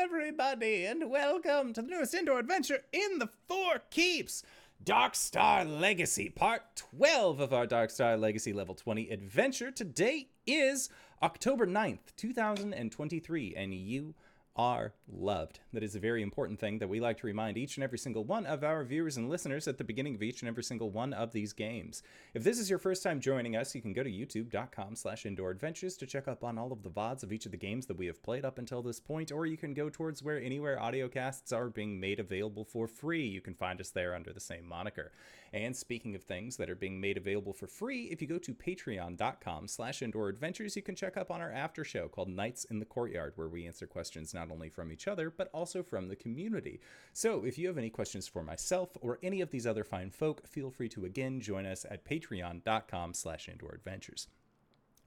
everybody, and welcome to the newest indoor adventure in the Four Keeps Dark Star Legacy, part 12 of our Dark Star Legacy level 20 adventure. Today is October 9th, 2023, and you are loved. That is a very important thing that we like to remind each and every single one of our viewers and listeners at the beginning of each and every single one of these games. If this is your first time joining us, you can go to youtube.com slash indoor adventures to check up on all of the VODs of each of the games that we have played up until this point, or you can go towards where anywhere audiocasts are being made available for free. You can find us there under the same moniker. And speaking of things that are being made available for free, if you go to patreon.com slash indoor adventures, you can check up on our after show called Nights in the Courtyard, where we answer questions not only from each other, but also from the community. So if you have any questions for myself or any of these other fine folk, feel free to again join us at patreon.com slash indoor adventures.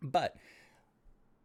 But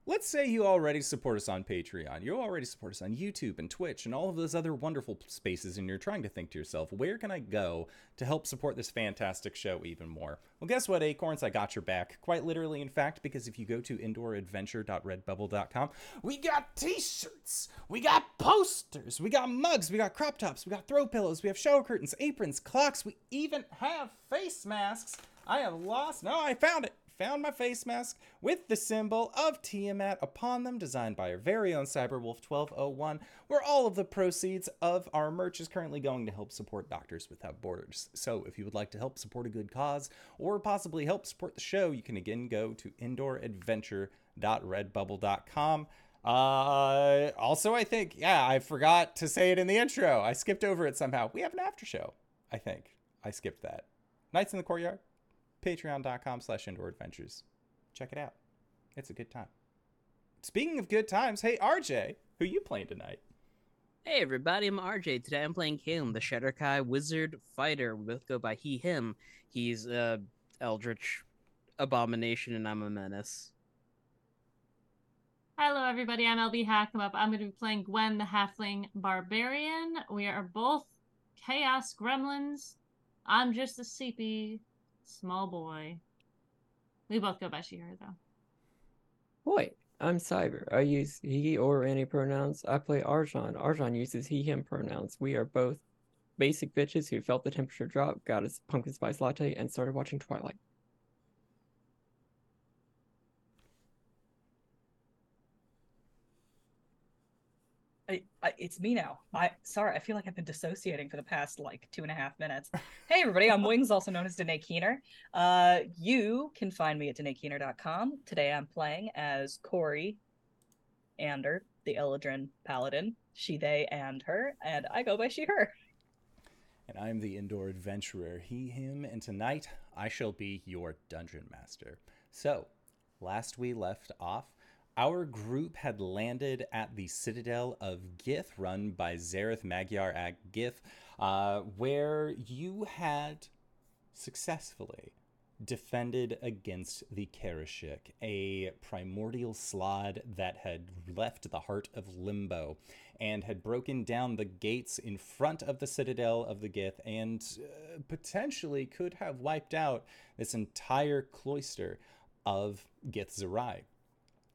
let's say you already support us on Patreon. You already support us on YouTube and Twitch and all of those other wonderful spaces, and you're trying to think to yourself, where can I go to help support this fantastic show even more? Well, guess what, Acorns? I got your back. Quite literally, in fact, because if you go to indooradventure.redbubble.com, we got t shirts, we got posters, we got mugs, we got crop tops, we got throw pillows, we have shower curtains, aprons, clocks, we even have face masks. I have lost. No, I found it found my face mask with the symbol of Tiamat upon them, designed by our very own Cyberwolf 1201, where all of the proceeds of our merch is currently going to help support Doctors Without Borders. So if you would like to help support a good cause or possibly help support the show, you can again go to indooradventure.redbubble.com. Uh, also, I think, yeah, I forgot to say it in the intro. I skipped over it somehow. We have an after show, I think. I skipped that. Nights in the Courtyard patreon.com slash indoor adventures. Check it out. It's a good time. Speaking of good times, hey RJ, who you playing tonight? Hey everybody, I'm RJ. Today I'm playing Calum, the Shadar-kai Wizard Fighter. We both go by he, him. He's a Eldritch Abomination and I'm a Menace. Hello everybody, I'm LB Hackamup. I'm going to be playing Gwen, the Halfling Barbarian. We are both Chaos Gremlins. I'm just a CP small boy. We both go by she, her, though. Wait, I'm Cyber. I use he or any pronouns. I play Arjan. Arjan uses he, him pronouns. We are both basic bitches who felt the temperature drop, got a pumpkin spice latte, and started watching Twilight. I, it's me now. I sorry, I feel like I've been dissociating for the past like two and a half minutes. hey everybody, I'm Wings, also known as Danae Keener. Uh, you can find me at DanaeKeener.com. Today I'm playing as Corey Ander, the Eladrin Paladin, she, they, and her, and I go by she, her. And I'm the indoor adventurer, he, him, and tonight I shall be your dungeon master. So, last we left off, our group had landed at the Citadel of Gith, run by Zareth Menyar-Ag-Gith, uh, where you had successfully defended against the Karashik, a primordial slaad that had left the heart of Limbo and had broken down the gates in front of the Citadel of the Gith and uh, potentially could have wiped out this entire cloister of Githzerai.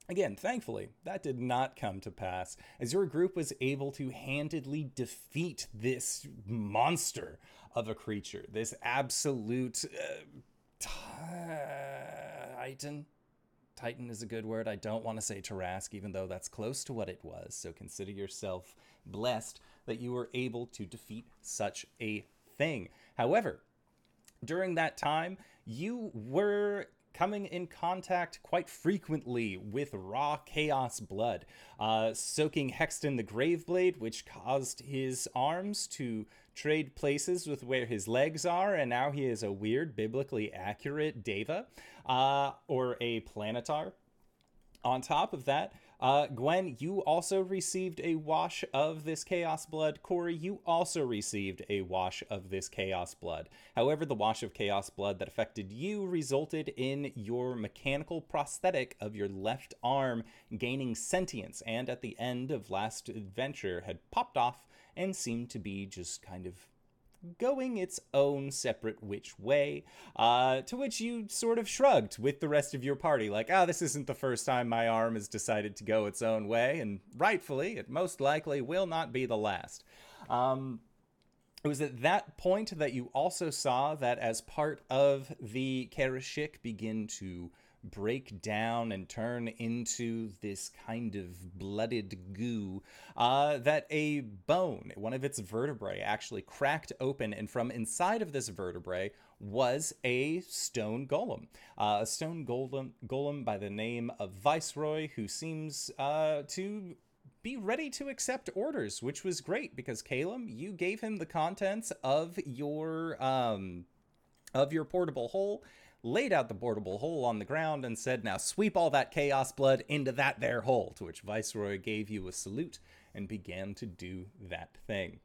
Again, thankfully, that did not come to pass, as your group was able to handedly defeat this monster of a creature, this absolute uh, titan. Titan is a good word. I don't want to say Tarrasque, even though that's close to what it was. So consider yourself blessed that you were able to defeat such a thing. However, during that time, you were coming in contact quite frequently with raw chaos blood, uh, soaking Hexton the Graveblade, which caused his arms to trade places with where his legs are, and now he is a weird, biblically accurate Deva uh, or a Planetar. On top of that, uh, Gwen, you also received a wash of this chaos blood. Corey, you also received a wash of this chaos blood. However, the wash of chaos blood that affected you resulted in your mechanical prosthetic of your left arm gaining sentience, and at the end of last adventure had popped off and seemed to be just kind of going its own separate which way, uh, to which you sort of shrugged with the rest of your party, like, ah, this isn't the first time my arm has decided to go its own way, and rightfully, it most likely will not be the last. Um, it was at that point that you also saw that as part of the Karashik begin to break down and turn into this kind of blooded goo, uh, that a bone, one of its vertebrae, actually cracked open, and from inside of this vertebrae was a stone golem. Uh, a stone golem, golem by the name of Viceroy, who seems uh, to be ready to accept orders, which was great because Caleb, you gave him the contents of your um, of your portable hole, laid out the portable hole on the ground, and said, "Now sweep all that chaos blood into that there hole." To which Viceroy gave you a salute and began to do that thing.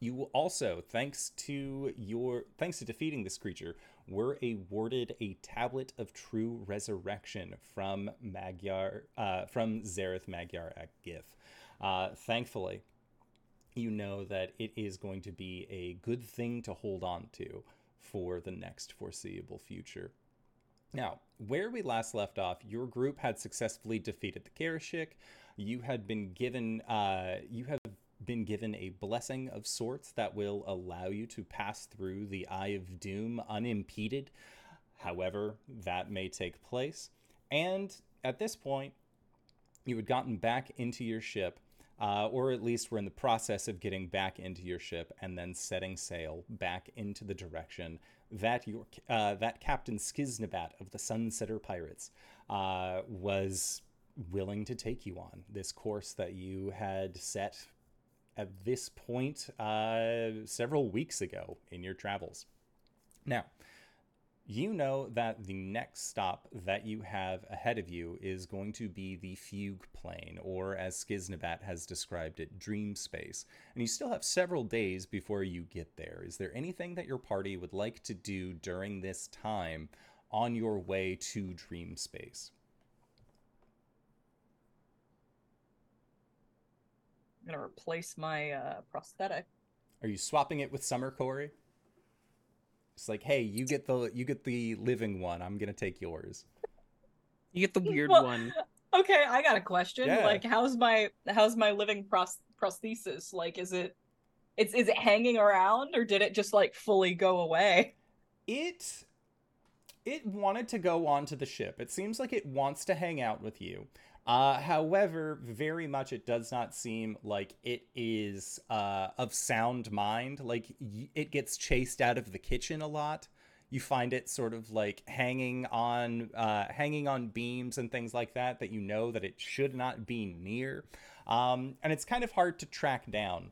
You also, thanks to your thanks to defeating this creature, were awarded a tablet of true resurrection from Magyar uh, from Zareth Magyar at GIF. Uh, thankfully, you know that it is going to be a good thing to hold on to for the next foreseeable future. Now, where we last left off, your group had successfully defeated the Karashik. You had been given, uh, you have been given a blessing of sorts that will allow you to pass through the Eye of Doom unimpeded. However, that may take place. And at this point, you had gotten back into your ship, uh, or at least were in the process of getting back into your ship and then setting sail back into the direction that your uh, that Captain Skiznabat of the Sunsetter Pirates uh, was willing to take you on. This course that you had set at this point uh, several weeks ago in your travels. Now, you know that the next stop that you have ahead of you is going to be the fugue plane, or as Skiznabat has described it, dream space. And you still have several days before you get there. Is there anything that your party would like to do during this time on your way to dream space? I'm gonna replace my uh, prosthetic. Are you swapping it with Summer Corey? It's like, hey, you get the you get the living one. I'm gonna take yours. You get the weird Well, one. Okay, I got a question. Yeah. Like, how's my how's my living pros- prosthesis? Like, is it it's is it hanging around or did it just like fully go away? It it wanted to go onto the ship. It seems like it wants to hang out with you. Uh, however, very much it does not seem like it is uh, of sound mind. Like y- it gets chased out of the kitchen a lot. You find it sort of like hanging on, uh, hanging on beams and things like that that you know that it should not be near, um, and it's kind of hard to track down.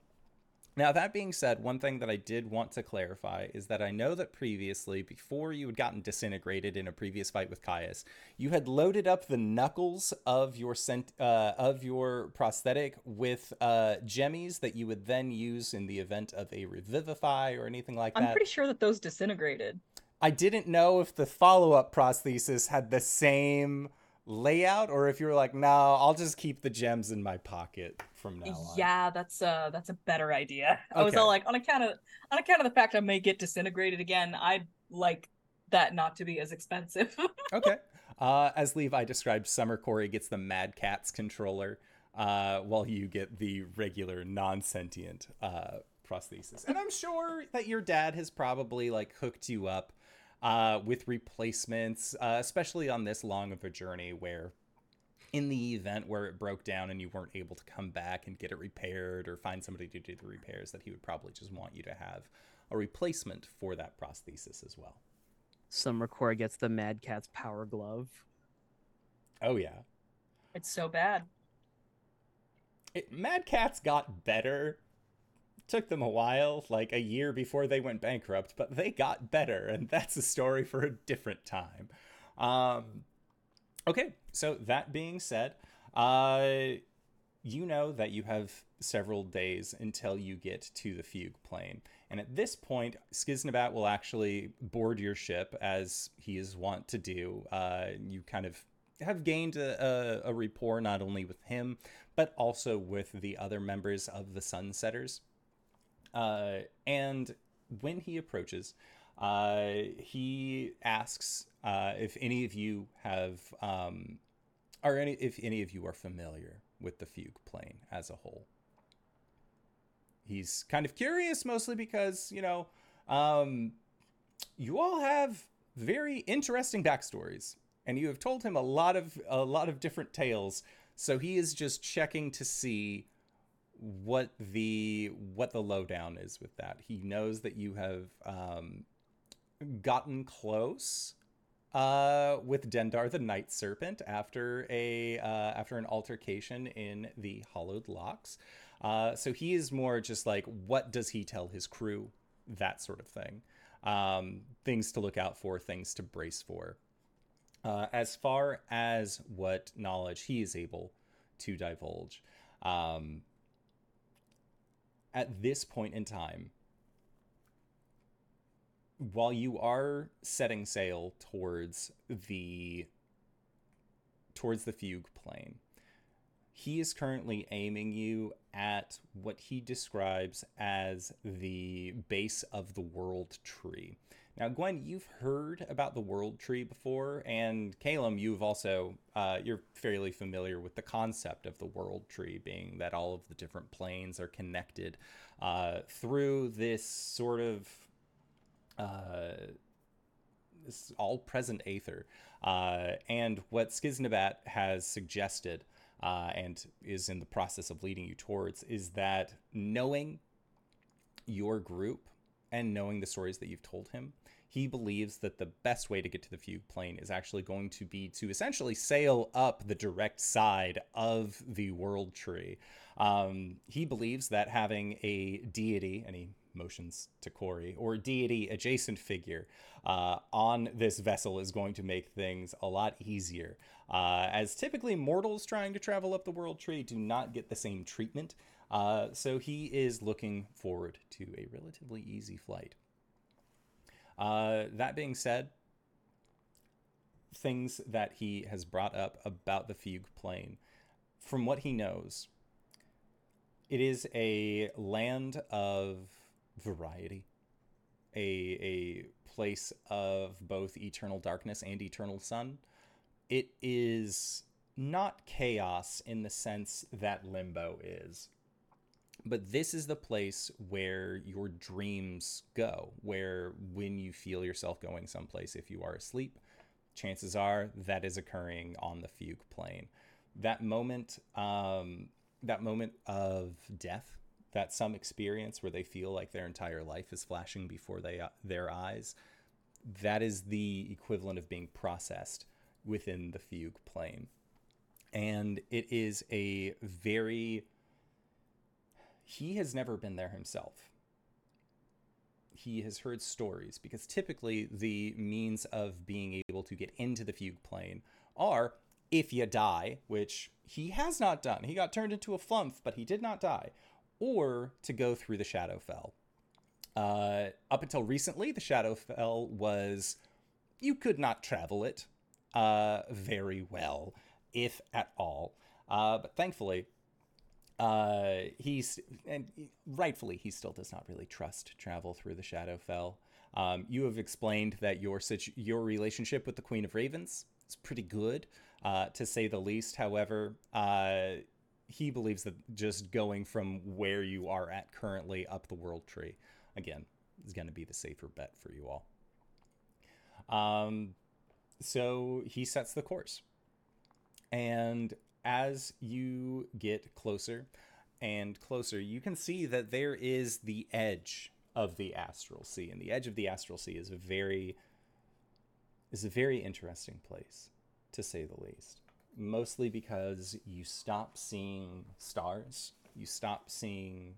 Now, that being said, one thing that I did want to clarify is that I know that previously, before you had gotten disintegrated in a previous fight with Caius, you had loaded up the knuckles of your cent- uh, of your prosthetic with uh, gemmies that you would then use in the event of a revivify or anything like that. I'm pretty sure that those disintegrated. I didn't know if the follow up prosthesis had the same layout or if you're like, no, I'll just keep the gems in my pocket from now on. Yeah, that's a that's a better idea. okay. I was all like, on account of on account of the fact I may get disintegrated again, I'd like that not to be as expensive. okay. Uh, as Levi described, Summer Corey gets the Mad Catz controller, uh, while you get the regular non-sentient uh, prosthesis. And I'm sure that your dad has probably like hooked you up uh, with replacements, uh, especially on this long of a journey where. In the event where it broke down and you weren't able to come back and get it repaired or find somebody to do the repairs, that he would probably just want you to have a replacement for that prosthesis as well. Summer Core gets the Mad Cat's power glove. Oh, yeah. it's so bad. it, Mad Catz got better. Took them a while, like a year before they went bankrupt, but they got better, and that's a story for a different time. Um, okay, so that being said, uh, you know that you have several days until you get to the fugue plane. And at this point, Skiznabat will actually board your ship as he is wont to do. Uh, you kind of have gained a, a, a rapport not only with him, but also with the other members of the Sunsetters. Uh, and when he approaches, uh, he asks uh, if any of you have, um, or any if any of you are familiar with the fugue plane as a whole. He's kind of curious, mostly because you know, um, you all have very interesting backstories, and you have told him a lot of a lot of different tales. So he is just checking to see what the what the lowdown is with that. He knows that you have um, gotten close uh, with Dendar the Night Serpent after a uh, after an altercation in the Hollowed Locks. Uh, so he is more just like, what does he tell his crew? That sort of thing. Um, things to look out for, things to brace for. Uh, as far as what knowledge he is able to divulge, um, at this point in time, while you are setting sail towards the towards the fugue plane, he is currently aiming you at what he describes as the base of the world tree. Now, Gwen, you've heard about the world tree before, and Calum, you've also uh, you're fairly familiar with the concept of the world tree, being that all of the different planes are connected uh, through this sort of uh, this all present aether. Uh, and what Skiznabat has suggested uh, and is in the process of leading you towards is that knowing your group and knowing the stories that you've told him, he believes that the best way to get to the fugue plane is actually going to be to essentially sail up the direct side of the world tree. Um, he believes that having a deity, and he motions to Corey, or deity adjacent figure uh, on this vessel is going to make things a lot easier. Uh, as typically mortals trying to travel up the world tree do not get the same treatment. Uh, so he is looking forward to a relatively easy flight. Uh, that being said, things that he has brought up about the fugue plane, from what he knows, it is a land of variety, a a place of both eternal darkness and eternal sun. It is not chaos in the sense that limbo is. But this is the place where your dreams go, where when you feel yourself going someplace, if you are asleep, chances are that is occurring on the fugue plane. That moment, um, that moment of death that some experience where they feel like their entire life is flashing before they, uh, their eyes, that is the equivalent of being processed within the fugue plane. And it is a very. He has never been there himself. He has heard stories because typically the means of being able to get into the fugue plane are if you die, which he has not done. He got turned into a flumph, but he did not die or to go through the Shadowfell. Uh, up until recently, the Shadowfell was you could not travel it uh, very well, if at all. Uh, but thankfully, uh, he's and rightfully he still does not really trust travel through the Shadowfell. Um, you have explained that your situ- your relationship with the Queen of Ravens is pretty good, uh, to say the least. However, uh, he believes that just going from where you are at currently up the world tree, again, is going to be the safer bet for you all. Um, so he sets the course. And as you get closer and closer, you can see that there is the edge of the astral sea. And the edge of the astral sea is a very is a very interesting place, to say the least mostly because you stop seeing stars, you stop seeing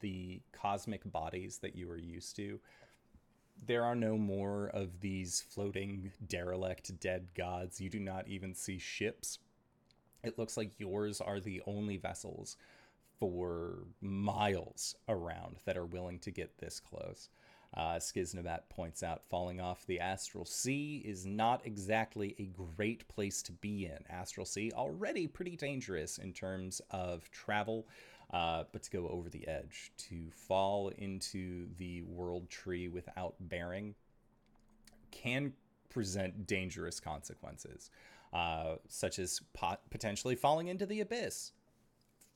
the cosmic bodies that you are used to. There are no more of these floating, derelict, dead gods. You do not even see ships. It looks like yours are the only vessels for miles around that are willing to get this close. Uh, points out falling off the Astral Sea is not exactly a great place to be in. Astral Sea, already pretty dangerous in terms of travel. uh, but to go over the edge, to fall into the world tree without bearing, can present dangerous consequences, uh, such as pot- potentially falling into the abyss,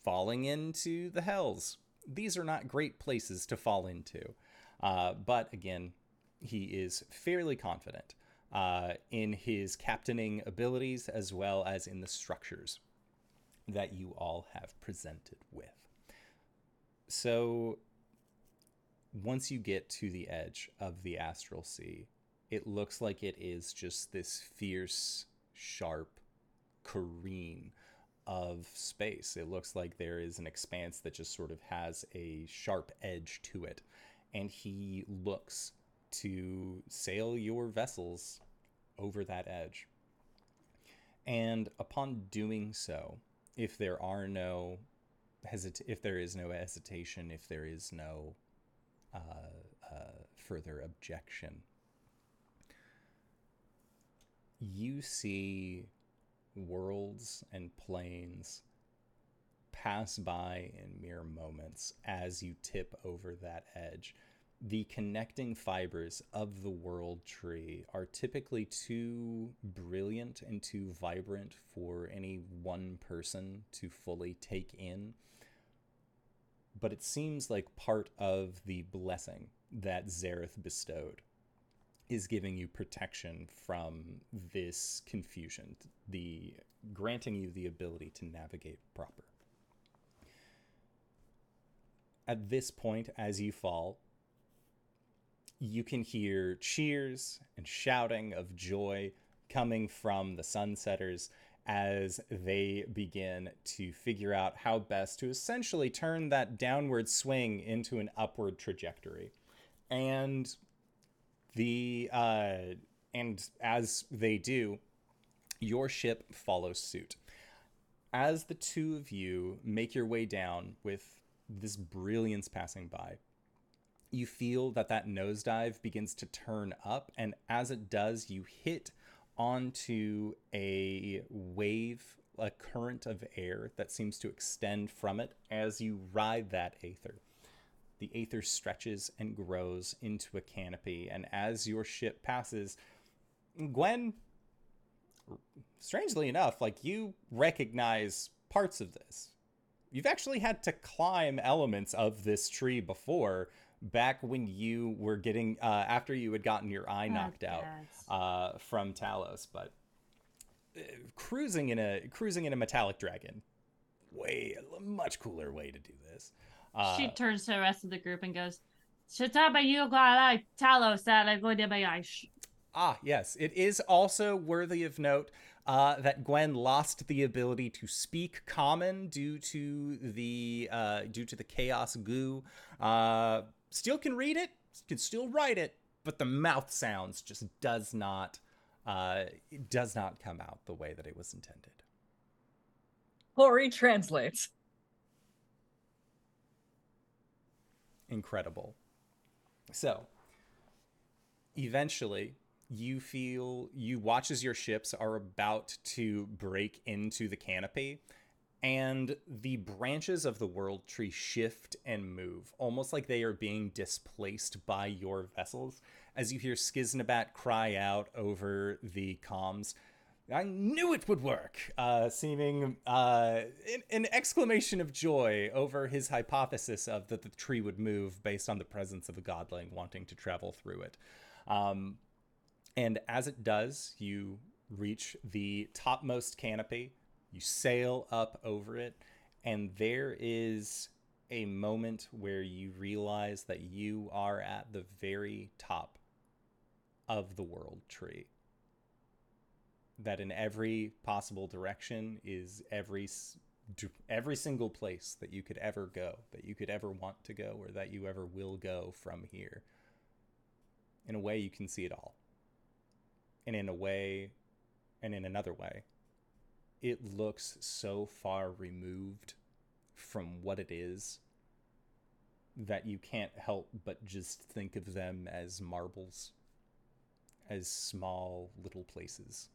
falling into the hells. These are not great places to fall into. Uh, but again, he is fairly confident uh, in his captaining abilities as well as in the structures that you all have presented with. So, once you get to the edge of the astral sea, it looks like it is just this fierce, sharp careen of space. It looks like there is an expanse that just sort of has a sharp edge to it. And he looks to sail your vessels over that edge. And upon doing so, if there are no hesit- if there is no hesitation, if there is no uh, uh, further objection, you see worlds and planes pass by in mere moments as you tip over that edge. The connecting fibers of the world tree are typically too brilliant and too vibrant for any one person to fully take in. But it seems like part of the blessing that Zareth bestowed is giving you protection from this confusion, the granting you the ability to navigate proper. At this point, as you fall, you can hear cheers and shouting of joy coming from the sunsetters as they begin to figure out how best to essentially turn that downward swing into an upward trajectory. And the uh, and as they do, your ship follows suit. As the two of you make your way down with this brilliance passing by, you feel that that nosedive begins to turn up, and as it does, you hit onto a wave, a current of air that seems to extend from it as you ride that aether the aether stretches and grows into a canopy. And as your ship passes, Gwen, strangely enough, like you recognize parts of this. You've actually had to climb elements of this tree before, back when you were getting uh, after you had gotten your eye knocked out uh, from Talos. But uh, cruising in a cruising in a metallic dragon, way a much cooler way to do this. Uh, she turns to the rest of the group and goes, "Shataba yugalai talos sh." Ah, yes. It is also worthy of note uh, that Gwen lost the ability to speak common due to the uh, due to the chaos goo. Uh, still can read it, can still write it, but the mouth sounds just does not uh, does not come out the way that it was intended. Hori translates. Incredible. So, eventually, you feel you watch as your ships are about to break into the canopy and the branches of the world tree shift and move almost like they are being displaced by your vessels as you hear Skiznabat cry out over the comms I knew it would work, uh, seeming uh, an, exclamation of joy over his hypothesis of that the tree would move based on the presence of a godling wanting to travel through it. Um, and as it does, you reach the topmost canopy, you sail up over it, and there is a moment where you realize that you are at the very top of the world tree that in every possible direction is every every single place that you could ever go, that you could ever want to go, or that you ever will go from here. In a way, you can see it all. And in a way, and in another way, it looks so far removed from what it is that you can't help but just think of them as marbles, as small little places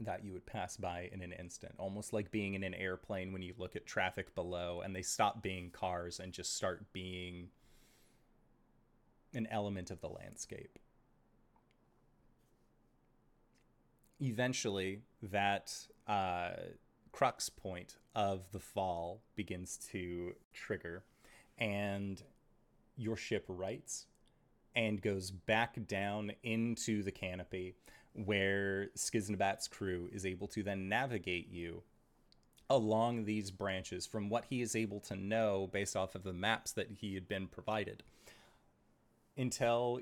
that you would pass by in an instant, almost like being in an airplane when you look at traffic below and they stop being cars and just start being an element of the landscape. Eventually, that uh, crux point of the fall begins to trigger, and your ship rights and goes back down into the canopy where Skiznabat's crew is able to then navigate you along these branches from what he is able to know based off of the maps that he had been provided. Until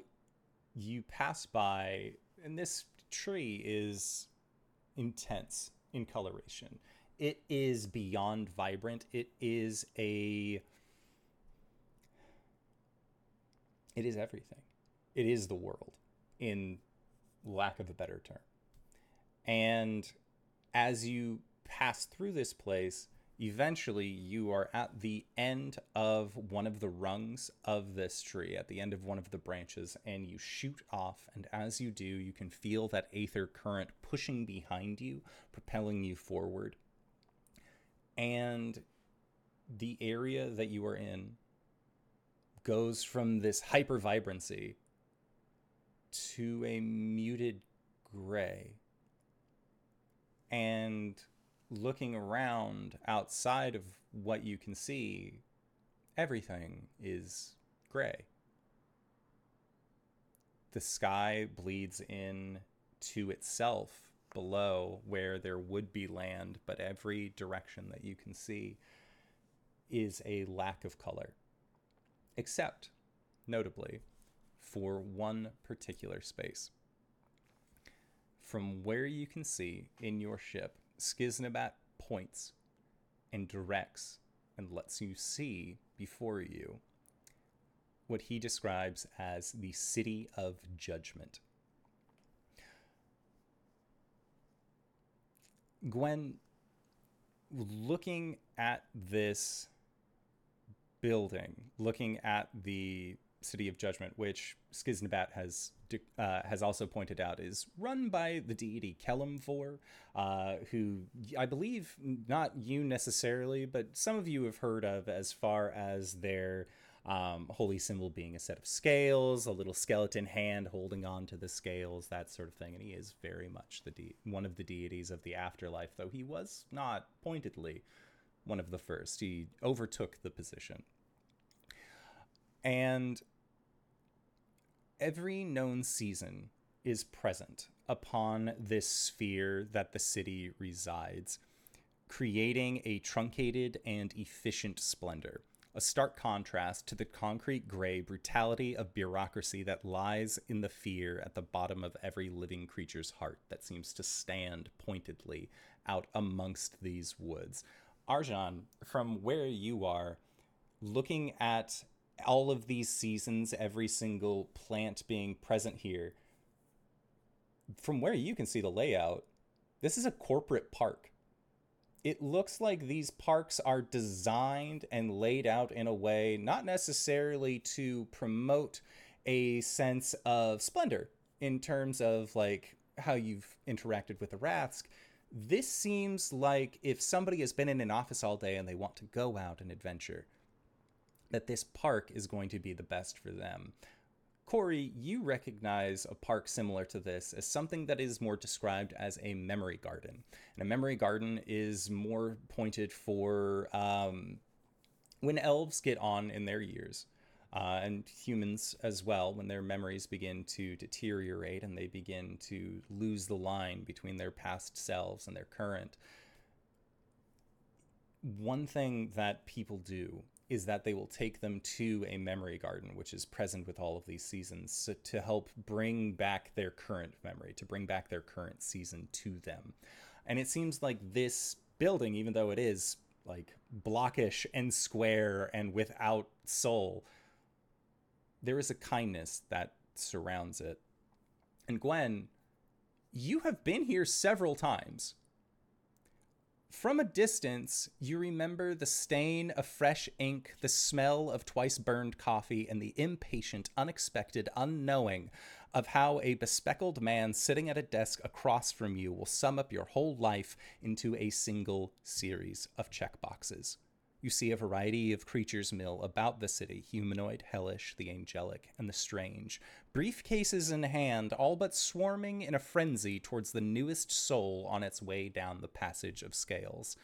you pass by and this tree is intense in coloration. It is beyond vibrant. It is a it is everything. It is the world in lack of a better term. And as you pass through this place, eventually you are at the end of one of the rungs of this tree, at the end of one of the branches, and you shoot off. And as you do, you can feel that aether current pushing behind you, propelling you forward. And the area that you are in goes from this hyper vibrancy to a muted gray. And looking around outside of what you can see, everything is gray. The sky bleeds in to itself below where there would be land, but every direction that you can see is a lack of color. Except, notably, for one particular space. From where you can see in your ship, Skiznabat points and directs and lets you see before you what he describes as the City of Judgment. Gwen, looking at this building, looking at the City of Judgment, which Skiznabat has uh, has also pointed out is run by the deity Kelemvor, uh, who I believe not you necessarily, but some of you have heard of as far as their um, holy symbol being a set of scales, a little skeleton hand holding on to the scales, that sort of thing. And he is very much the de- one of the deities of the afterlife, though he was not pointedly one of the first. He overtook the position. And every known season is present upon this sphere that the city resides, creating a truncated and efficient splendor, a stark contrast to the concrete gray brutality of bureaucracy that lies in the fear at the bottom of every living creature's heart that seems to stand pointedly out amongst these woods. Arjan, from where you are, looking at all of these seasons, every single plant being present here, from where you can see the layout, this is a corporate park. It looks like these parks are designed and laid out in a way not necessarily to promote a sense of splendor in terms of like how you've interacted with the Rathsk. This seems like if somebody has been in an office all day and they want to go out and adventure, that this park is going to be the best for them. Corey, you recognize a park similar to this as something that is more described as a memory garden. And a memory garden is more pointed for um, when elves get on in their years. Uh, and humans as well, when their memories begin to deteriorate and they begin to lose the line between their past selves and their current. One thing that people do is that they will take them to a memory garden, which is present with all of these seasons, to help bring back their current memory, to bring back their current season to them. And it seems like this building, even though it is like blockish and square and without soul, there is a kindness that surrounds it. And Gwen, you have been here several times. From a distance, you remember the stain of fresh ink, the smell of twice burned coffee, and the impatient, unexpected, unknowing of how a bespectacled man sitting at a desk across from you will sum up your whole life into a single series of checkboxes. You see a variety of creatures mill about the city humanoid, hellish, the angelic, and the strange. Briefcases in hand, all but swarming in a frenzy towards the newest soul on its way down the passage of scales.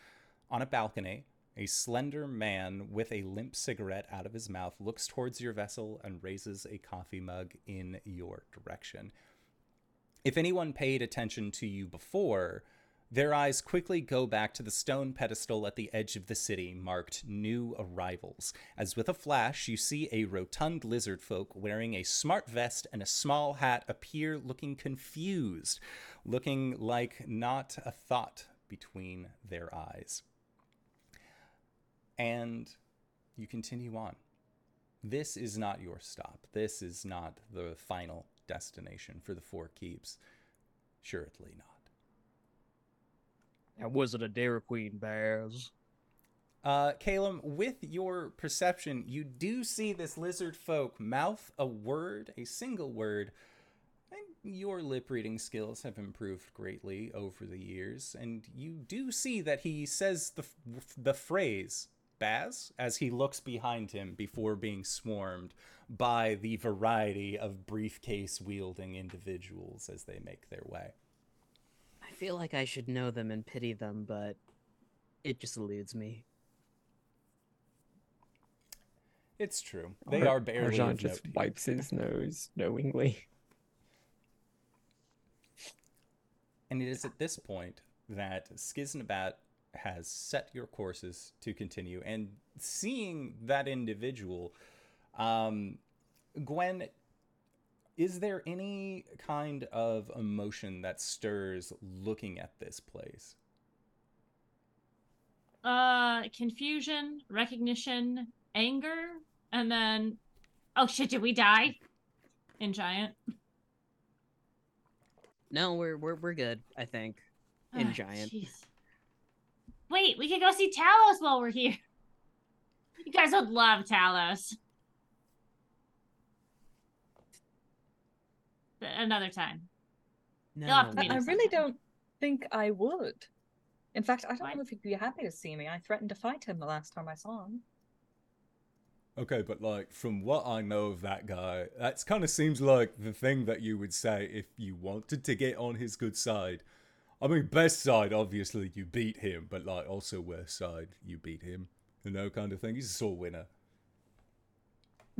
On a balcony, a slender man with a limp cigarette out of his mouth looks towards your vessel and raises a coffee mug in your direction. If anyone paid attention to you before, their eyes quickly go back to the stone pedestal at the edge of the city marked New Arrivals, as with a flash you see a rotund lizard folk wearing a smart vest and a small hat appear looking confused, looking like not a thought between their eyes. And you continue on. This is not your stop. This is not the final destination for the Four Keeps. Surely not. That was it a Dairy Queen, Baz. Uh, Calum, with your perception, you do see this lizard folk mouth a word, a single word. And your lip reading skills have improved greatly over the years, and you do see that he says the the phrase "Baz" as he looks behind him before being swarmed by the variety of briefcase wielding individuals as they make their way. I feel like I should know them and pity them, but it just eludes me. It's true. They Ar- are barely Arjan just note. wipes his nose knowingly. And it is at this point that Skiznabat has set your courses to continue. And seeing that individual, um, Gwen, is there any kind of emotion that stirs looking at this place? Uh, confusion, recognition, anger, and then, oh shit, did we die? In giant. No, we're we're we're good. I think in Ah, giant. jeez. Wait, we could go see Talos while we're here. You guys would love Talos. Another time. No, You'll have to I, meet I us really don't think I would. In fact, I don't Why? know if he'd be happy to see me. I threatened to fight him the last time I saw him. Okay, but like from what I know of that guy, that kind of seems like the thing that you would say if you wanted to get on his good side. I mean, best side, obviously, you beat him, but like also worst side, you beat him. You know, kind of thing. He's a sore winner.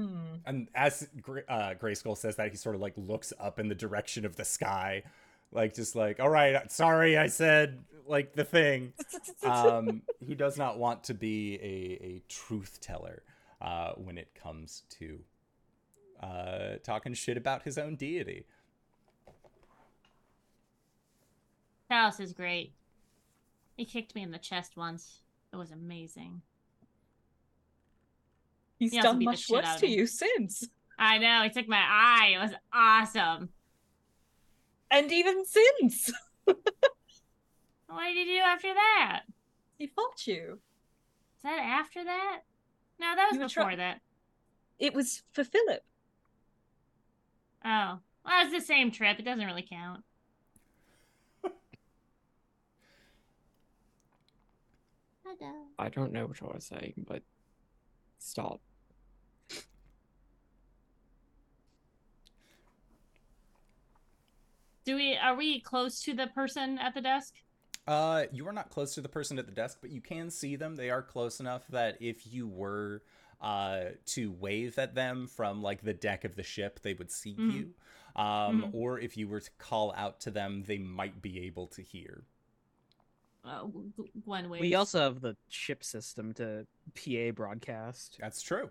Hmm. And as Gra- uh, Grayskull says that, he sort of like looks up in the direction of the sky, like just like, all right, sorry, I said like the thing. um, he does not want to be a, a truth teller uh, when it comes to uh, talking shit about his own deity. Talos is great. He kicked me in the chest once. It was amazing. He's He done much worse to you since. I know. He took my eye. It was awesome. And even since. What did he do after that? He fought you. Is that after that? No, that was You before try- that. It was for Philip. Oh. Well, it's the same trip. It doesn't really count. Hello. I don't know what I was saying, but stop. Do we are we close to the person at the desk? Uh, you are not close to the person at the desk, but you can see them. They are close enough that if you were uh, to wave at them from like the deck of the ship, they would see Mhm. you. Um, Mhm. Or if you were to call out to them, they might be able to hear. Uh, G- G- Gwen waves. We also have the ship system to PA broadcast. That's true.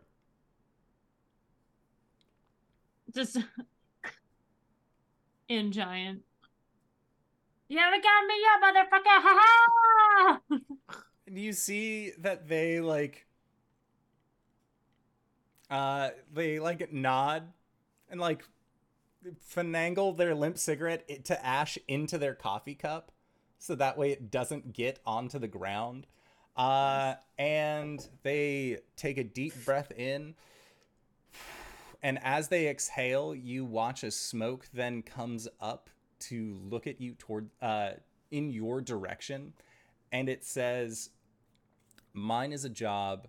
just in giant. You haven't got me yet, motherfucker! Ha ha! And you see that they like uh they like nod and like finagle their limp cigarette i- to ash into their coffee cup so that way it doesn't get onto the ground. Uh, and they take a deep breath in. And as they exhale, you watch as smoke then comes up to look at you toward uh, in your direction, and it says, "Mine is a job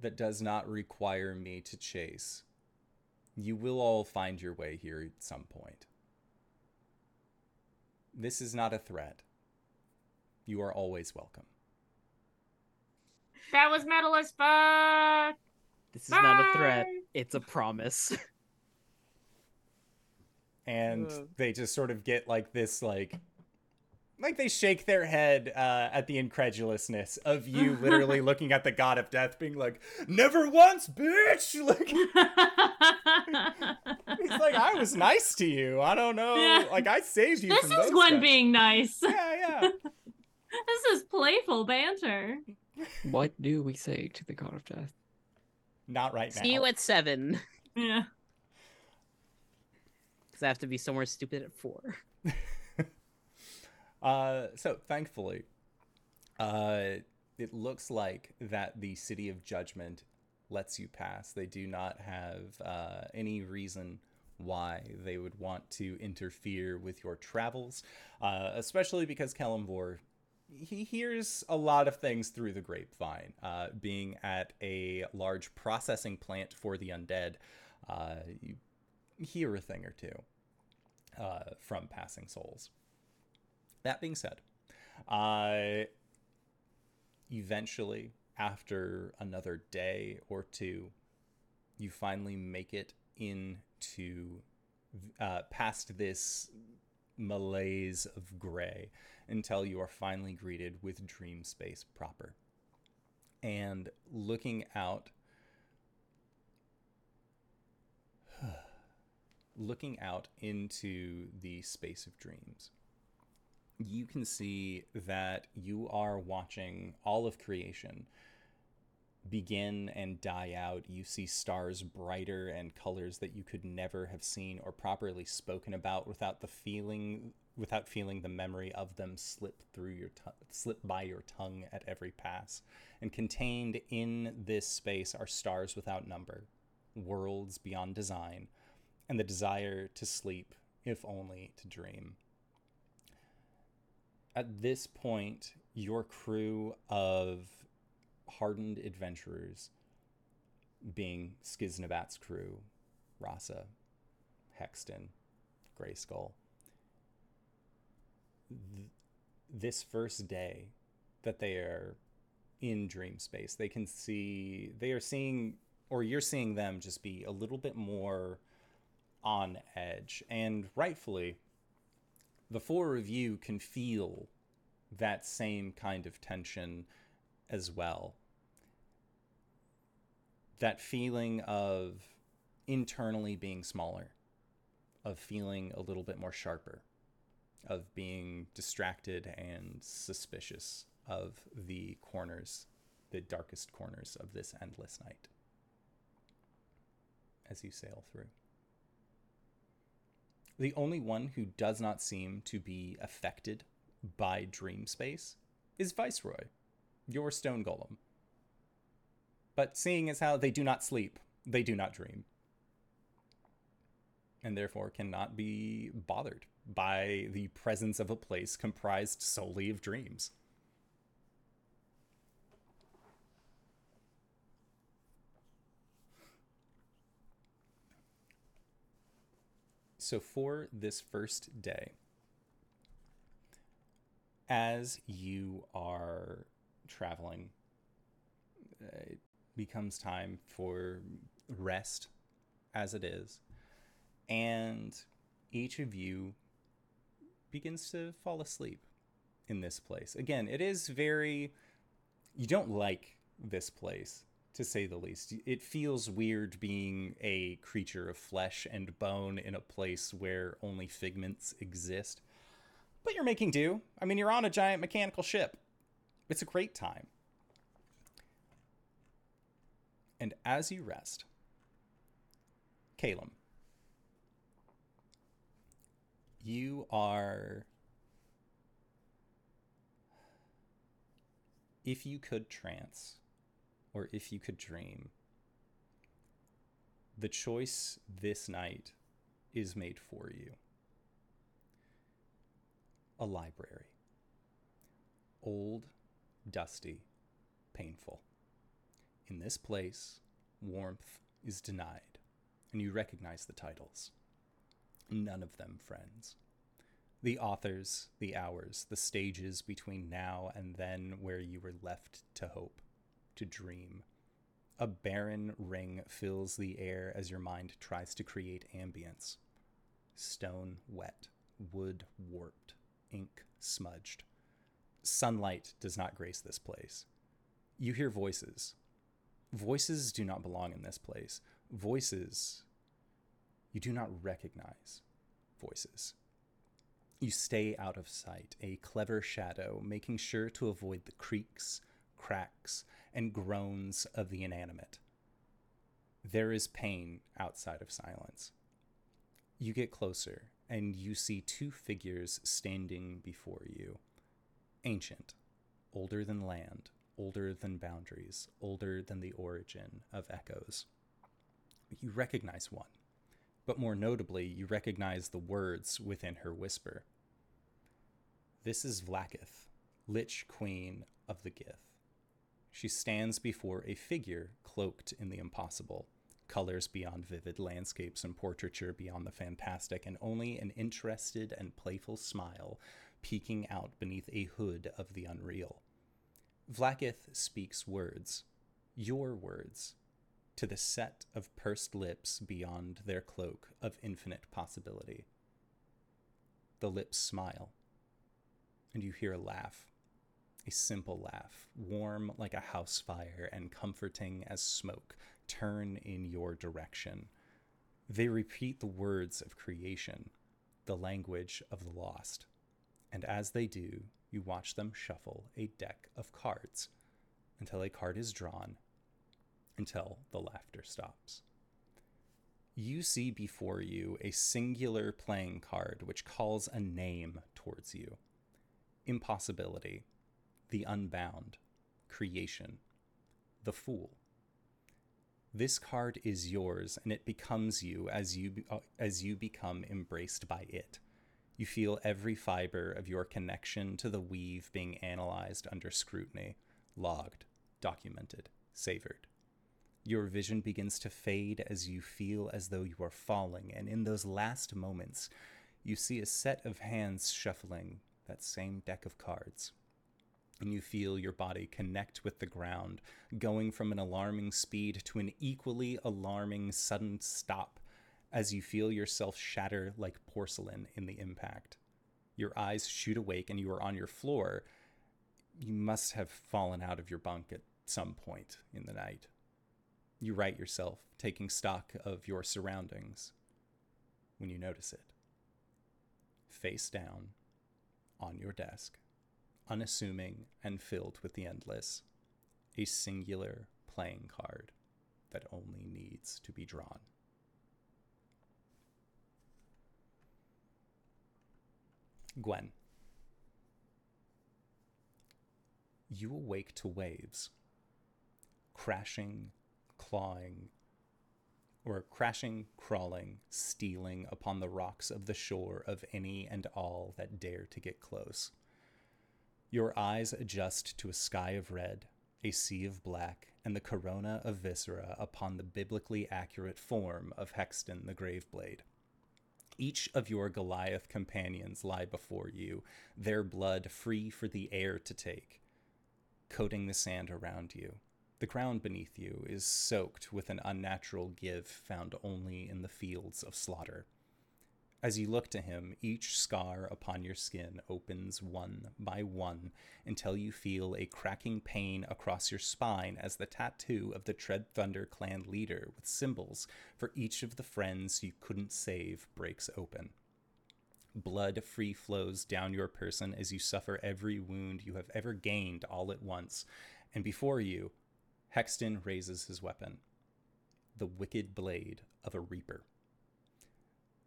that does not require me to chase. You will all find your way here at some point. This is not a threat. You are always welcome." That was metal as fuck. This is not a threat. It's a promise. and Ugh. they just sort of get like this like like they shake their head uh, at the incredulousness of you literally looking at the god of death being like never once bitch like he's like i was nice to you i don't know Yeah. like i saved you this from is those Gwen guys." being nice. yeah yeah This is playful banter. What do we say to the god of death? Not right now See you at seven. Yeah. Because I have to be somewhere stupid at four. Uh, so thankfully, uh, it looks like that the city of judgment lets you pass. They do not have uh, any reason why they would want to interfere with your travels, uh, especially because Kelemvor he hears a lot of things through the grapevine. Uh, being at a large processing plant for the undead, uh, you hear a thing or two uh, from passing souls. That being said, uh, eventually, after another day or two, you finally make it into uh, past this malaise of gray until you are finally greeted with dream space proper. And looking out, looking out into the space of dreams, you can see that you are watching all of creation begin and die out. You see stars brighter and colors that you could never have seen or properly spoken about without the feeling without feeling the memory of them slip through your tongue slip by your tongue at every pass. And contained in this space are stars without number, worlds beyond design, and the desire to sleep, if only to dream. At this point, your crew of hardened adventurers, being Skiznabat's crew, Rasa, Hexton, Grayskull, th- this first day that they are in dream space, they can see, they are seeing, or you're seeing them just be a little bit more on edge. And rightfully, the four of you can feel that same kind of tension as well. That feeling of internally being smaller, of feeling a little bit more sharper, of being distracted and suspicious of the corners, the darkest corners of this endless night as you sail through. The only one who does not seem to be affected by dream space is Viceroy, your stone golem. But seeing as how they do not sleep, they do not dream. And therefore cannot be bothered by the presence of a place comprised solely of dreams. So, for this first day, as you are traveling, uh, it becomes time for rest, as it is, and each of you begins to fall asleep in this place. Again, it is very. You don't like this place, to say the least. It feels weird being a creature of flesh and bone in a place where only figments exist. But you're making do. I mean, you're on a giant mechanical ship. It's a great time. And as you rest, Calum, you are if you could trance or if you could dream, the choice this night is made for you. A library. Old, dusty, painful. In this place, warmth is denied, and you recognize the titles. None of them friends. The authors, the hours, the stages between now and then where you were left to hope, to dream. A barren ring fills the air as your mind tries to create ambience. Stone wet, wood warped, ink smudged. Sunlight does not grace this place. You hear voices. Voices do not belong in this place. Voices you do not recognize voices. You stay out of sight, a clever shadow, making sure to avoid the creaks, cracks, and groans of the inanimate. There is pain outside of silence. You get closer, and you see two figures standing before you. Ancient, older than land, older than boundaries, older than the origin of echoes. You recognize one but more notably, you recognize the words within her whisper. This is Vlaakith, Lich Queen of the Gith. She stands before a figure cloaked in the impossible, colors beyond vivid landscapes and portraiture beyond the fantastic, and only an interested and playful smile peeking out beneath a hood of the unreal. Vlaakith speaks words, your words, to the set of pursed lips beyond their cloak of infinite possibility. The lips smile, and you hear a laugh, a simple laugh, warm like a house fire and comforting as smoke, turn in your direction. They repeat the words of creation, the language of the lost. And as they do, you watch them shuffle a deck of cards until a card is drawn until the laughter stops. You see before you a singular playing card which calls a name towards you impossibility, the unbound, creation, the fool. This card is yours and it becomes you as you uh, as you become embraced by it. You feel every fiber of your connection to the weave being analyzed under scrutiny, logged, documented, savored. Your vision begins to fade as you feel as though you are falling, and in those last moments, you see a set of hands shuffling that same deck of cards. And you feel your body connect with the ground, going from an alarming speed to an equally alarming sudden stop as you feel yourself shatter like porcelain in the impact. Your eyes shoot awake and you are on your floor. You must have fallen out of your bunk at some point in the night. You write yourself, taking stock of your surroundings when you notice it. Face down on your desk, unassuming and filled with the endless, a singular playing card that only needs to be drawn. Gwen. You awake to waves, crashing clawing, or crashing, crawling, stealing upon the rocks of the shore of any and all that dare to get close. Your eyes adjust to a sky of red, a sea of black, and the corona of viscera upon the biblically accurate form of Hexton the Graveblade. Each of your Goliath companions lie before you, their blood free for the air to take, coating the sand around you. The ground beneath you is soaked with an unnatural give found only in the fields of slaughter. As you look to him, each scar upon your skin opens one by one until you feel a cracking pain across your spine as the tattoo of the Tread Thunder clan leader with symbols for each of the friends you couldn't save breaks open. Blood free flows down your person as you suffer every wound you have ever gained all at once, and before you, Hexton raises his weapon, the wicked blade of a reaper.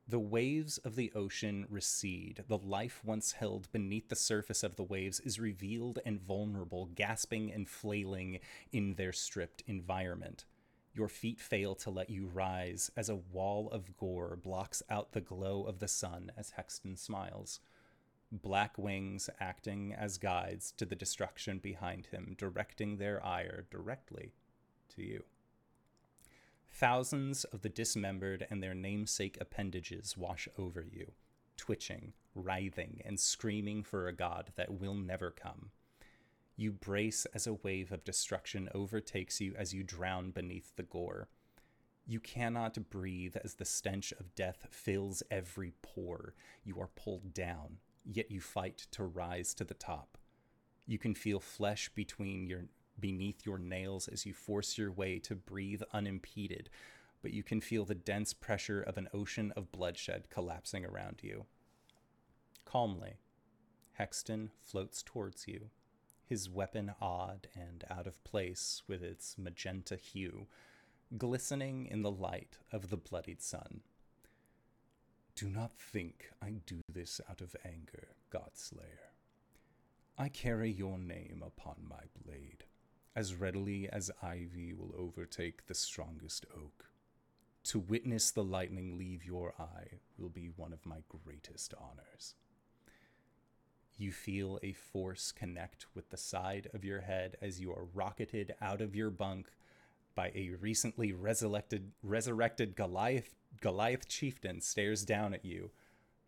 The waves of the ocean recede. The life once held beneath the surface of the waves is revealed and vulnerable, gasping and flailing in their stripped environment. Your feet fail to let you rise as a wall of gore blocks out the glow of the sun as Hexton smiles. Black wings acting as guides to the destruction behind him, directing their ire directly to you. Thousands of the dismembered and their namesake appendages wash over you, twitching, writhing, and screaming for a god that will never come. You brace as a wave of destruction overtakes you as you drown beneath the gore. You cannot breathe as the stench of death fills every pore. You are pulled down, yet you fight to rise to the top. You can feel flesh between your beneath your nails as you force your way to breathe unimpeded, but you can feel the dense pressure of an ocean of bloodshed collapsing around you. Calmly, Hexton floats towards you, his weapon odd and out of place with its magenta hue, glistening in the light of the bloodied sun. Do not think I do this out of anger, Godslayer. I carry your name upon my blade, as readily as ivy will overtake the strongest oak. To witness the lightning leave your eye will be one of my greatest honors. You feel a force connect with the side of your head as you are rocketed out of your bunk by a recently resurrected resurrected Goliath Goliath chieftain stares down at you,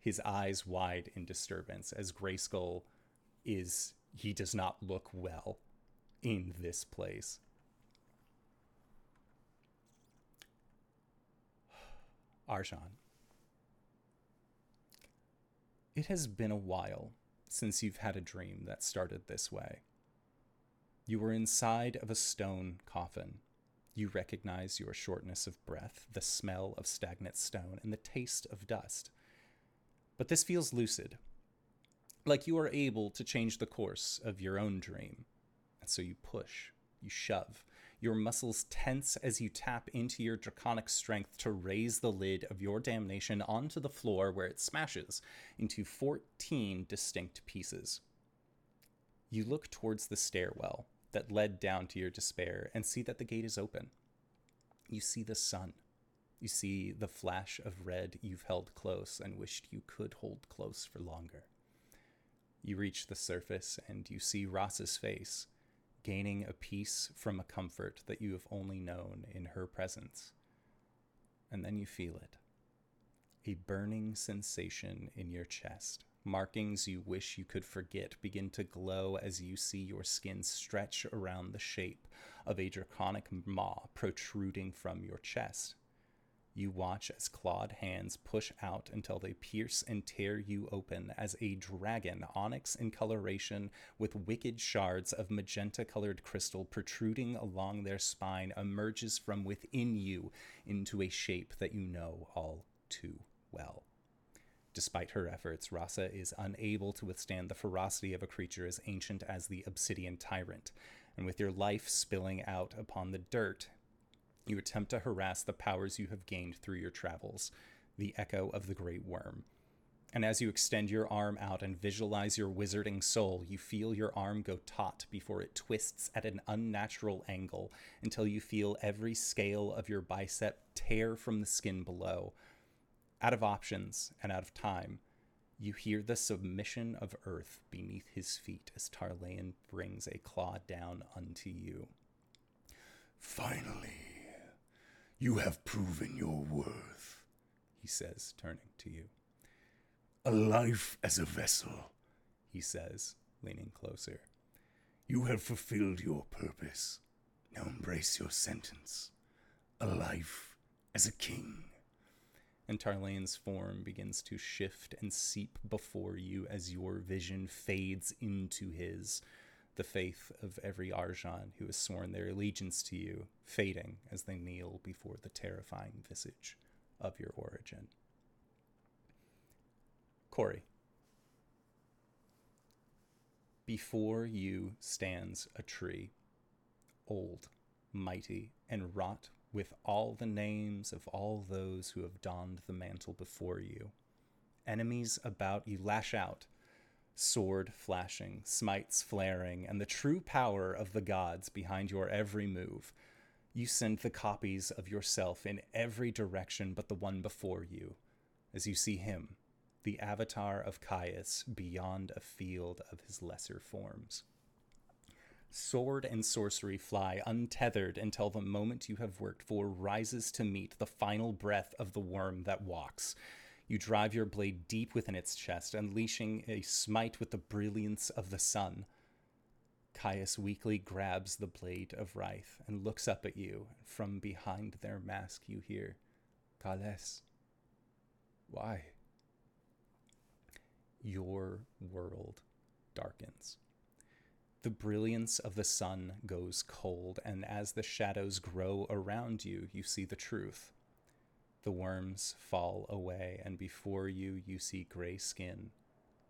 his eyes wide in disturbance as Grayskull is he does not look well in this place. Arjan. It has been a while since you've had a dream that started this way. You were inside of a stone coffin. You recognize your shortness of breath, the smell of stagnant stone, and the taste of dust. But this feels lucid, like you are able to change the course of your own dream. And so you push, you shove. Your muscles tense as you tap into your draconic strength to raise the lid of your damnation onto the floor where it smashes into 14 distinct pieces. You look towards the stairwell that led down to your despair and see that the gate is open. You see the sun. You see the flash of red you've held close and wished you could hold close for longer. You reach the surface and you see Rasa's face, gaining a peace from a comfort that you have only known in her presence. And then you feel it a burning sensation in your chest. Markings you wish you could forget begin to glow as you see your skin stretch around the shape of a draconic maw protruding from your chest. You watch as clawed hands push out until they pierce and tear you open as a dragon, onyx in coloration, with wicked shards of magenta colored crystal protruding along their spine, emerges from within you into a shape that you know all too well. Despite her efforts, Rasa is unable to withstand the ferocity of a creature as ancient as the obsidian tyrant, and with your life spilling out upon the dirt, you attempt to harass the powers you have gained through your travels, the echo of the great worm. And as you extend your arm out and visualize your wizarding soul, you feel your arm go taut before it twists at an unnatural angle until you feel every scale of your bicep tear from the skin below. Out of options and out of time, you hear the submission of earth beneath his feet as Tarlayan brings a claw down unto you. Finally, you have proven your worth, he says, turning to you. A life as a vessel, he says, leaning closer. You have fulfilled your purpose. Now embrace your sentence. A life as a king. And Tarlane's form begins to shift and seep before you as your vision fades into his the faith of every Arjan who has sworn their allegiance to you, fading as they kneel before the terrifying visage of your origin. Corey. Before you stands a tree, old, mighty, and wrought with all the names of all those who have donned the mantle before you. Enemies about you lash out, sword flashing, smites flaring, and the true power of the gods behind your every move. You send the copies of yourself in every direction but the one before you, as you see him, the avatar of Caius, beyond a field of his lesser forms. Sword and sorcery fly untethered until the moment you have worked for rises to meet the final breath of the worm that walks. You drive your blade deep within its chest, unleashing a smite with the brilliance of the sun. Caius weakly grabs the blade of Wraith and looks up at you. From behind their mask, you hear, Kales, why? Your world darkens. The brilliance of the sun goes cold, and as the shadows grow around you, you see the truth. The worms fall away, and before you, you see gray skin,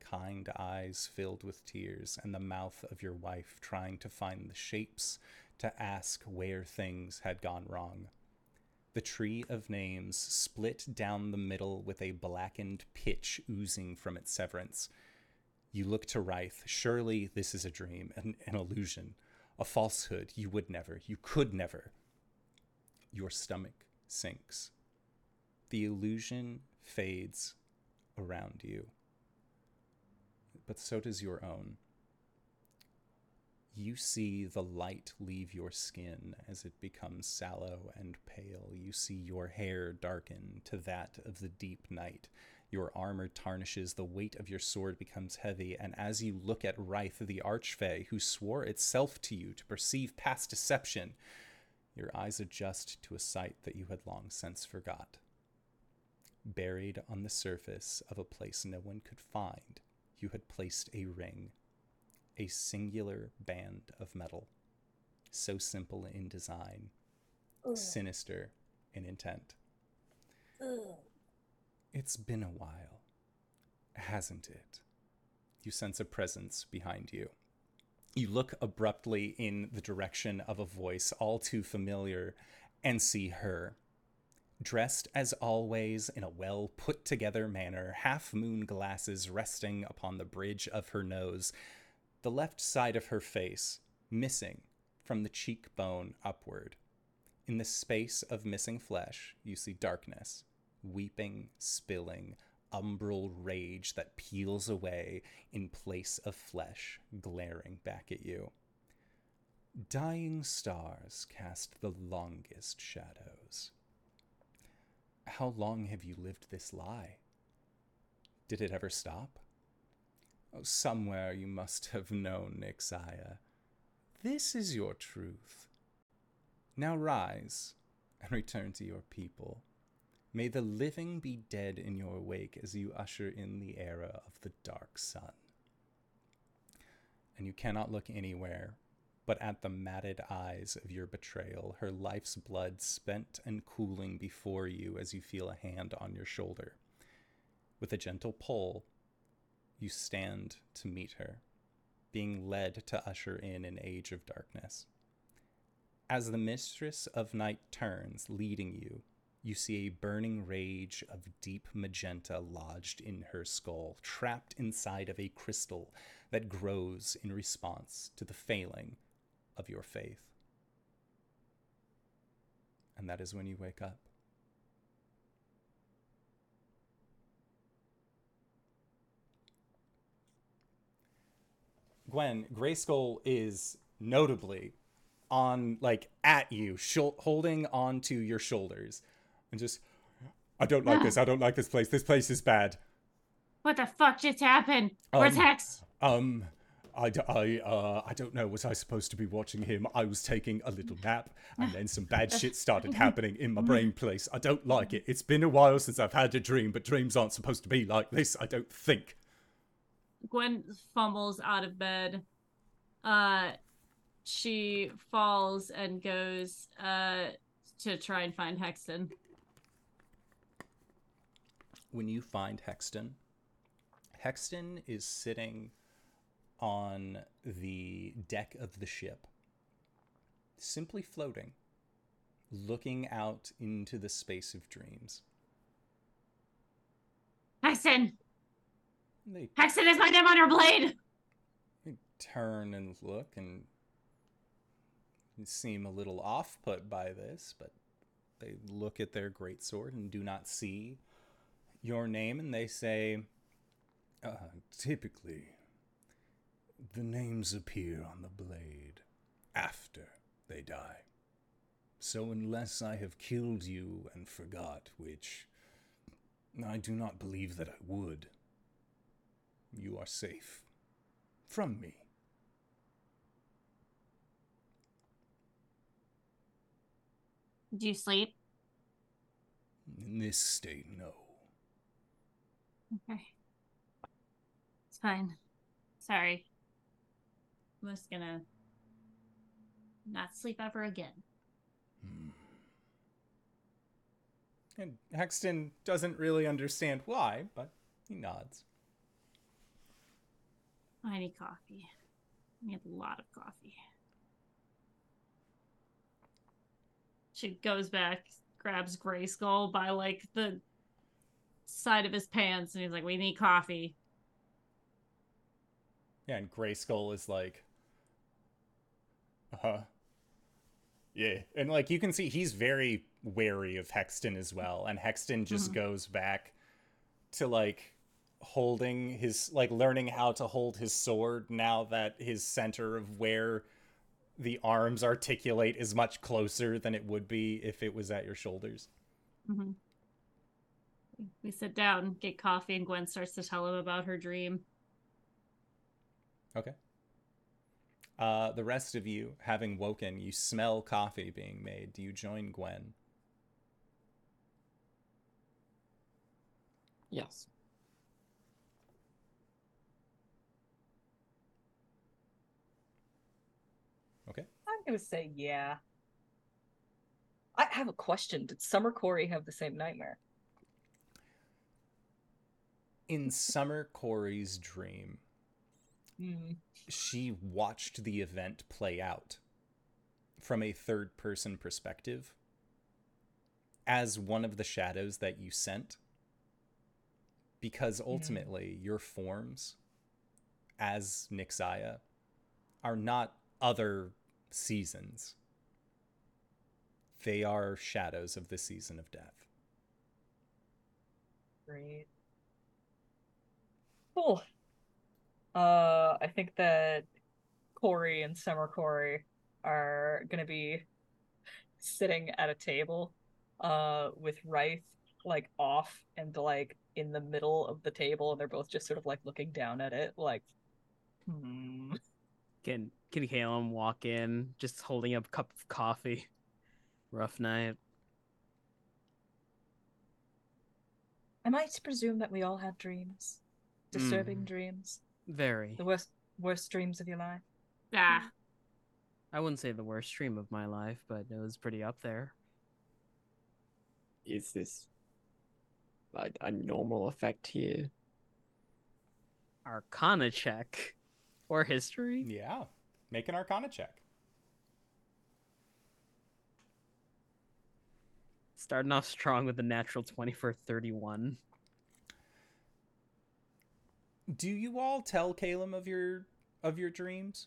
kind eyes filled with tears, and the mouth of your wife trying to find the shapes to ask where things had gone wrong. The tree of names split down the middle with a blackened pitch oozing from its severance. You look to Wraith. Surely this is a dream, an, an illusion, a falsehood. You would never, you could never. Your stomach sinks. The illusion fades around you, but so does your own. You see the light leave your skin as it becomes sallow and pale. You see your hair darken to that of the deep night. Your armor tarnishes, the weight of your sword becomes heavy, and as you look at Wraith, the Archfey, who swore itself to you to perceive past deception, your eyes adjust to a sight that you had long since forgot. Buried on the surface of a place no one could find, you had placed a ring, a singular band of metal, so simple in design, sinister in intent. It's been a while, hasn't it? You sense a presence behind you. You look abruptly in the direction of a voice all too familiar and see her. Dressed as always in a well put together manner, half moon glasses resting upon the bridge of her nose, the left side of her face missing from the cheekbone upward. In the space of missing flesh, you see darkness, weeping, spilling, umbral rage that peels away in place of flesh glaring back at you. Dying stars cast the longest shadows. How long have you lived this lie? Did it ever stop? Oh, somewhere you must have known, Nixiah. This is your truth. Now rise and return to your people. May the living be dead in your wake as you usher in the era of the dark sun. And you cannot look anywhere but at the matted eyes of your betrayal, her life's blood spent and cooling before you as you feel a hand on your shoulder. With a gentle pull, you stand to meet her, being led to usher in an age of darkness. As the mistress of night turns, leading you, you see a burning rage of deep magenta lodged in her skull, trapped inside of a crystal that grows in response to the failing of your faith. And that is when you wake up. Gwen, Grayskull is notably on, like, at you, shul- holding onto your shoulders, and just, I don't like this. I don't like this place. This place is bad. What the fuck just happened? Where's Um, Hex? Um, I, I, uh, I don't know. Was I supposed to be watching him? I was taking a little nap, and then some bad shit started happening in my brain place. I don't like it. It's been a while since I've had a dream, but dreams aren't supposed to be like this. I don't think. Gwen fumbles out of bed. Uh, she falls and goes uh to try and find Hexton. When you find Hexton, Hexton is sitting on the deck of the ship, simply floating. looking out into the space of dreams. Hexton! They Hexen is my name on your blade! They turn and look and seem a little off put by this, but they look at their greatsword and do not see your name, and they say, Uh, typically, the names appear on the blade after they die. So, unless I have killed you and forgot, which I do not believe that I would, you are safe from me. Do you sleep? In this state, no. Okay. It's fine. Sorry. I'm just gonna not sleep ever again. Hmm. and Hexton doesn't really understand why, but he nods. I need coffee. I need a lot of coffee. She goes back, grabs Grayskull by like the side of his pants, and he's like, "We need coffee." Yeah, and Grayskull is like, uh huh. Yeah, and like you can see, he's very wary of Hexton as well, and Hexton just Mhm. goes back to like holding his like learning how to hold his sword now that his center of where the arms articulate is much closer than it would be if it was at your shoulders. hmm We sit down, get coffee, and Gwen starts to tell him about her dream. Okay. Uh, the rest of you, having woken, you smell coffee being made. Do you join Gwen? Yes. Okay. I'm gonna say yeah. I have a question. Did Summer Corey have the same nightmare? In Summer Corey's dream, Hmm. she watched the event play out from a third person perspective as one of the shadows that you sent because ultimately your forms as Nixaya are not other seasons they are shadows of the season of death Great. Cool. Uh, I think that Corey and Summer Corey are gonna be sitting at a table, uh, with Wraith like off and like in the middle of the table, and they're both just sort of like looking down at it, like, hmm. Can can Caleb walk in just holding up a cup of coffee? Rough night. Am I to presume that we all have dreams? Disturbing Mm. dreams? Very. The worst worst dreams of your life? Ah, I wouldn't say the worst stream of my life, but it was pretty up there. Is this a, a normal effect here? Arcana check or history. yeah make an arcana check Starting off strong with a natural 20 for 31. Do you all tell Caleb of your of your dreams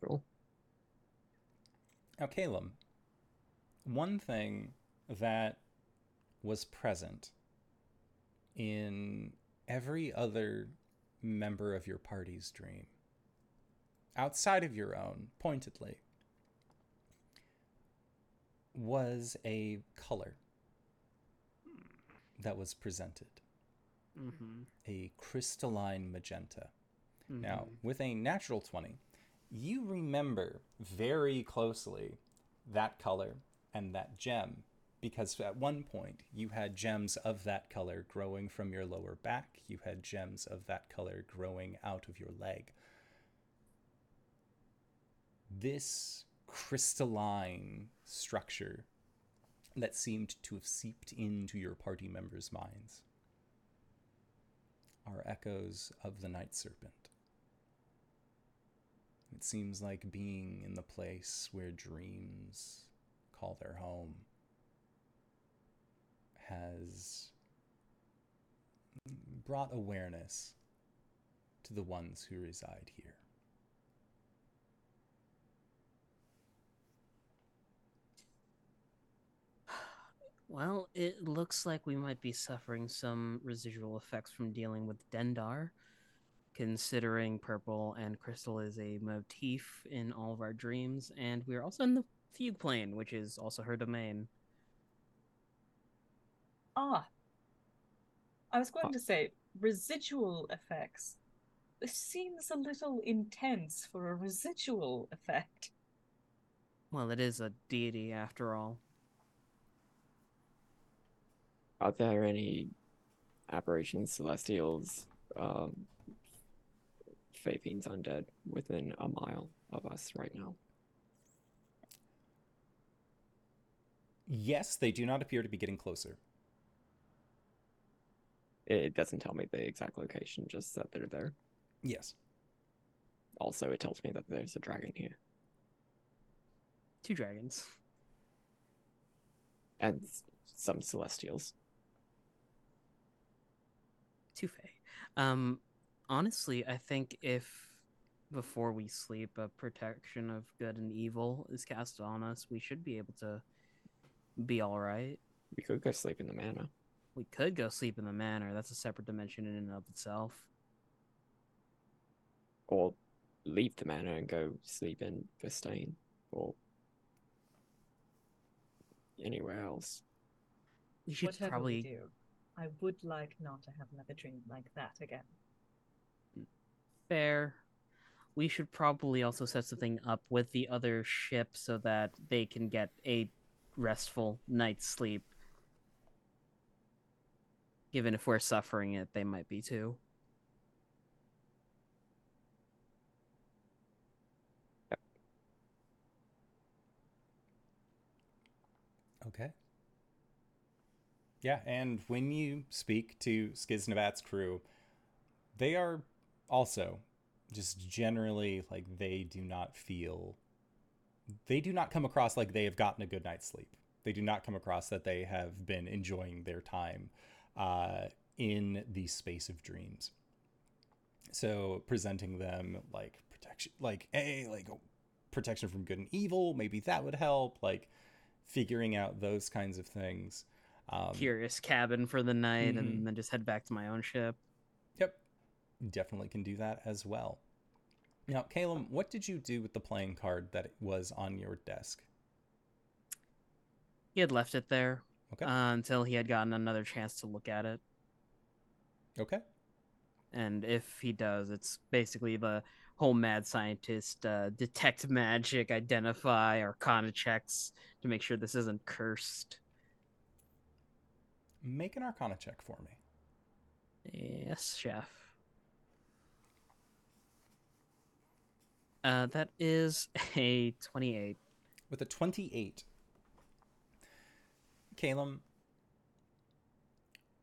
Sure. Now, Caleb, one thing that was present in every other member of your party's dream, outside of your own, pointedly, was a color that was presented Mm-hmm. a crystalline magenta. Now, Mm-hmm. with a natural 20, you remember very closely that color and that gem because at one point you had gems of that color growing from your lower back, you had gems of that color growing out of your leg. This crystalline structure that seemed to have seeped into your party members' minds are echoes of the night serpent. It seems like being in the place where dreams call their home has brought awareness to the ones who reside here. Well, it looks like we might be suffering some residual effects from dealing with Dendar, considering purple and crystal is a motif in all of our dreams, and we are also in the fugue plane, which is also her domain. Ah. I was going to say residual effects. This seems a little intense for a residual effect. Well, it is a deity after all. Are there any aberrations, celestials, um, fae fiends, undead within a mile of us right now? Yes, they do not appear to be getting closer. It doesn't tell me the exact location, just that they're there. Yes. Also, it tells me that there's a dragon here Two dragons. and some celestials. Two fae. Um, honestly, I think if before we sleep, a protection of good and evil is cast on us, we should be able to be all right. We could go sleep in the manor. We could go sleep in the manor. That's a separate dimension in and of itself. or leave the manor and go sleep in Vistane or anywhere else. We should Whatever probably we do, I would like not to have another dream like that again. fair. We should probably also set something up with the other ship so that they can get a restful night's sleep. Given if we're suffering it, they might be too. Okay. Yeah, and when you speak to Skiznabat's crew, they are also just generally like they do not feel they do not come across like they have gotten a good night's sleep. They do not come across that they have been enjoying their time uh, in the space of dreams. So presenting them like protection, like hey, like protection from good and evil, maybe that would help. Like figuring out those kinds of things. Um, Curious cabin for the night Mhm. and then just head back to my own ship. Yep, definitely can do that as well. Now, Caleb, what did you do with the playing card that was on your desk? He had left it there Okay. uh, until he had gotten another chance to look at it. Okay. And if he does, it's basically the whole mad scientist uh, detect magic, identify arcana checks to make sure this isn't cursed. Make an Arcana check for me. Yes, chef. Uh, that is a 28. With a 28, Caleb,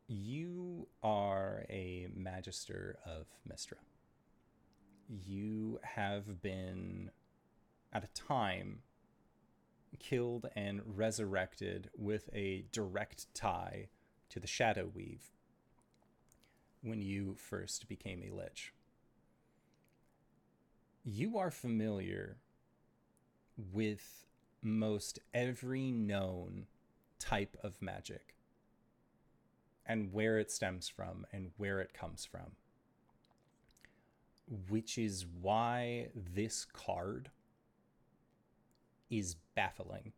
you are a magister of Mystra. You have been, at a time, killed and resurrected with a direct tie to the Shadow Weave when you first became a Lich. You are familiar with most every known type of magic and where it stems from and where it comes from. Which is why this card is baffling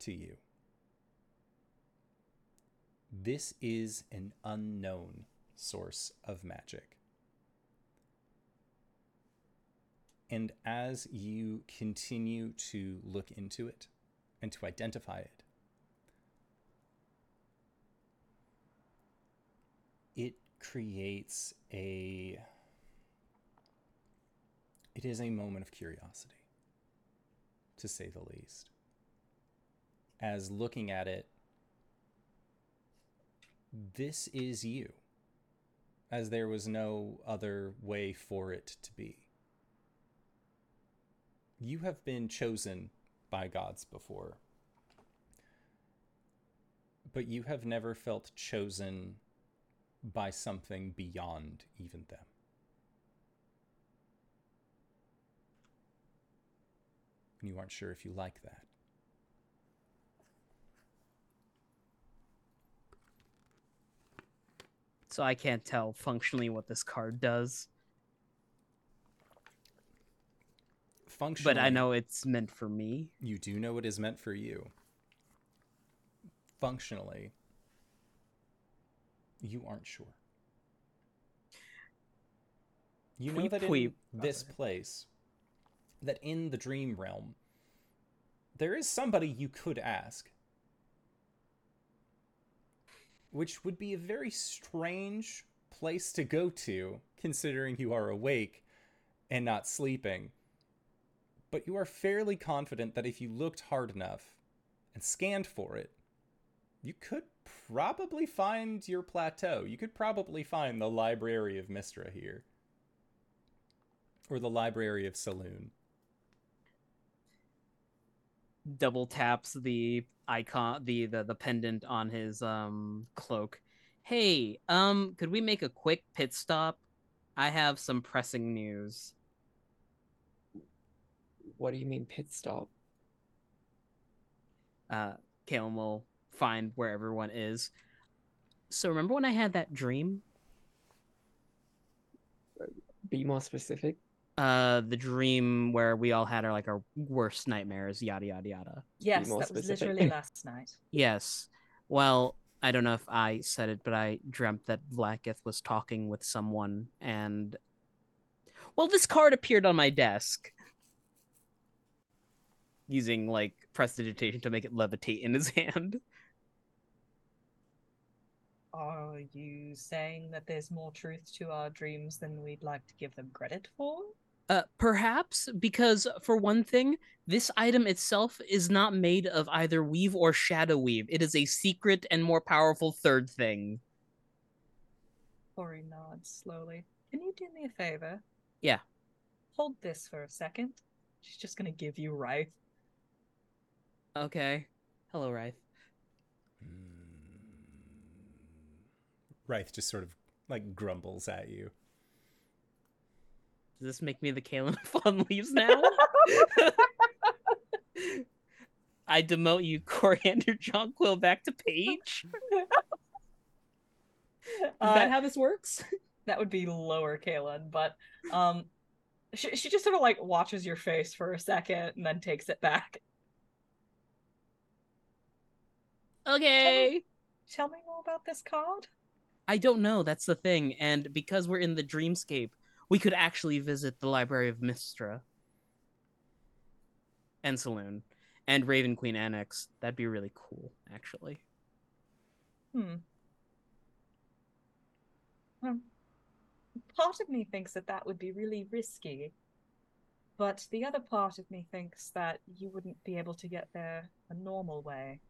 to you. This is an unknown source of magic. And as you continue to look into it and to identify it, it creates a it is a moment of curiosity to say the least as looking at it this is you as there was no other way for it to be you have been chosen by gods before but you have never felt chosen by something beyond even them. And you aren't sure if you like that. So I can't tell functionally what this card does, Functionally, but I know it's meant for me. you do know it is meant for you. Functionally, you aren't sure. You know that in this place, that in the dream realm, there is somebody you could ask. Which would be a very strange place to go to, considering you are awake and not sleeping. But you are fairly confident that if you looked hard enough and scanned for it, you could probably find your plateau. You could probably find the Library of Mystra here. Or the Library of Selûne. Double taps the icon, the the, the pendant on his um cloak. Hey, um, could we make a quick pit stop? I have some pressing news. What do you mean pit stop? uh Kalen will find where everyone is. So remember when I had that dream? Be more specific. Uh the dream where we all had our like our worst nightmares, yada yada yada. Yes, more that was literally last night. Yes. Well, I don't know if I said it, but I dreamt that Vlaakith was talking with someone and well, this card appeared on my desk. Using like prestidigitation to make it levitate in his hand. Are you saying that there's more truth to our dreams than we'd like to give them credit for? Uh, perhaps because for one thing, this item itself is not made of either weave or shadow weave. It is a secret and more powerful third thing. Ori nods slowly. Can you do me a favor? Yeah. Hold this for a second. She's just gonna give you Wraith. Okay. Hello, Wraith. Wraith just sort of like grumbles at you. Does this make me the Kalen of Fun Leaves now? I demote you, Coriander Jonquil, back to page. Is Uh, that how this works? that would be lower Kalen, but um she, she just sort of like watches your face for a second and then takes it back. Okay. Tell me more about this card. I don't know. That's the thing. And because we're in the dreamscape, we could actually visit the Library of Mystra and Selûne and Raven Queen Annex. That'd be really cool, actually. Hmm. Um, part of me thinks that that would be really risky, but the other part of me thinks that you wouldn't be able to get there a normal way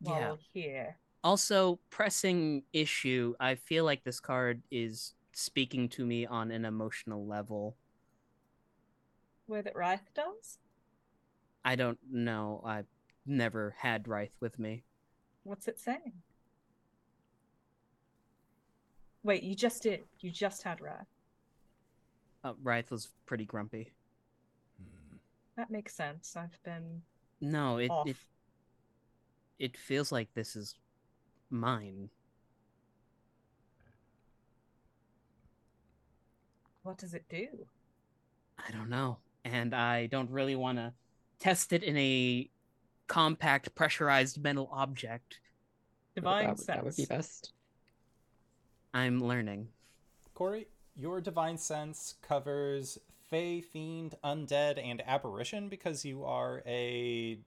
while Yeah. here. Also, pressing issue. I feel like this card is speaking to me on an emotional level. Where that Wraith does? I don't know. I've never had Wraith with me. What's it saying? Wait, you just did. You just had Wrath. Uh, Wraith was pretty grumpy. That makes sense. I've been No, it off. it it feels like this is mine. What does it do? I don't know. And I don't really want to test it in a compact, pressurized metal object. Divine that, would- that would be best. I'm learning. Corey, your divine sense covers fey, fiend, undead, and apparition because you are a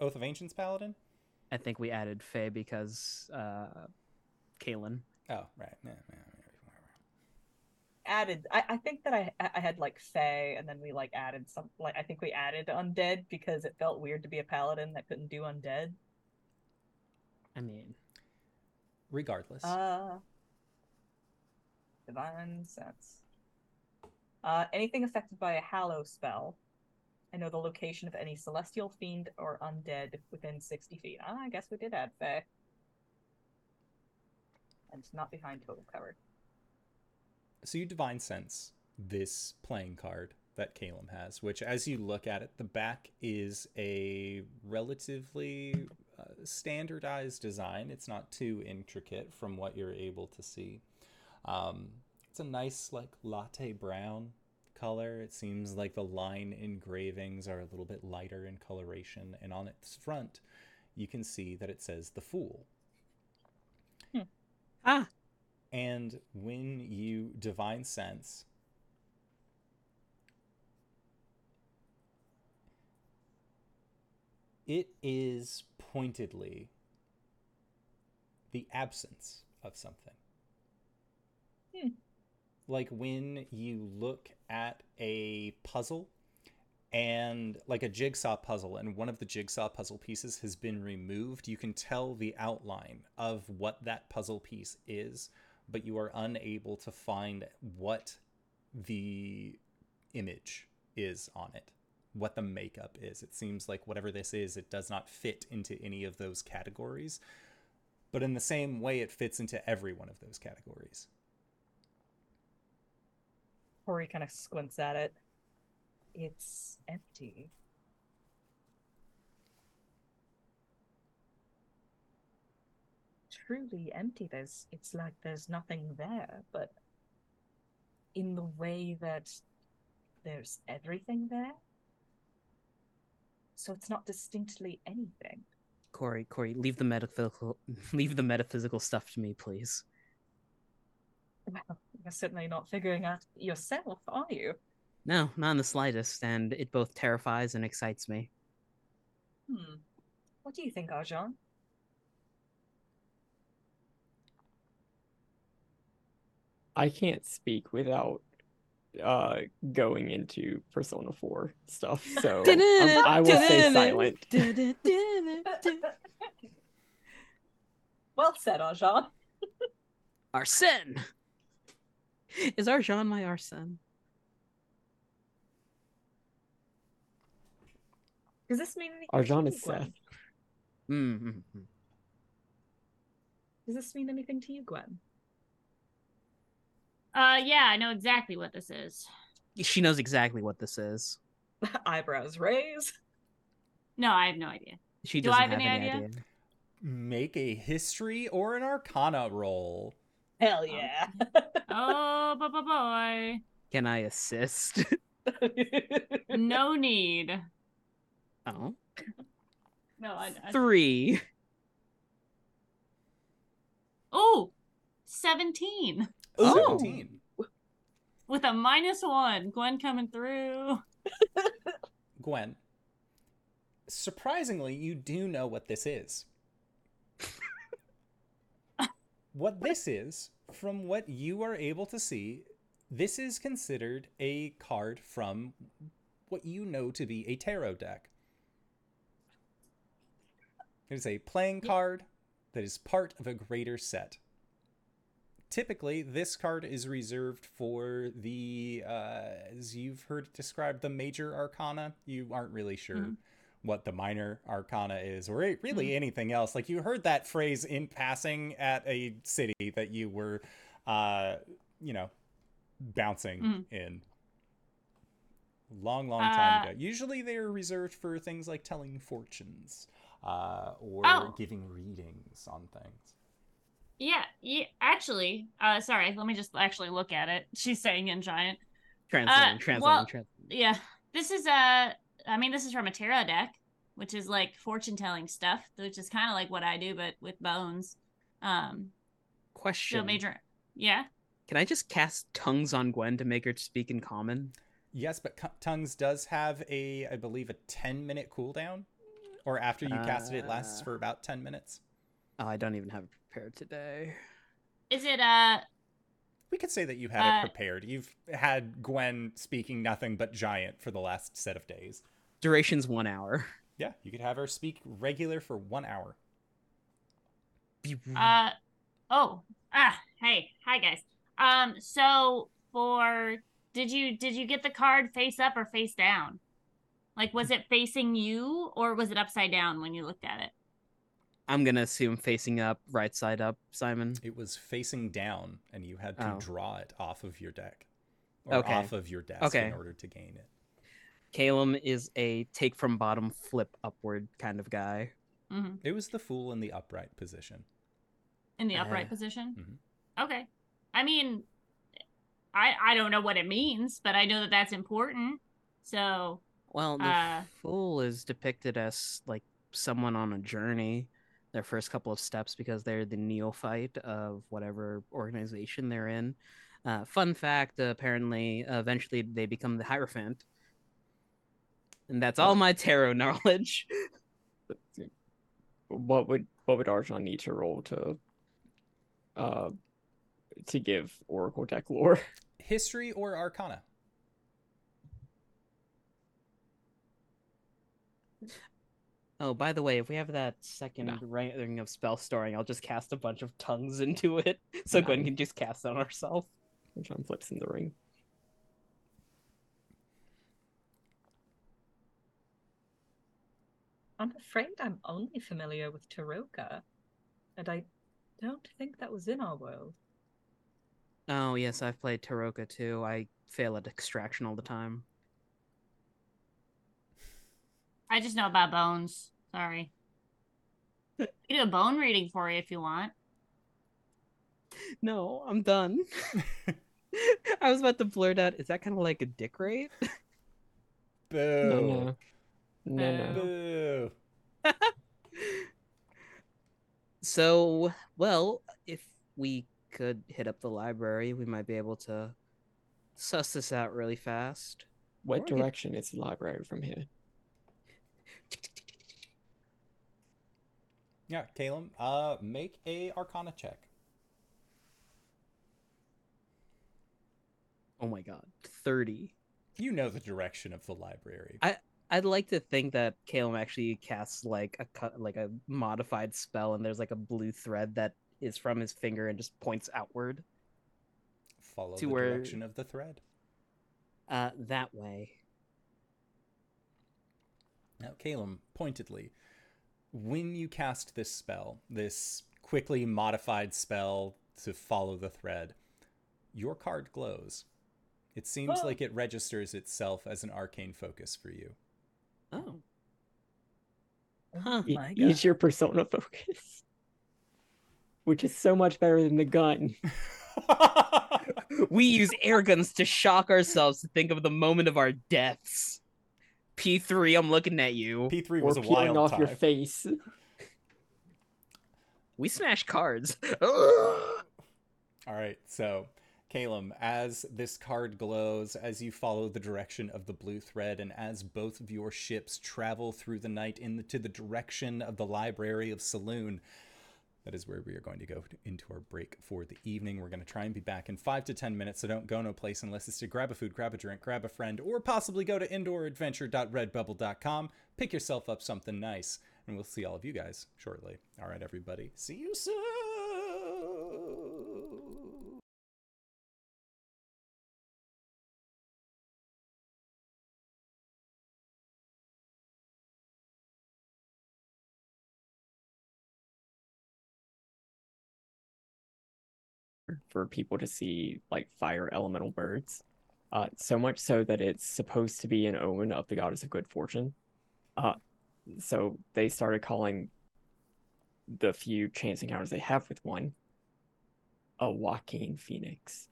Oath of Ancients paladin. I think we added fey because uh Kalen. Oh, right. Yeah, yeah, yeah. Added I, I think that I I had like Fae and then we like added some like I think we added undead because it felt weird to be a paladin that couldn't do undead. I mean, Regardless, Uh divine sense. Uh anything affected by a hallow spell. I know the location of any celestial fiend or undead within 60 feet. Ah, I guess we did add Fae. and it's not behind total cover. So you divine sense this playing card that Caleb has, which, as you look at it, the back is a relatively uh, standardized design. It's not too intricate from what you're able to see. Um, it's a nice, like, latte brown color. It seems like the line engravings are a little bit lighter in coloration, and on its front, you can see that it says the Fool. Ah, And when you divine sense, it is pointedly the absence of something. Hmm. Like when you look at a puzzle and like a jigsaw puzzle and one of the jigsaw puzzle pieces has been removed you can tell the outline of what that puzzle piece is but you are unable to find what the image is on it what the makeup is it seems like whatever this is it does not fit into any of those categories but in the same way it fits into every one of those categories Corey kind of squints at it. It's empty. Truly empty. There's it's like there's nothing there, but in the way that there's everything there. So it's not distinctly anything. Corey, Corey, leave the metaphysical, leave the metaphysical stuff to me, please. Well, you're certainly not figuring out yourself, are you? No, not in the slightest, and it both terrifies and excites me. Hmm. What do you think, Arjan? I can't speak without uh going into Persona 4 stuff. So um, I will stay silent. well said, Arjan. Arsene! Is Arjan my Arsene? Does this mean anything? Arjan is you, Gwen? Seth. Mm-hmm. Does this mean anything to you, Gwen? Uh, yeah, I know exactly what this is. She knows exactly what this is. Eyebrows raise. No, I have no idea. She Do doesn't I have have any any idea? idea. make a history or an arcana roll Hell yeah. Oh, boy, boy, boy. Can I assist? No need. oh. No, I. I... Three. Oh, 17 Oh. 17 with a minus one. Gwen coming through. Gwen, surprisingly, you do know what this is. what this is, from what you are able to see, this is considered a card from what you know to be a tarot deck. It is a playing card that is part of a greater set. Typically, this card is reserved for the, uh, as you've heard it described, the major arcana. You aren't really sure Mhm. what the minor arcana is, or really anything else. Like you heard that phrase in passing at a city that you were, uh, you know, bouncing Mhm. in. Long, long time Uh, ago. Usually they're reserved for things like telling fortunes uh, or Oh. giving readings on things. Yeah, yeah. Actually, uh, sorry. Let me just actually look at it. She's saying in giant. Translating, Uh, translating, well- translating. Yeah, this is uh I mean, this is from a tarot deck, which is like fortune telling stuff, which is kind of like what I do, but with bones. Um, so Question. major. Yeah. Can I just cast tongues on Gwen to make her speak in common? Yes, but Cu- Tongues does have a, I believe, a 10 minute cooldown. Or after you cast it, it lasts Uh. for about 10 minutes. Oh, I don't even have it prepared today. Is it uh? We could say that you had Uh, it prepared. You've had Gwen speaking nothing but giant for the last set of days. Duration's one hour. Yeah, you could have her speak regular for one hour. Uh oh ah hey hi guys um so for did you did you get the card face up or face down like was it facing you or was it upside down when you looked at it I'm gonna assume facing up, right side up, Simon. It was facing down, and you had to Oh. draw it off of your deck. Or Okay. off of your desk Okay. in order to gain it. Calum is a take from bottom, flip upward kind of guy. hmm It was the fool in the upright position. In the upright Uh, position. Mhm. Okay. I mean, I I don't know what it means, but I know that that's important. So Well, the Uh, fool is depicted as like someone on a journey, their first couple of steps because they're the neophyte of whatever organization they're in. Uh, fun fact: apparently, eventually they become the Hierophant, and that's all my tarot knowledge. What would what would Arjan need to roll to uh to give Oracle deck lore? History or Arcana? Oh, by the way, if we have that second No. ring of spell storing, I'll just cast a bunch of tongues into it, so No. Gwen can just cast on herself. Arjan flips in the ring. I'm afraid I'm only familiar with Tarokka, and I don't think that was in our world. Oh yes, I've played Tarokka too. I fail at extraction all the time. I just know about bones. Sorry. I can do a bone reading for you if you want. No, I'm done. I was about to blurt out. Is that kind of like a dick rate? Boo. No, no, no, no. Boo. So, well, if we could hit up the library, we might be able to suss this out really fast. What direction is the library from here? Yeah, Caleb, uh, make a Arcana check. Oh my god, thirty. You know the direction of the library. I I'd like to think that Caleb actually casts like a cut, like a modified spell, and there's like a blue thread that is from his finger and just points outward. Follow to the where- direction of the thread. Uh, that way. Now, Caleb, pointedly, when you cast this spell, this quickly modified spell to follow the thread, your card glows. It seems Oh. like it registers itself as an arcane focus for you. Oh, Oh Huh. Y- Use your persona focus, which is so much better than the gun. we use air guns to shock ourselves to think of the moment of our deaths. P3, I'm looking at you. P3 Or was a peeling wild off time. your face. We smash cards. All right, so Caleb, as this card glows, as you follow the direction of the blue thread, and as both of your ships travel through the night into the direction of the Library of Selûne, that is where we are going to go into our break for the evening. We're going to try and be back in five to ten minutes, so don't go no place unless it's to grab a food, grab a drink, grab a friend, or possibly go to indooradventure.redbubble.com, pick yourself up something nice, and we'll see all of you guys shortly. All right, everybody. See you soon. For people to see like fire elemental birds. Uh, so much so that it's supposed to be an omen of the goddess of good fortune. Uh, so they started calling the few chance encounters they have with one a Joaquin Phoenix.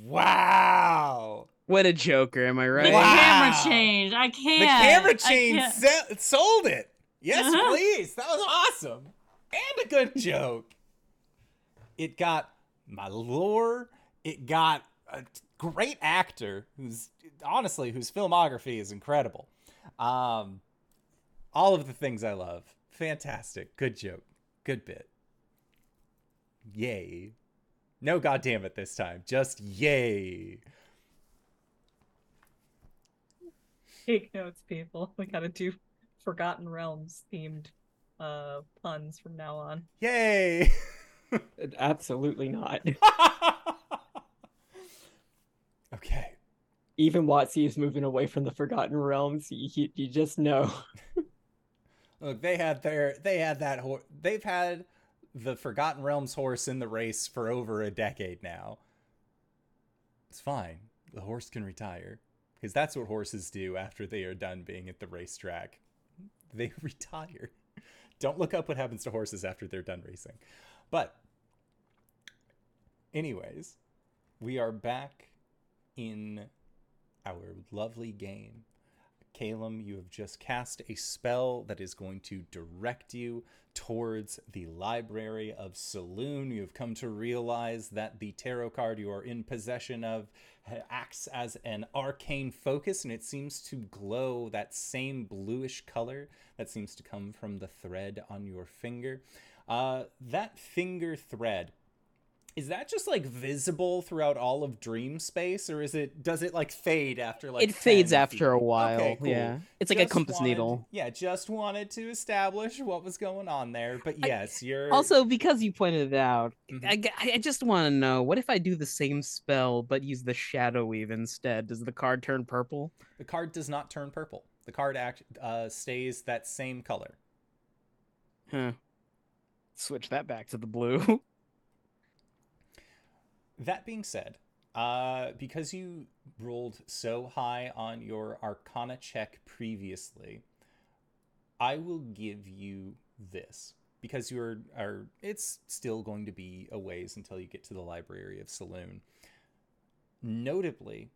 Wow. what a joker, am I The right? Wow. camera change. I can't. The camera I change can't. se- sold it. Yes, Uh-huh. please. That was awesome. And a good joke. It got my lore. It got a great actor who's honestly whose filmography is incredible. Um, all of the things I love. Fantastic. Good joke. Good bit. Yay. No goddamn it this time. Just yay. Take notes, people. We gotta do Forgotten Realms themed uh puns from now on. Yay. Absolutely not. okay. Even WotC is moving away from the Forgotten Realms. You, you, you just know. Look, they had their they had that horse. They've had the Forgotten Realms horse in the race for over a decade now. It's fine. The horse can retire because that's what horses do after they are done being at the racetrack. They retire. Don't look up what happens to horses after they're done racing. But anyways, we are back in our lovely game. Calum, you have just cast a spell that is going to direct you towards the Library of Selûne. You have come to realize that the tarot card you are in possession of acts as an arcane focus, and it seems to glow that same bluish color that seems to come from the thread on your finger. Uh, that finger thread is that just like visible throughout all of dream space or is it does it like fade after like it fades 10 after a while. Okay, cool. Yeah, it's like a compass wanted- needle. yeah just wanted to establish what was going on there but yes you're Also, because you pointed it out, Mhm. I, I just want to know what if I do the same spell but use the shadow weave instead? Does the card turn purple? the card does not turn purple the card act uh, stays that same color Huh. Switch that back to the blue. That being said, uh, because you rolled so high on your Arcana check previously, I will give you this because you're are it's still going to be a ways until you get to the Library of Selûne. Notably,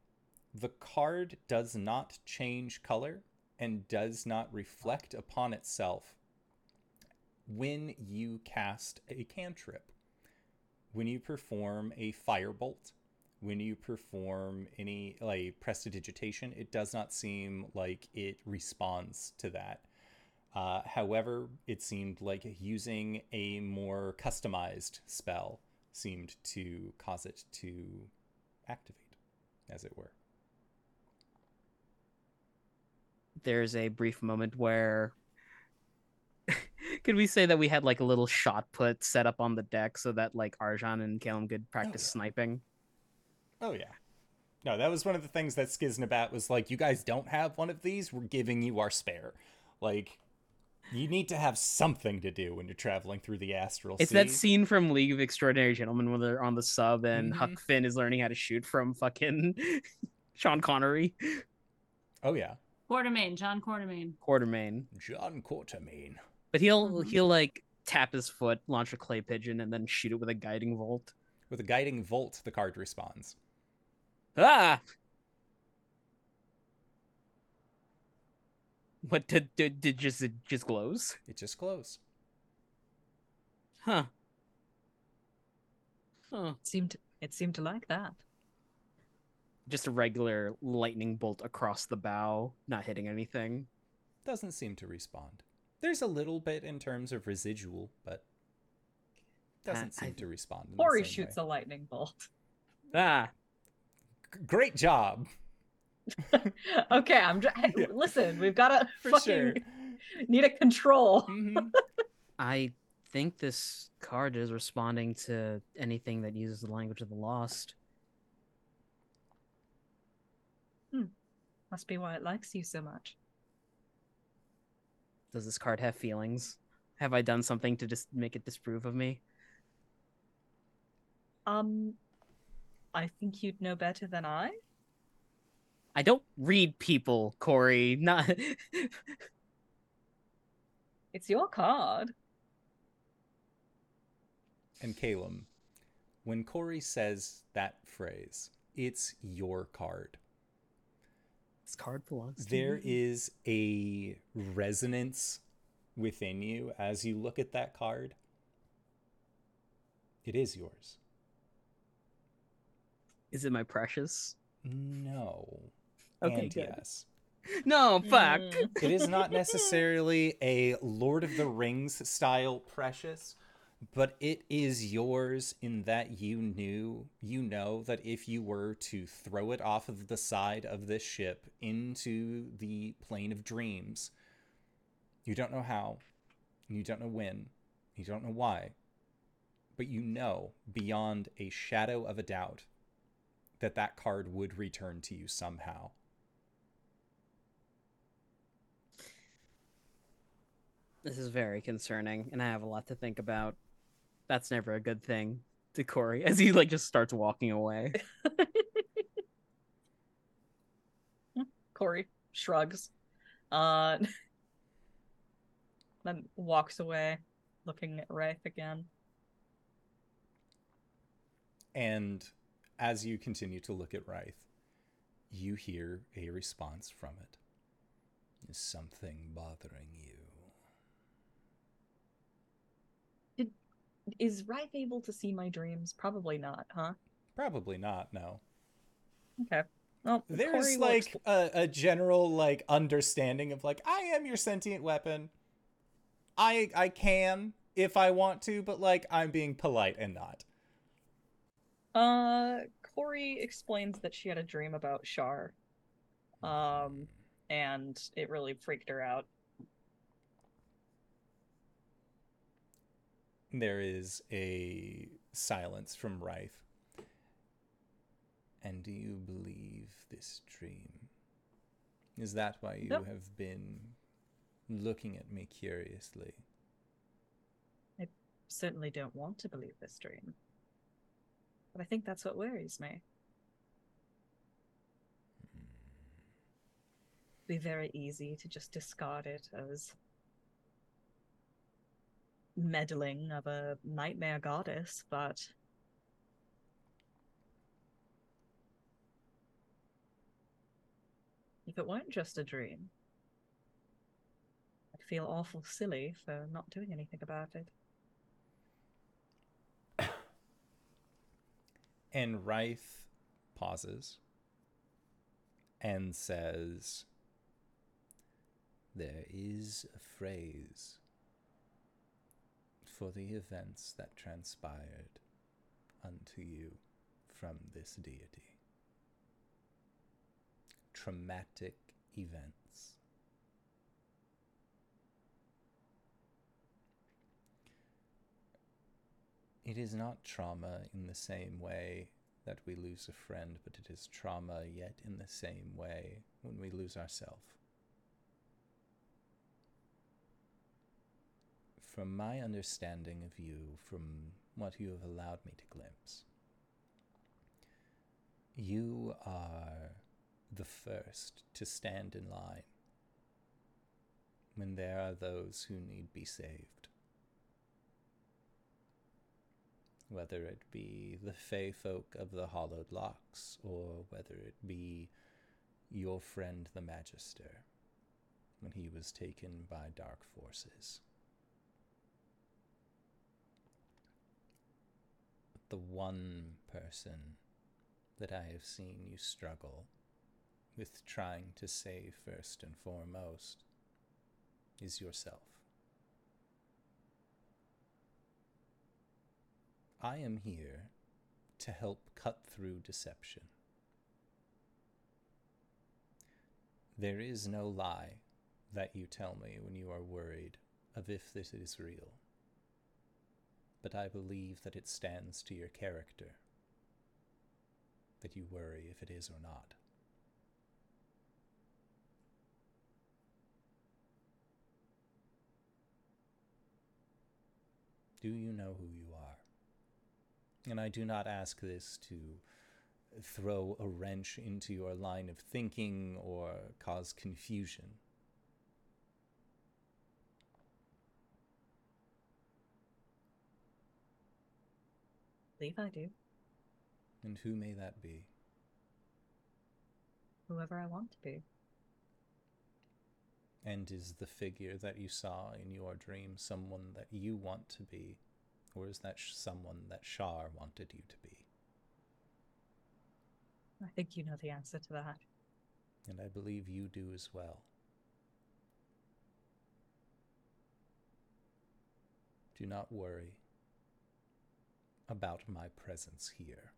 the card does not change color and does not reflect upon itself when you cast a cantrip when you perform a firebolt, when you perform any like prestidigitation, it does not seem like it responds to that. Uh, however, it seemed like using a more customized spell seemed to cause it to activate, as it were. There's a brief moment where. Could we say that we had like a little shot put set up on the deck so that like Arjan and Calum could practice yeah. sniping? Oh yeah. No, that was one of the things that Skiznabat was like, you guys don't have one of these, we're giving you our spare. Like you need to have something to do when you're traveling through the astral It's sea. that scene from League of Extraordinary Gentlemen when they're on the sub and Mhm. Huck Finn is learning how to shoot from fucking Sean Connery, Oh yeah. Quatermain, John Quatermain. Quatermain. John Quatermain. But he'll Mhm. he'll like tap his foot, launch a clay pigeon, and then shoot it with a guiding bolt. With a guiding bolt, the card responds. Ah! What did did, did just it just glows? It just glows. Huh. Huh. It seemed it seemed to like that. Just a regular lightning bolt across the bow, not hitting anything. Doesn't seem to respond. There's a little bit in terms of residual, but doesn't I- seem to respond. in the Or he shoots way. a lightning bolt. Ah, G- Great job. okay, I'm just Yeah. listen. We've got to fucking sure. need a control. Mhm. I think this card is responding to anything that uses the language of the lost. Hmm. Must be why it likes you so much. Does this card have feelings? Have I done something to just make it disprove of me? Um, I think you'd know better than I. I don't read people, Corey. Not It's your card. And Calum, when Corey says that phrase, it's your card. This card belongs to There me. is a resonance within you as you look at that card. It is yours. Is it my precious? No. Okay, and good. yes. No, fuck. Mm. It is not necessarily a Lord of the Rings style precious, but it is yours in that you knew, you know that if you were to throw it off of the side of this ship into the plane of dreams, you don't know how, you don't know when, you don't know why, but you know beyond a shadow of a doubt that that card would return to you somehow. This is very concerning, and I have a lot to think about. That's never a good thing to Corey as he like just starts walking away. Corey shrugs. Uh then walks away, looking at Wraith again. And as you continue to look at Wraith, you hear a response from it. Is something bothering you? Is Wraith able to see my dreams? Probably not, huh? Probably not, no. Okay. Well, There's Corey like a, a general like understanding of like I am your sentient weapon. I I can if I want to, but like I'm being polite and not. Uh, Corey explains that she had a dream about Shar. Um, and it really freaked her out. There is a silence from Wraith. And do you believe this dream? Is that why you Nope. have been looking at me curiously? I certainly don't want to believe this dream. But I think that's what worries me. It'd be very easy to just discard it as meddling of a nightmare goddess, but if it weren't just a dream, I'd feel awful silly for not doing anything about it. And Wraith pauses and says, There is a phrase for the events that transpired unto you from this deity. Traumatic events. It is not trauma in the same way that we lose a friend, but it is trauma yet in the same way when we lose ourselves. From my understanding of you, from what you have allowed me to glimpse, you are the first to stand in line when there are those who need be saved. Whether it be the fey folk of the hollowed locks, or whether it be your friend the Magister when he was taken by dark forces. The one person that I have seen you struggle with trying to save first and foremost is yourself. I am here to help cut through deception. There is no lie that you tell me when you are worried of if this is real. But I believe that it stands to your character, that you worry if it is or not. Do you know who you are? And I do not ask this to throw a wrench into your line of thinking or cause confusion. Believe I do. And who may that be? Whoever I want to be. And is the figure that you saw in your dream someone that you want to be? Or is that sh- someone that Shar wanted you to be? I think you know the answer to that. And I believe you do as well. Do not worry about my presence here.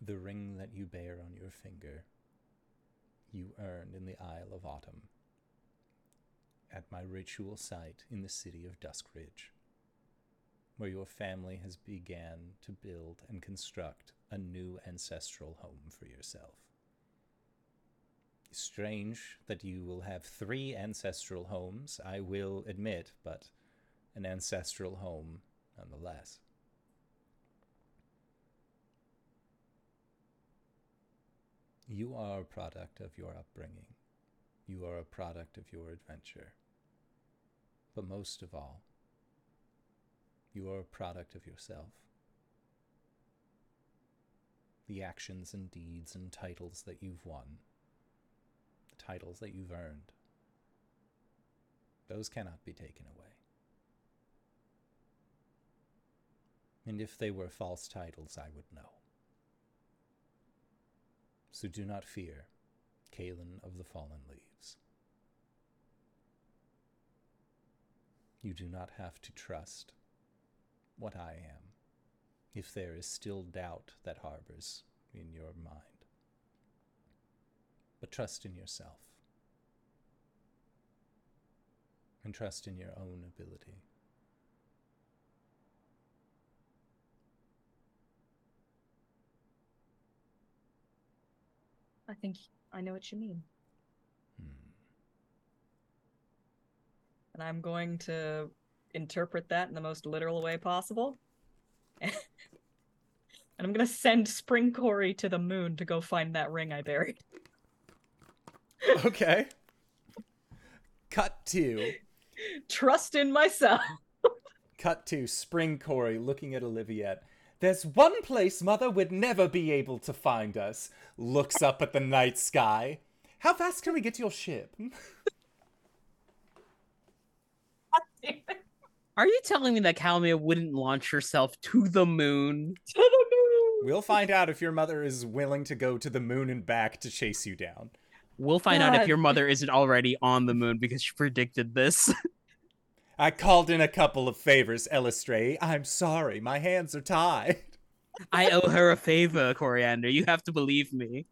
The ring that you bear on your finger, you earned in the Isle of Autumn, at my ritual site in the city of Duskridge, where your family has began to build and construct a new ancestral home for yourself. Strange that you will have three ancestral homes, I will admit, but an ancestral home nonetheless. You are a product of your upbringing. You are a product of your adventure. But most of all, you are a product of yourself. The actions and deeds and titles that you've won, titles that you've earned, those cannot be taken away. And if they were false titles, I would know. So do not fear, Kalen of the Fallen Leaves. You do not have to trust what I am if there is still doubt that harbors in your mind. But trust in yourself and trust in your own ability. I think I know what you mean. Hmm. And I'm going to interpret that in the most literal way possible. and I'm going to send Spring Corey to the moon to go find that ring I buried. Okay. Cut to Trust in myself. cut to Spring Corey looking at Oliviette. There's one place Mother would never be able to find us. Looks up at the night sky. How fast can we get to your ship? Are you telling me that Calamia wouldn't launch herself to the moon? to the moon. We'll find out if your mother is willing to go to the moon and back to chase you down. We'll find out if your mother isn't already on the moon because she predicted this. I called in a couple of favors, Elistray. I'm sorry, my hands are tied. I owe her a favor, Coriander. You have to believe me.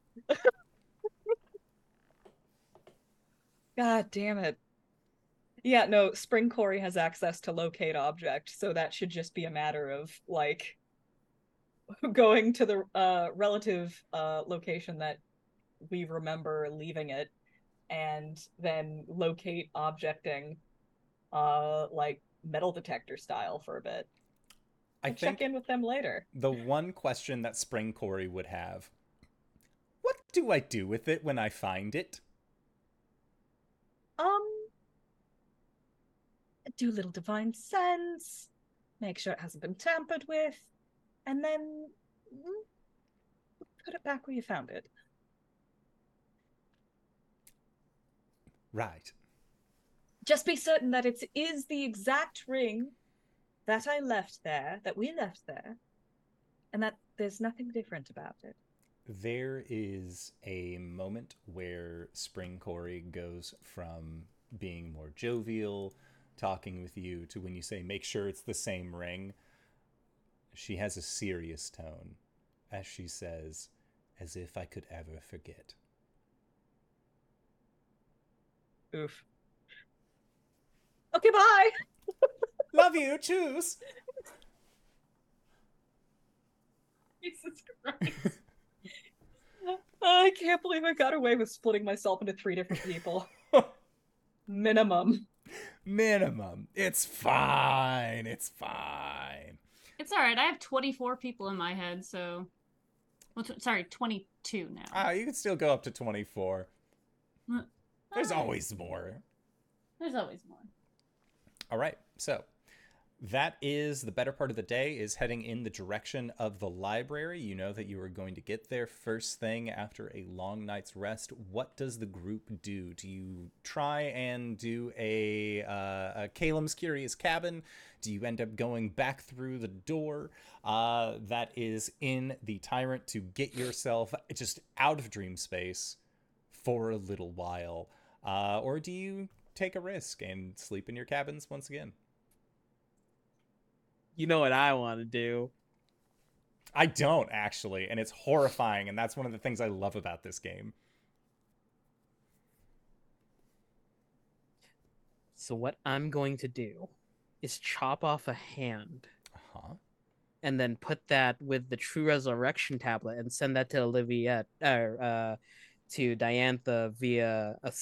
God damn it. Yeah, no, Spring Corey has access to locate object, so that should just be a matter of like going to the uh relative uh location that we remember leaving it and then locate objecting uh like metal detector style for a bit. I check in with them later. the one question that Spring Corey would have What do I do with it when I find it? Um do a little divine sense, make sure it hasn't been tampered with, and then mm, put it back where you found it. Right. Just be certain that it is the exact ring that I left there, that we left there, and that there's nothing different about it. There is a moment where Spring Corey goes from being more jovial, talking with you, to when you say, make sure it's the same ring. She has a serious tone as she says, as if I could ever forget. Oof. Okay, bye. Love you, choose. Jesus Christ. I can't believe I got away with splitting myself into three different people. Minimum. Minimum. It's fine. It's fine. It's all right. I have 24 people in my head, so. Well, tw- sorry, 22 now. Ah, you can still go up to 24. There's always more. There's always more. All right. So that is the better part of the day is heading in the direction of the library. You know that you are going to get there first thing after a long night's rest. What does the group do? Do you try and do a, uh, a Calem's Curious Cabin? Do you end up going back through the door uh, that is in the Tyrant to get yourself just out of dream space for a little while? Uh, or do you take a risk and sleep in your cabins once again? You know what I want to do. I don't actually, and it's horrifying, and that's one of the things I love about this game. So what I'm going to do is chop off a hand Uh-huh. and then put that with the true resurrection tablet and send that to Oliviette or uh to Diantha via a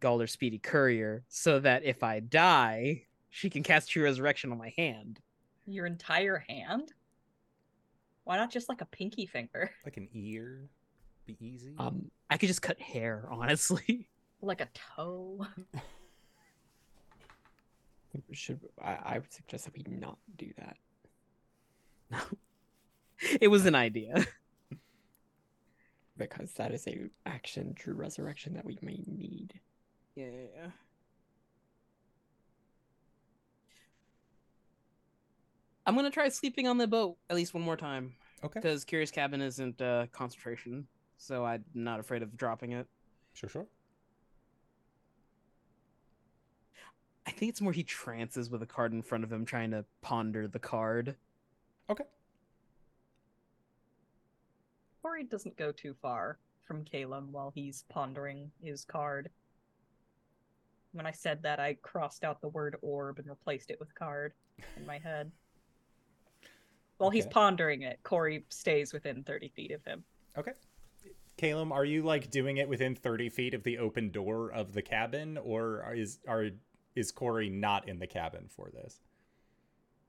Galder Speedy Courier so that if I die, she can cast True Resurrection on my hand. Your entire hand? Why not just like a pinky finger? Like an ear, be easy. Um, I could just cut hair, honestly. Like a toe? should I, I would suggest that we not do that No. it was an idea. Because that is a action true resurrection that we may need. Yeah. I'm gonna try sleeping on the boat at least one more time okay. because Curious Cabin isn't uh, concentration, so I'm not afraid of dropping it. Sure, sure. I think it's more he trances with a card in front of him, trying to ponder the card. Okay. Corey doesn't go too far from Calum while he's pondering his card. When I said that, I crossed out the word orb and replaced it with card in my head. While he's pondering it, Corey stays within 30 feet of him. Okay. Calum, are you like doing it within 30 feet of the open door of the cabin, or is are is Corey not in the cabin for this?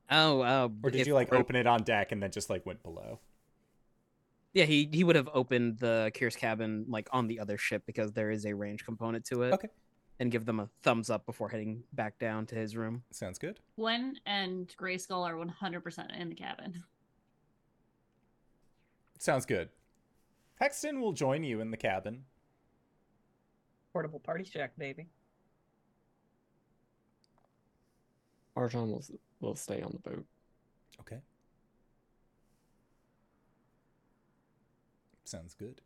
Oh, uh, Or did you like open it on deck and then just like went below? Yeah, he he would have opened the Curious Cabin like on the other ship because there is a range component to it. Okay. And give them a thumbs up before heading back down to his room. Sounds good. Gwen and Grayskull are 100% in the cabin. Sounds good. Hexton will join you in the cabin. Portable party shack, baby. Arjan will will stay on the boat. Okay. Sounds good.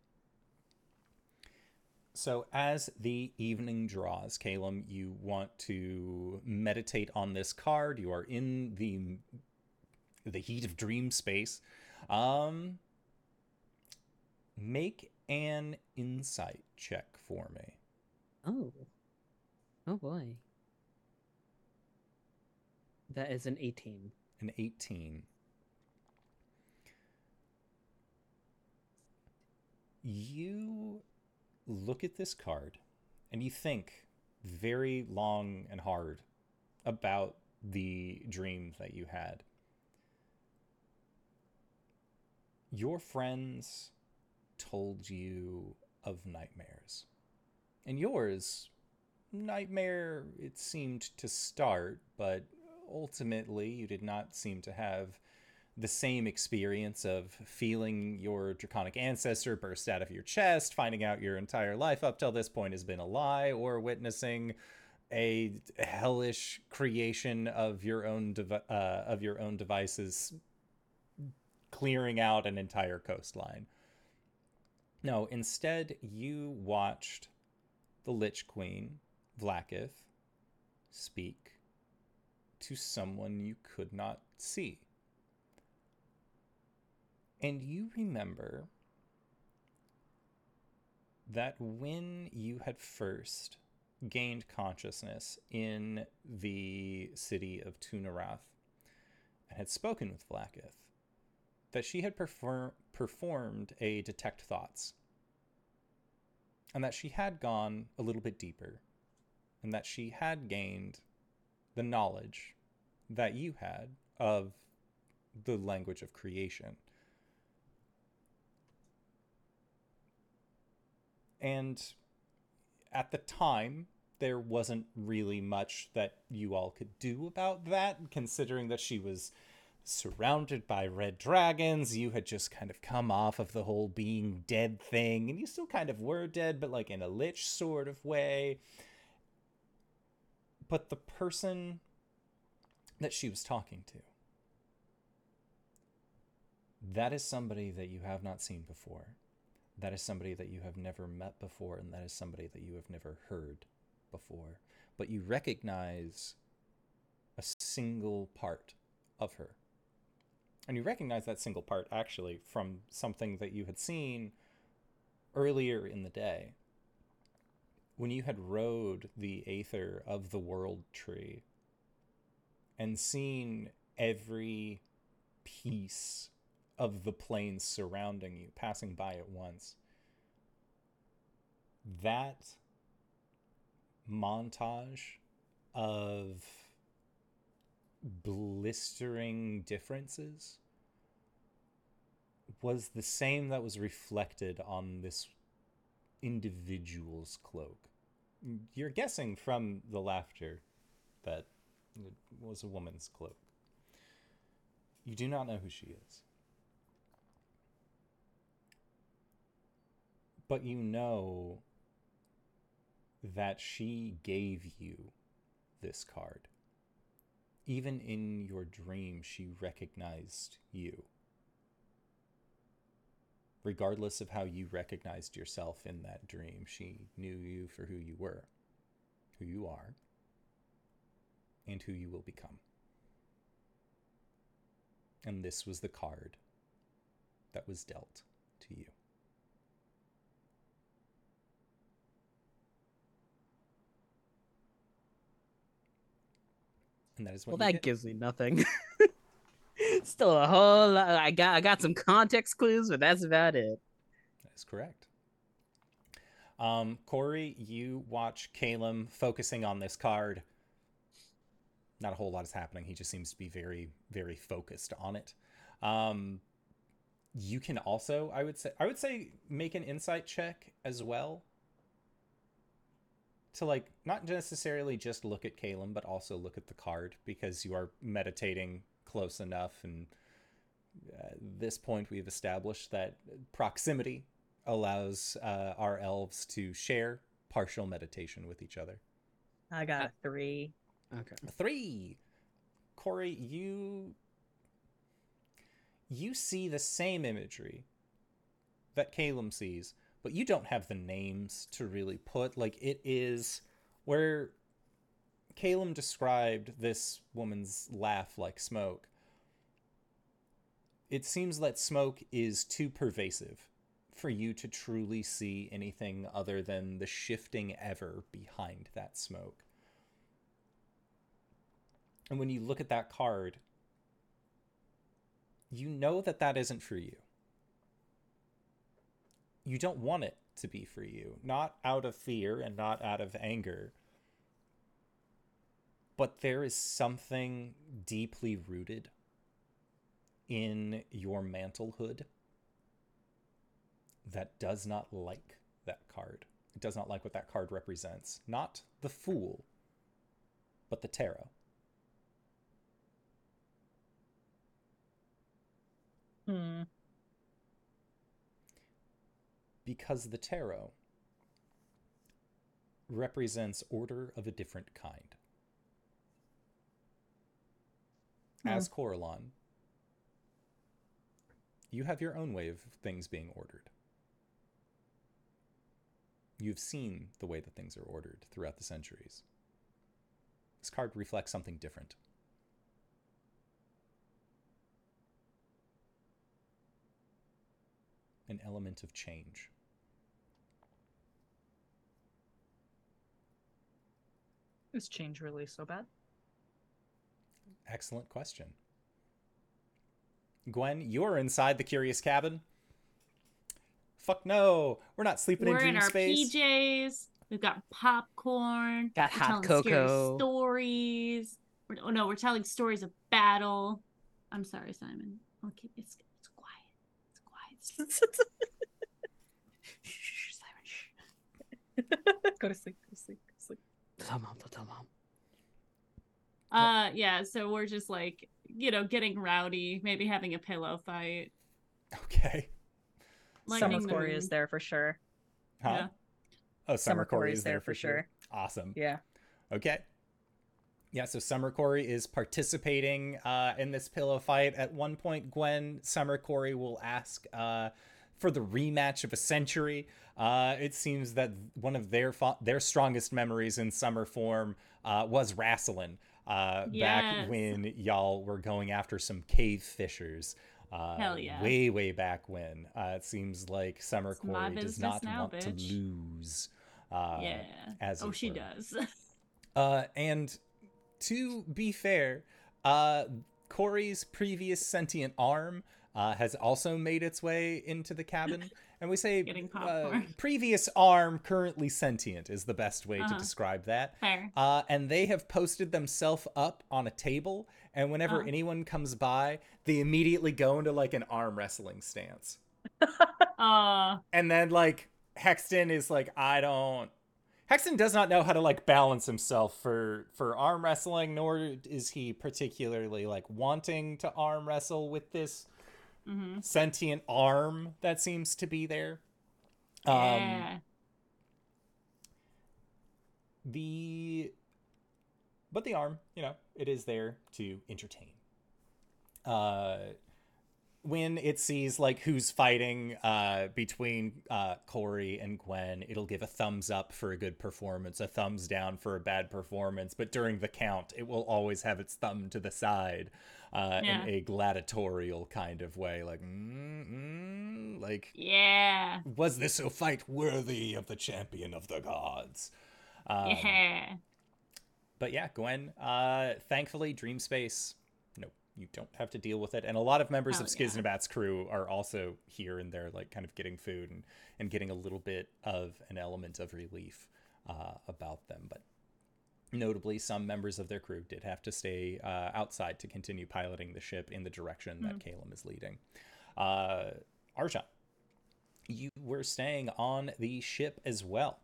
So, as the evening draws, Calum, you want to meditate on this card. You are in the the heat of dream space. Um, make an insight check for me. Oh. Oh boy. That is an 18. An 18. You look at this card and you think very long and hard about the dream that you had. Your friends told you of nightmares. And yours, nightmare, it seemed to start, but ultimately you did not seem to have the same experience of feeling your draconic ancestor burst out of your chest, finding out your entire life up till this point has been a lie, or witnessing a hellish creation of your own uh, of your own devices clearing out an entire coastline. No, instead you watched the Lich Queen, Vlaakith, speak to someone you could not see. And you remember that when you had first gained consciousness in the city of Tu'narath and had spoken with Vlaakith, that she had perfor- performed a detect thoughts, and that she had gone a little bit deeper, and that she had gained the knowledge that you had of the language of creation. And at the time, there wasn't really much that you all could do about that, considering that she was surrounded by red dragons. You had just kind of come off of the whole being dead thing, and you still kind of were dead, but like in a lich sort of way. But the person that she was talking to, that is somebody that you have not seen before. That is somebody that you have never met before, and that is somebody that you have never heard before. But you recognize a single part of her. And you recognize that single part actually from something that you had seen earlier in the day when you had rode the Aether of the World Tree and seen every piece of the planes surrounding you passing by at once. that montage of blistering differences was the same that was reflected on this individual's cloak. You're guessing from the laughter that it was a woman's cloak. You do not know who she is. But you know that she gave you this card. Even in your dream, she recognized you. Regardless of how you recognized yourself in that dream, she knew you for who you were, who you are, and who you will become. And this was the card that was dealt to you. And that is what Well, that get. gives me nothing. Still a whole lot. I got I got some context clues, but that's about it. That is correct. Um, Corey, you watch Calum focusing on this card. Not a whole lot is happening. He just seems to be very, very focused on it. Um, you can also, I would say, I would say, make an insight check as well. To like not necessarily just look at Calum, but also look at the card because you are meditating close enough. And at this point, we've established that proximity allows uh, our elves to share partial meditation with each other. I got a three. Okay. Three. Corey, you you see the same imagery that Calum sees, but you don't have the names to really put. Like it is where Calum described this woman's laugh like smoke. It seems that smoke is too pervasive for you to truly see anything other than the shifting ever behind that smoke. And when you look at that card, you know that that isn't for you. You don't want it to be for you, not out of fear and not out of anger. But there is something deeply rooted in your mantlehood that does not like that card. It does not like what that card represents. Not the fool, but the tarot. Hmm. Because the tarot represents order of a different kind. Hmm. As Coralon, you have your own way of things being ordered. You've seen the way that things are ordered throughout the centuries. This card reflects something different. An element of change. Is change really so bad? Excellent question. Gwen, you're inside the curious cabin. Fuck no, we're not sleeping in space. We're in in our space. PJs. We've got popcorn. Got we're hot telling scary cocoa. stories. We're, oh no, we're telling stories of battle. I'm sorry, Simon. I'll keep it's it's quiet. It's quiet. Shh, Simon, shh. go to sleep. Go to sleep. Go to sleep. Tell mom. Tell mom. Uh yeah, so we're just like, you know, getting rowdy, maybe having a pillow fight. Okay. Lightning Summer Corey the is there for sure. Huh? Yeah. Oh, Summer, Summer Corey Corey is there for sure. Awesome. Yeah. Okay. Yeah, so Summer Corey is participating uh, in this pillow fight. At one point, Gwen, Summer Corey will ask uh, for the rematch of a century. Uh, it seems that one of their fo- their strongest memories in summer form uh, was wrestling. Uh, Back when y'all were going after some cave fishers. Uh, Hell yeah. Way, way back when. Uh, it seems like Summer It's Corey does not now, want to lose. Uh, yeah. as oh, she were. does. Uh, and to be fair, uh, Corey's previous sentient arm uh, has also made its way into the cabin. And we say uh, previous arm, currently sentient is the best way to Uh-huh. describe that. Fair. Uh, and they have posted themselves up on a table. And whenever Oh. anyone comes by, they immediately go into like an arm wrestling stance. Uh, And then like Hexton is like, I don't. Hexton does not know how to like balance himself for for arm wrestling, nor is he particularly like wanting to arm wrestle with this hmm sentient arm that seems to be there. Um, yeah. the but the arm you know it is there to entertain uh when it sees like who's fighting uh between uh Corey and Gwen it'll give a thumbs up for a good performance a thumbs down for a bad performance but during the count it will always have its thumb to the side uh Yeah. in a gladiatorial kind of way like mm, mm, like Yeah. was this a fight worthy of the champion of the gods um, yeah. but yeah, Gwen, uh, thankfully, Dream Space, no, you don't have to deal with it. And a lot of members Oh, of yeah. Skiznabat's crew are also here and they're like kind of getting food and, and getting a little bit of an element of relief uh, about them. But notably, some members of their crew did have to stay uh, outside to continue piloting the ship in the direction that Calum is leading. Uh, you were staying on the ship as well.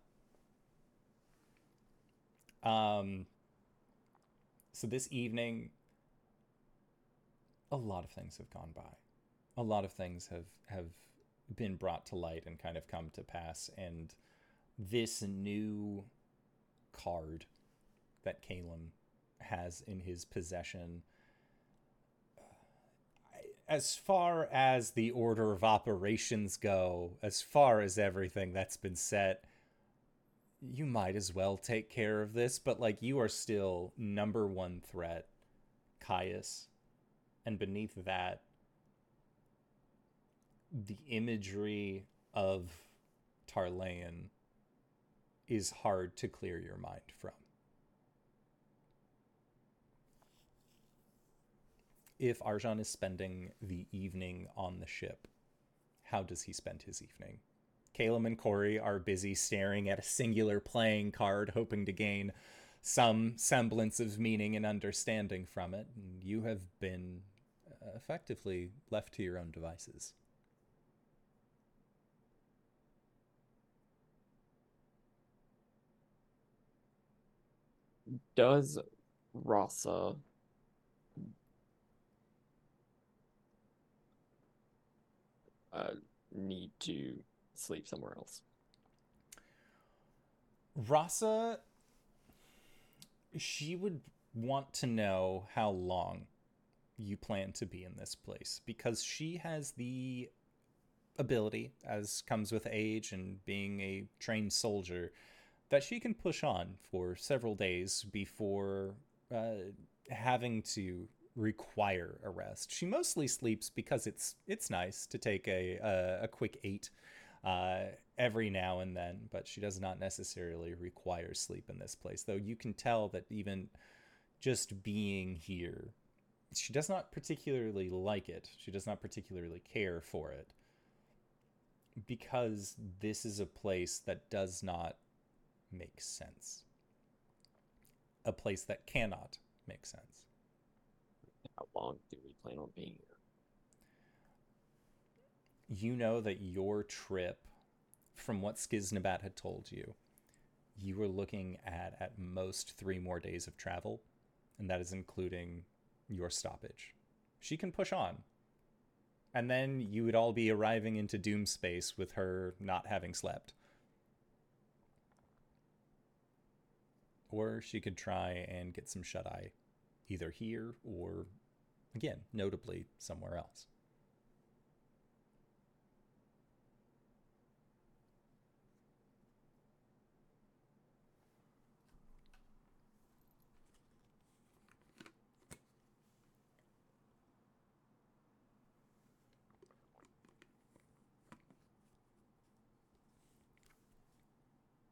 Um, so this evening, a lot of things have gone by. A lot of things have have been brought to light and kind of come to pass. And this new card that Calum has in his possession, uh, as far as the order of operations go, as far as everything that's been set, you might as well take care of this, but like you are still number one threat, Caius. And beneath that, the imagery of Tarlean is hard to clear your mind from. If Arjan is spending the evening on the ship, how does he spend his evening? Caleb and Corey are busy staring at a singular playing card, hoping to gain some semblance of meaning and understanding from it. And you have been uh, effectively left to your own devices. Does Rasa uh, need to sleep somewhere else? Rasa, she would want to know how long you plan to be in this place because she has the ability, as comes with age and being a trained soldier, that she can push on for several days before uh, having to require a rest. She mostly sleeps because it's it's nice to take a a, a quick eight uh, every now and then, but she does not necessarily require sleep in this place. Though you can tell that even just being here, she does not particularly like it. She does not particularly care for it because this is a place that does not make sense. A place that cannot make sense. How long do we plan on being here? you know that your trip, from what Skiznabat had told you, you were looking at at most three more days of travel, and that is including your stoppage. She can push on. And then you would all be arriving into Doom space with her not having slept. Or she could try and get some shut eye, either here or, again, notably somewhere else.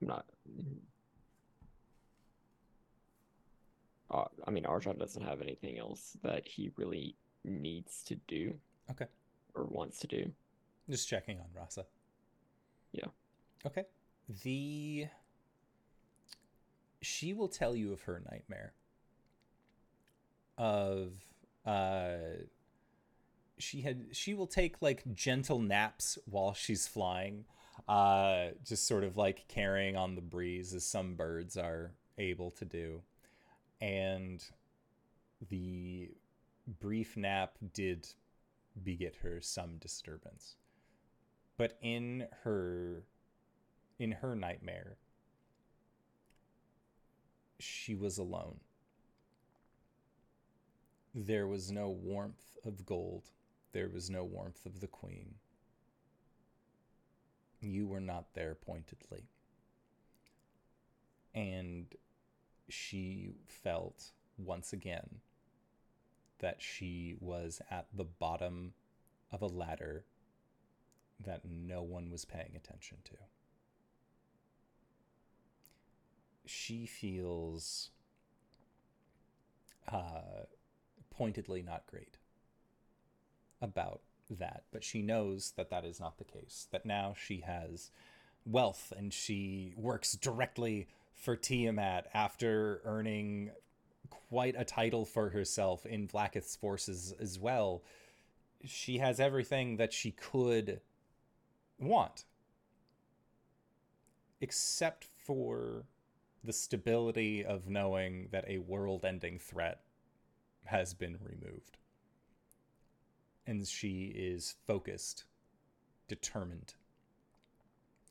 I'm not. Uh, I mean, Arjan doesn't have anything else that he really needs to do. Okay. or wants to do. Just checking on Rasa. Yeah. Okay. The she will tell you of her nightmare. Of uh she had she will take like gentle naps while she's flying. Uh just sort of like carrying on the breeze as some birds are able to do. And the brief nap did beget her some disturbance. But in her in her nightmare she was alone. There was no warmth of gold. There was no warmth of the queen. You were not there pointedly. And she felt once again that she was at the bottom of a ladder that no one was paying attention to. She feels uh, pointedly not great about that, but she knows that that is not the case. That now she has wealth and she works directly for Tiamat after earning quite a title for herself in Vlaakith's forces as well. She has everything that she could want, except for the stability of knowing that a world ending threat has been removed. And she is focused, determined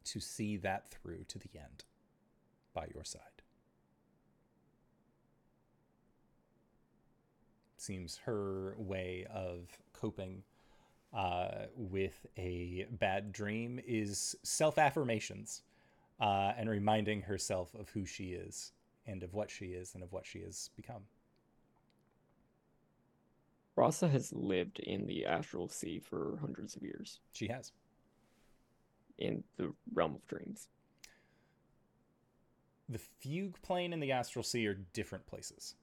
to see that through to the end by your side. Seems her way of coping uh, with a bad dream is self affirmations uh, and reminding herself of who she is and of what she is and of what she has become. Rasa has lived in the astral sea for hundreds of years She has. in the realm of dreams. The fugue plane and the astral sea are different places.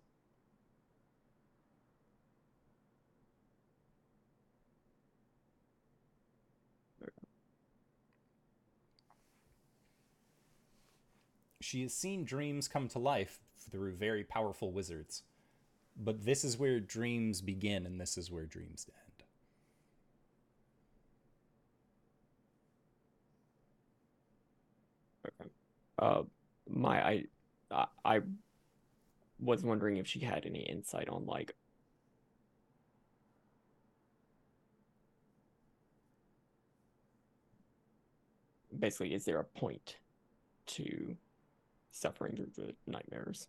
She has seen dreams come to life through very powerful wizards. But this is where dreams begin and this is where dreams end. Uh, my I, I, was wondering if she had any insight on like basically is there a point to suffering through the nightmares?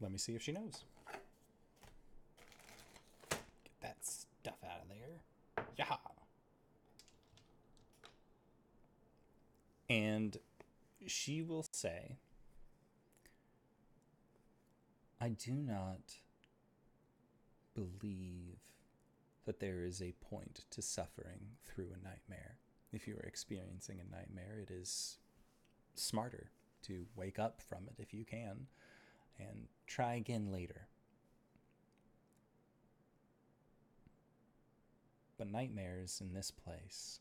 Let me see if she knows. Get that stuff out of there. Yeah. And she will say, I do not believe that there is a point to suffering through a nightmare. If you are experiencing a nightmare, it is smarter to wake up from it if you can and try again later. But nightmares in this place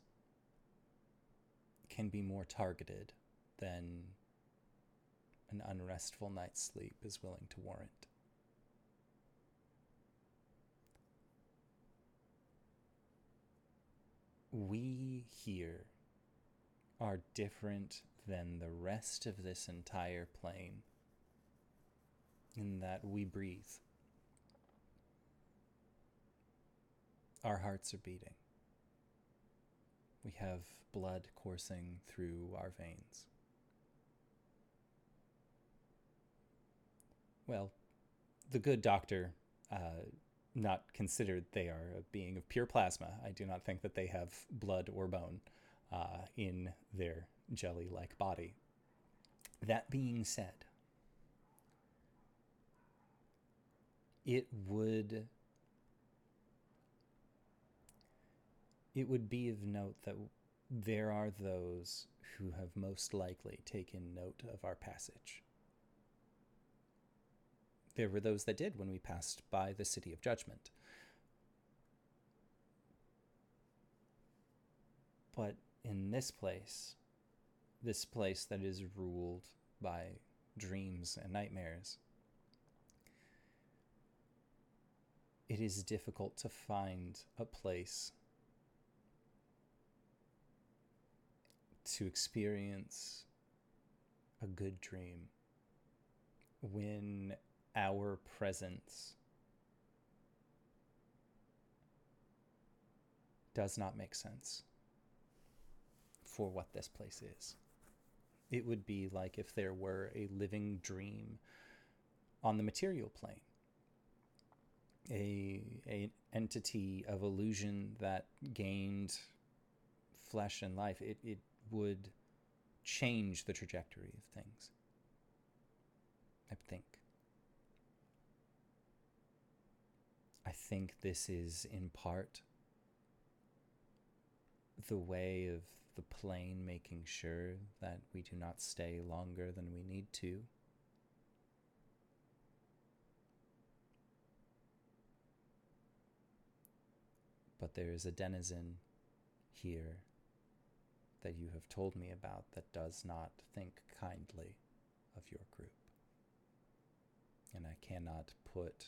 can be more targeted than an unrestful night's sleep is willing to warrant. We here are different than the rest of this entire plane in that we breathe. Our hearts are beating. We have blood coursing through our veins. Well, the good doctor, uh, not considered they are a being of pure plasma. I do not think that they have blood or bone uh, in their jelly like body. That being said, it would it would be of note that there are those who have most likely taken note of our passage. There were those that did when we passed by the City of Judgment. But in this place, this place that is ruled by dreams and nightmares, it is difficult to find a place to experience a good dream when our presence does not make sense for what this place is. It would be like if there were a living dream on the material plane. A, a entity of illusion that gained flesh and life. It, it would change the trajectory of things. I think. I think this is in part the way of the plane making sure that we do not stay longer than we need to. But there is a denizen here that you have told me about that does not think kindly of your group. And I cannot put,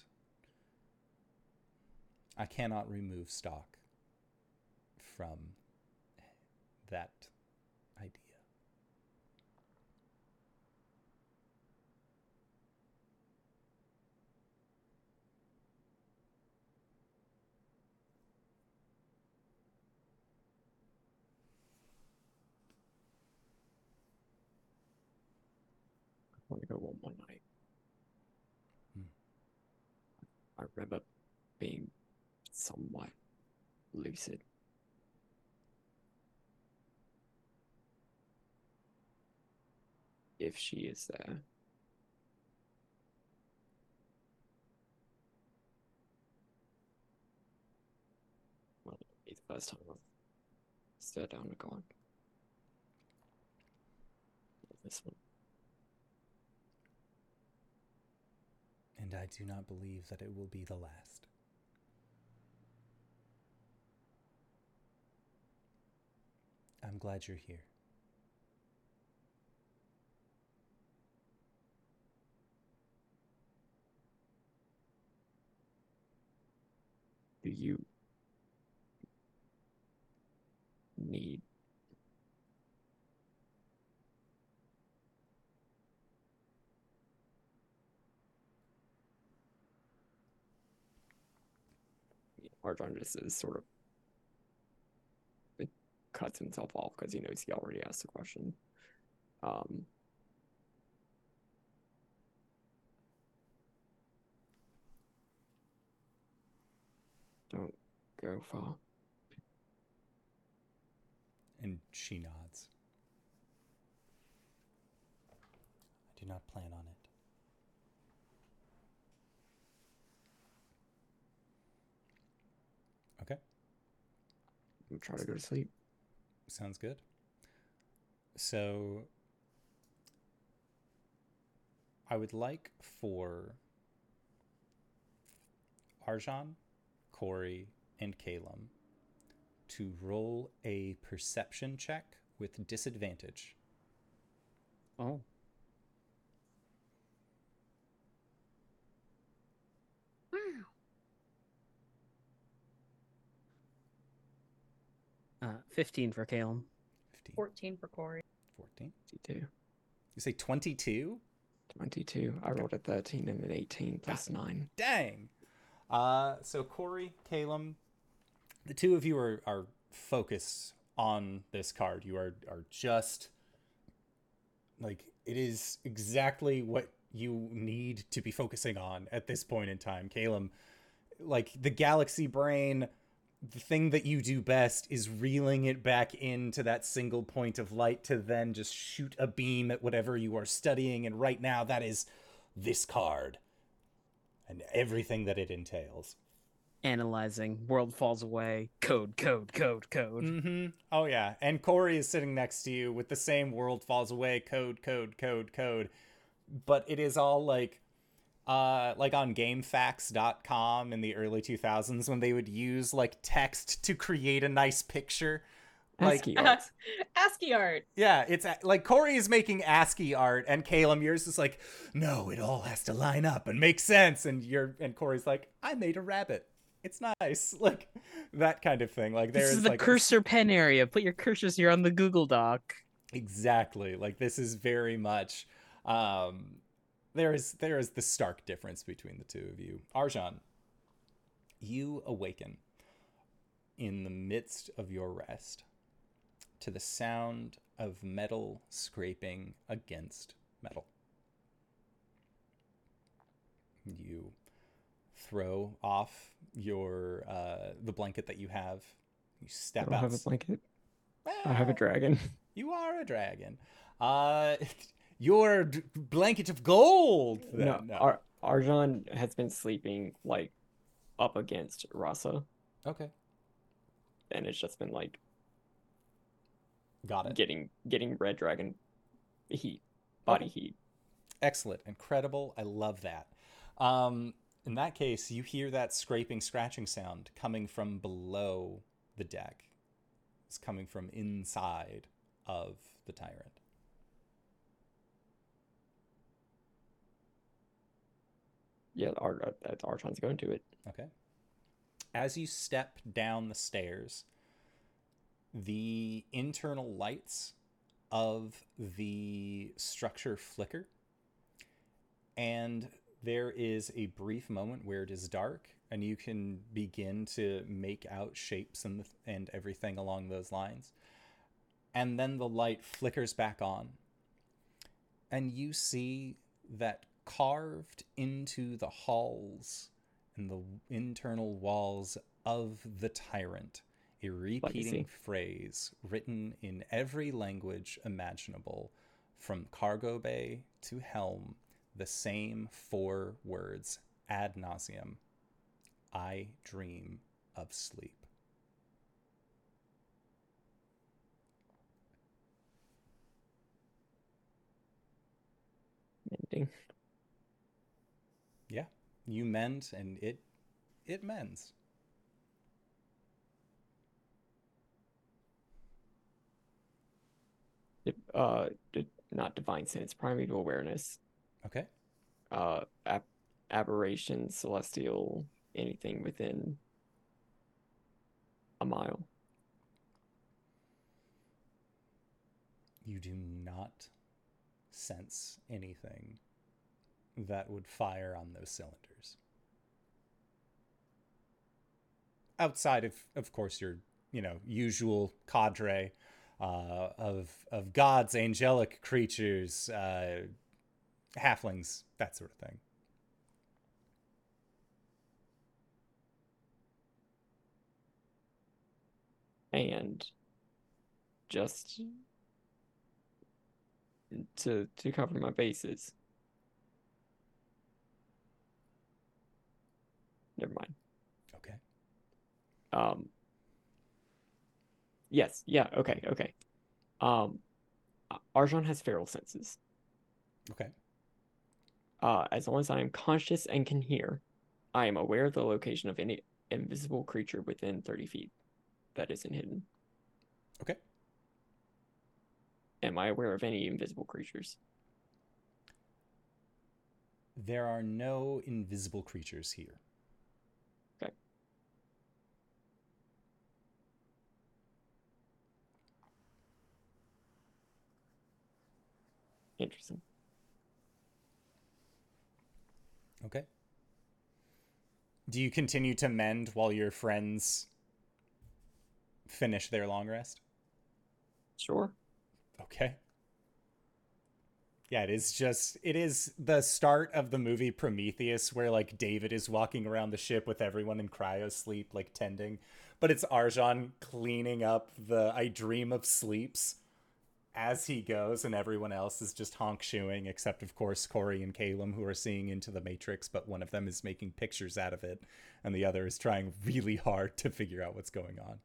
I cannot remove stock from that idea. I want to go one night. Hmm. I remember being somewhat lucid. If she is there. Well, it'll be the first time I've stared down a god. This one. And I do not believe that it will be the last. I'm glad you're here. do you need Just is sort of it cuts himself off because he knows he already asked the question. Um, don't go far. And she nods. I do not plan on it. Okay, I'm trying to go to sleep. sounds good. So, I would like for Arjan, Corey, and Calum to roll a perception check with disadvantage. Oh. Uh, 15 for Calum. 15, 14 for Corey. 14. 22. You say 22? 22. I rolled a 13 and an 18 plus 9. Dang. Uh, so Corey, Calum, the two of you are, are focused on this card. You are are just like it is exactly what you need to be focusing on at this point in time. Calum, like the galaxy brain, the thing that you do best is reeling it back into that single point of light to then just shoot a beam at whatever you are studying. And right now, that is this card and everything that it entails. Analyzing. World falls away. Code, code, code, code. Mm-hmm. Oh yeah, and Corey is sitting next to you with the same "World Falls Away" code, code, code, code, but it is all like uh, like on GameFAQs.com in the early 2000s when they would use like text to create a nice picture. Like, ASCII art. ASCII art. yeah, it's like Corey is making ASCII art, and Caleb, yours is like, no, it all has to line up and make sense. And you're and Corey's like, I made a rabbit. It's nice, like that kind of thing. Like This there's is the like cursor pen area. Put your cursors here on the Google Doc. Exactly. Like this is very much um there is there is the stark difference between the two of you. Arjan, you awaken in the midst of your rest to the sound of metal scraping against metal. You throw off your uh the blanket that you have. You step I don't out. have a blanket. I have a dragon. You are a dragon. Uh, your d- blanket of gold. then. No, No. Ar- Arjan has been sleeping like up against Rasa, okay, and it's just been like got it. getting getting red dragon heat, body Okay. heat. Excellent, incredible. I love that. Um, in that case, you hear that scraping, scratching sound coming from below the deck. It's coming from inside of the tyrant. Yeah, Ar- Ar- uh, that's Arjan's going to it. Okay. As you step down the stairs, the internal lights of the structure flicker, and there is a brief moment where it is dark, and you can begin to make out shapes and and everything along those lines. And then the light flickers back on, and you see that carved into the halls and the internal walls of the tyrant a repeating Legacy. phrase written in every language imaginable from cargo bay to helm the same four words ad nauseum i dream of sleep Mending. You mend and it it mends Uh, not divine sense, primeval awareness. okay Uh, ab- aberration, celestial, anything within a mile. you do not sense anything that would fire on those cylinders. Outside of, of course, your you know usual cadre uh, of of gods, angelic creatures, uh, halflings, that sort of thing. and just to to cover my bases. Never mind. Okay. Um Yes, yeah, okay, okay. Um Ar- Arjan has feral senses. Okay. Uh as long as I am conscious and can hear, I am aware of the location of any invisible creature within 30 feet that isn't hidden. Okay. Am I aware of any invisible creatures? There are no invisible creatures here. Interesting. Okay. Do you continue to mend while your friends finish their long rest? Sure. Okay. Yeah, it is just it is the start of the movie Prometheus where like David is walking around the ship with everyone in cryo sleep like tending, but it's Arjan cleaning up the I dream of sleeps as he goes and everyone else is just honk shoeing except of course Corey and Calum who are seeing into the matrix but one of them is making pictures out of it and the other is trying really hard to figure out what's going on.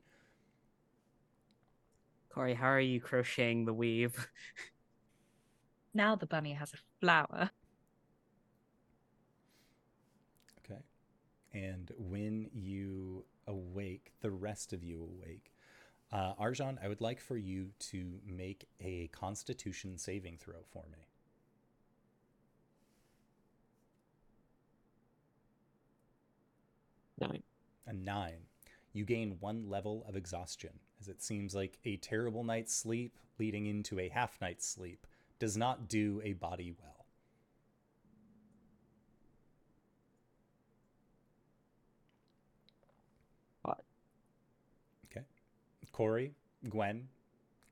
Corey, how are you crocheting the weave? Now the bunny has a flower. Okay. And when you awake, the rest of you awake. Uh, Arjan, I would like for you to make a Constitution saving throw for me. Nine. A nine. You gain one level of exhaustion, as it seems like a terrible night's sleep leading into a half night's sleep does not do a body well. Hot. Okay. Corey, Gwen,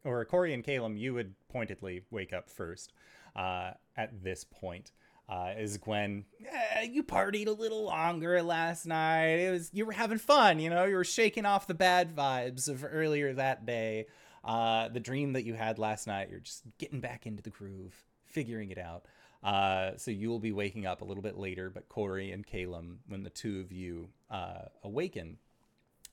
or Corey and Caleb, you would pointedly wake up first uh, at this point. Uh, is Gwen? "Eh, you partied a little longer last night. It was you were having fun, you know. You were shaking off the bad vibes of earlier that day. Uh, the dream that you had last night. You're just getting back into the groove, figuring it out. Uh, so you will be waking up a little bit later. But Corey and Caleb, when the two of you uh, awaken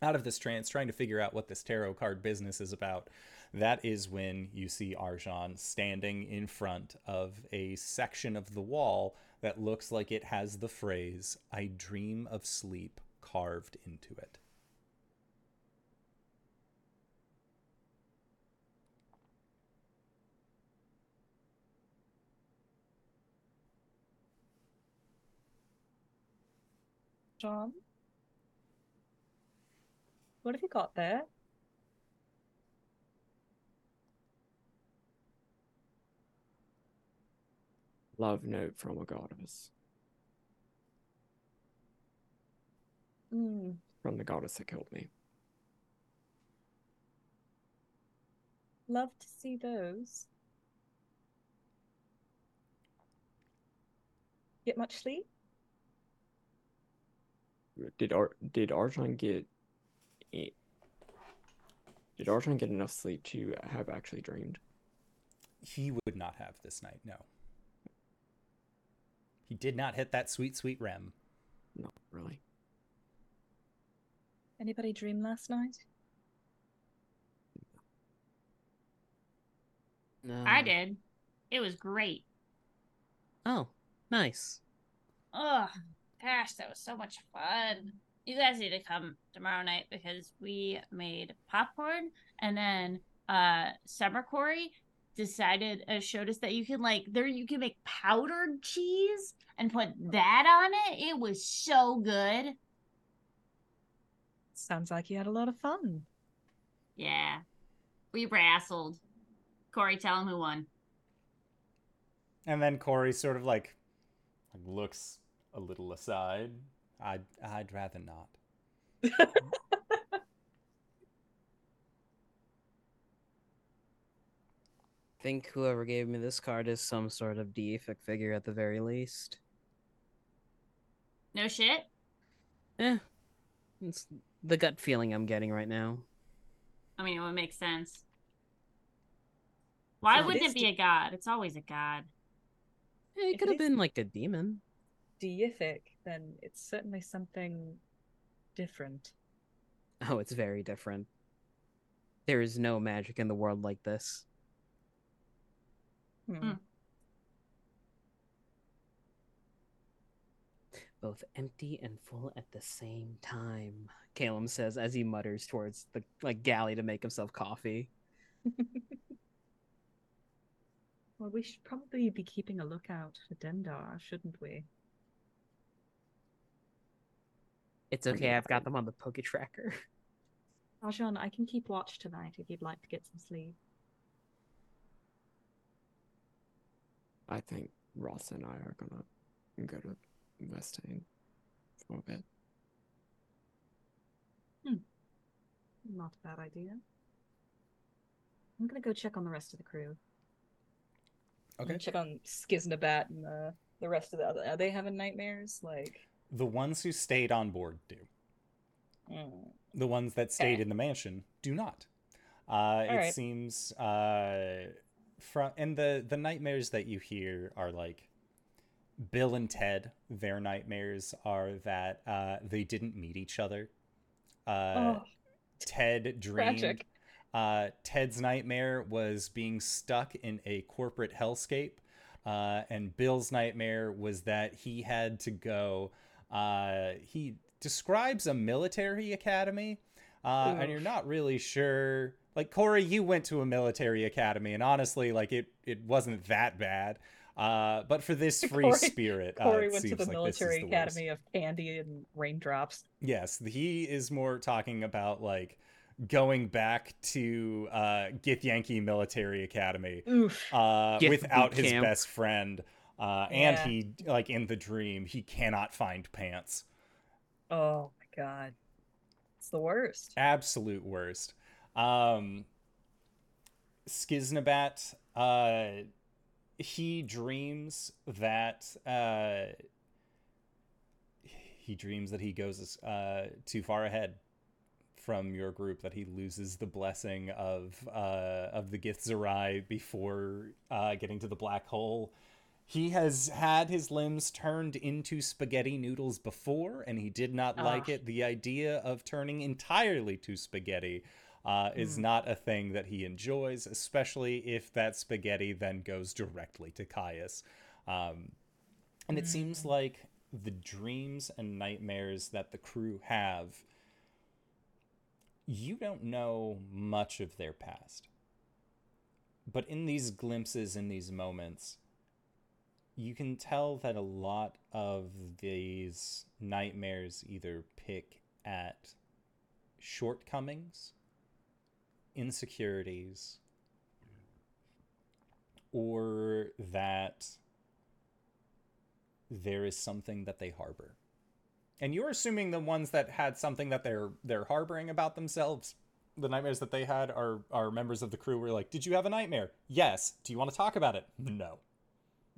out of this trance, trying to figure out what this tarot card business is about, that is when you see Arjan standing in front of a section of the wall that looks like it has the phrase, I dream of sleep carved into it. John? What have you got there? Love note from a goddess. Hmm. From the goddess that killed me. Love to see those. Get much sleep? Did Ar did Arjan get did Arjan get enough sleep to have actually dreamed? He would not have this night, no. He did not hit that sweet, sweet REM. Not really. Anybody dream last night? No. I did. It was great. Oh, nice. Oh, gosh, that was so much fun. You guys need to come tomorrow night because we made popcorn and then uh Summer Corey decided uh, showed us that you can like there you can make powdered cheese and put that on it. It was so good. Sounds like you had a lot of fun. Yeah. We wrestled. Corey, tell him who won. And then Corey sort of like looks a little aside. I'd, I'd rather not. think whoever gave me this card is some sort of deific figure at the very least. No shit. Eh. It's the gut feeling I'm getting right now. I mean, it would make sense. Why So wouldn't this it be a god? It's always a god. It could have been like a demon. Deific, then it's certainly something different. Oh, it's very different. There is no magic in the world like this. Hmm. Mm. Both empty and full at the same time. Caleb says as he mutters towards the like galley to make himself coffee. Well, we should probably be keeping a lookout for Dendar, shouldn't we? It's okay, I've got them on the poke tracker. Arjan, I can keep watch tonight if you'd like to get some sleep. I think Ross and I are gonna go to Vestine for a bit. Hmm. Not a bad idea. I'm gonna go check on the rest of the crew. Okay. check on Skiznabat and the the rest of the other. Are they having nightmares? Like, The ones who stayed on board do. mm, The ones that stayed Okay. in the mansion do not. Uh, it right. seems uh, from and the the nightmares that you hear are like Bill and Ted. Their nightmares are that uh, they didn't meet each other. Uh, oh, Ted dreamed. Uh, Ted's nightmare was being stuck in a corporate hellscape, uh, and Bill's nightmare was that he had to go Uh, he describes a military academy, uh, and you're not really sure. Like Corey, you went to a military academy, and honestly, like it, it wasn't that bad. Uh, but for this free Corey- spirit, uh, Corey it went to the like military this is the worst. academy of candy and raindrops. Yes, he is more talking about like going back to uh, Githyanki Military Academy Oof. uh, Gith without boot his camp. best friend. Uh, and Yeah. he, like in the dream, he cannot find pants. Oh my god. It's the worst. Absolute worst. Um, Skiznabat, uh, he dreams that uh, he dreams that he goes uh, too far ahead from your group that he loses the blessing of uh, of the Githzerai before uh, getting to the black hole. He has had his limbs turned into spaghetti noodles before, and he did not like Ah. it. The idea of turning entirely to spaghetti uh, is Mm. not a thing that he enjoys, especially if that spaghetti then goes directly to Caius. Um, and it seems Mm. like the dreams and nightmares that the crew have, you don't know much of their past. But in these glimpses, in these moments, you can tell that a lot of these nightmares either pick at shortcomings, insecurities, or that there is something that they harbor. And you're assuming the ones that had something that they're they're harboring about themselves, the nightmares that they had are are members of the crew were like, "Did you have a nightmare?" "Yes." "Do you want to talk about it?" "No."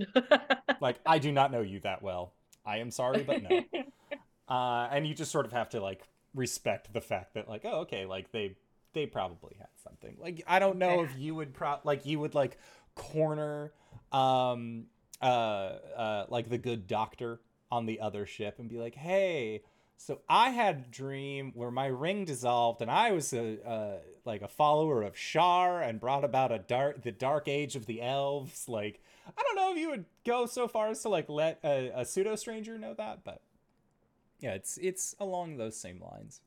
like I do not know you that well. I am sorry, but no. uh, and you just sort of have to like respect the fact that like, oh, okay, like they they probably had something. Like I don't know if you would pro like you would like corner um uh uh like the good doctor on the other ship and be like, hey. So I had a dream where my ring dissolved, and I was a uh, like a follower of Shar and brought about a dark the dark age of the elves. Like I don't know if you would go so far as to like let a, a pseudo stranger know that, but yeah, it's it's along those same lines.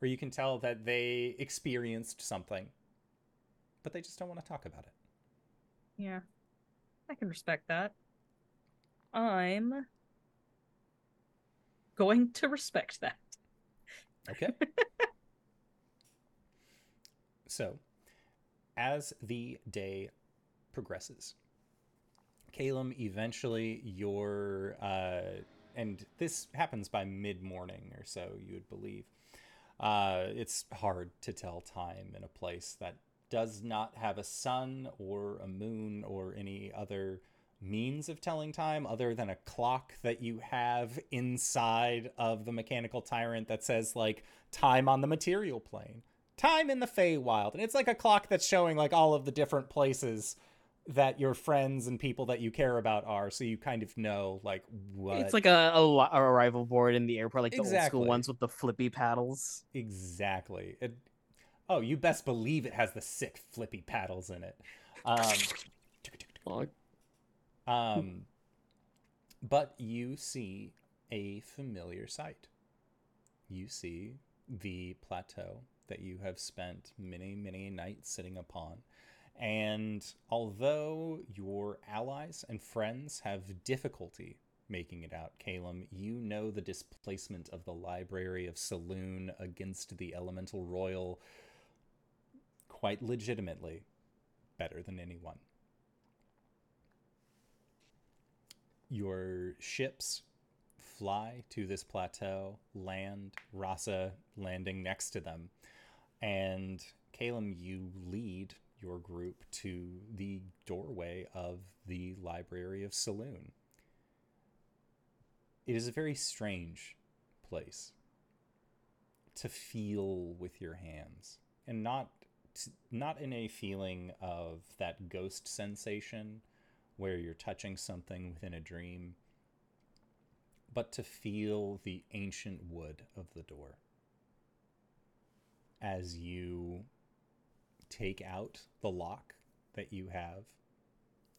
Where you can tell that they experienced something, but they just don't want to talk about it. yeah. I can respect that. I'm going to respect that. Okay. so, as the day progresses, Calum, eventually your uh, and this happens by mid morning or so, you would believe. Uh, it's hard to tell time in a place that does not have a sun or a moon or any other means of telling time other than a clock that you have inside of the mechanical tyrant that says like time on the material plane time in the Feywild and it's like a clock that's showing like all of the different places that your friends and people that you care about are so you kind of know like what It's like a, a li- a arrival board in the airport, like the old school ones with the flippy paddles. exactly it, oh you best believe it has the sick flippy paddles in it um Um, but you see a familiar sight. You see the plateau that you have spent many, many nights sitting upon. And although your allies and friends have difficulty making it out, Calum, you know the displacement of the Library of Selûne against the Elemental Royal quite legitimately better than anyone. your ships fly to this plateau, land, Rasa landing next to them, and Calum, you lead your group to the doorway of the Library of Selûne. It is a very strange place to feel with your hands, and not not in a feeling of that ghost sensation where you're touching something within a dream, but to feel the ancient wood of the door as you take out the lock that you have,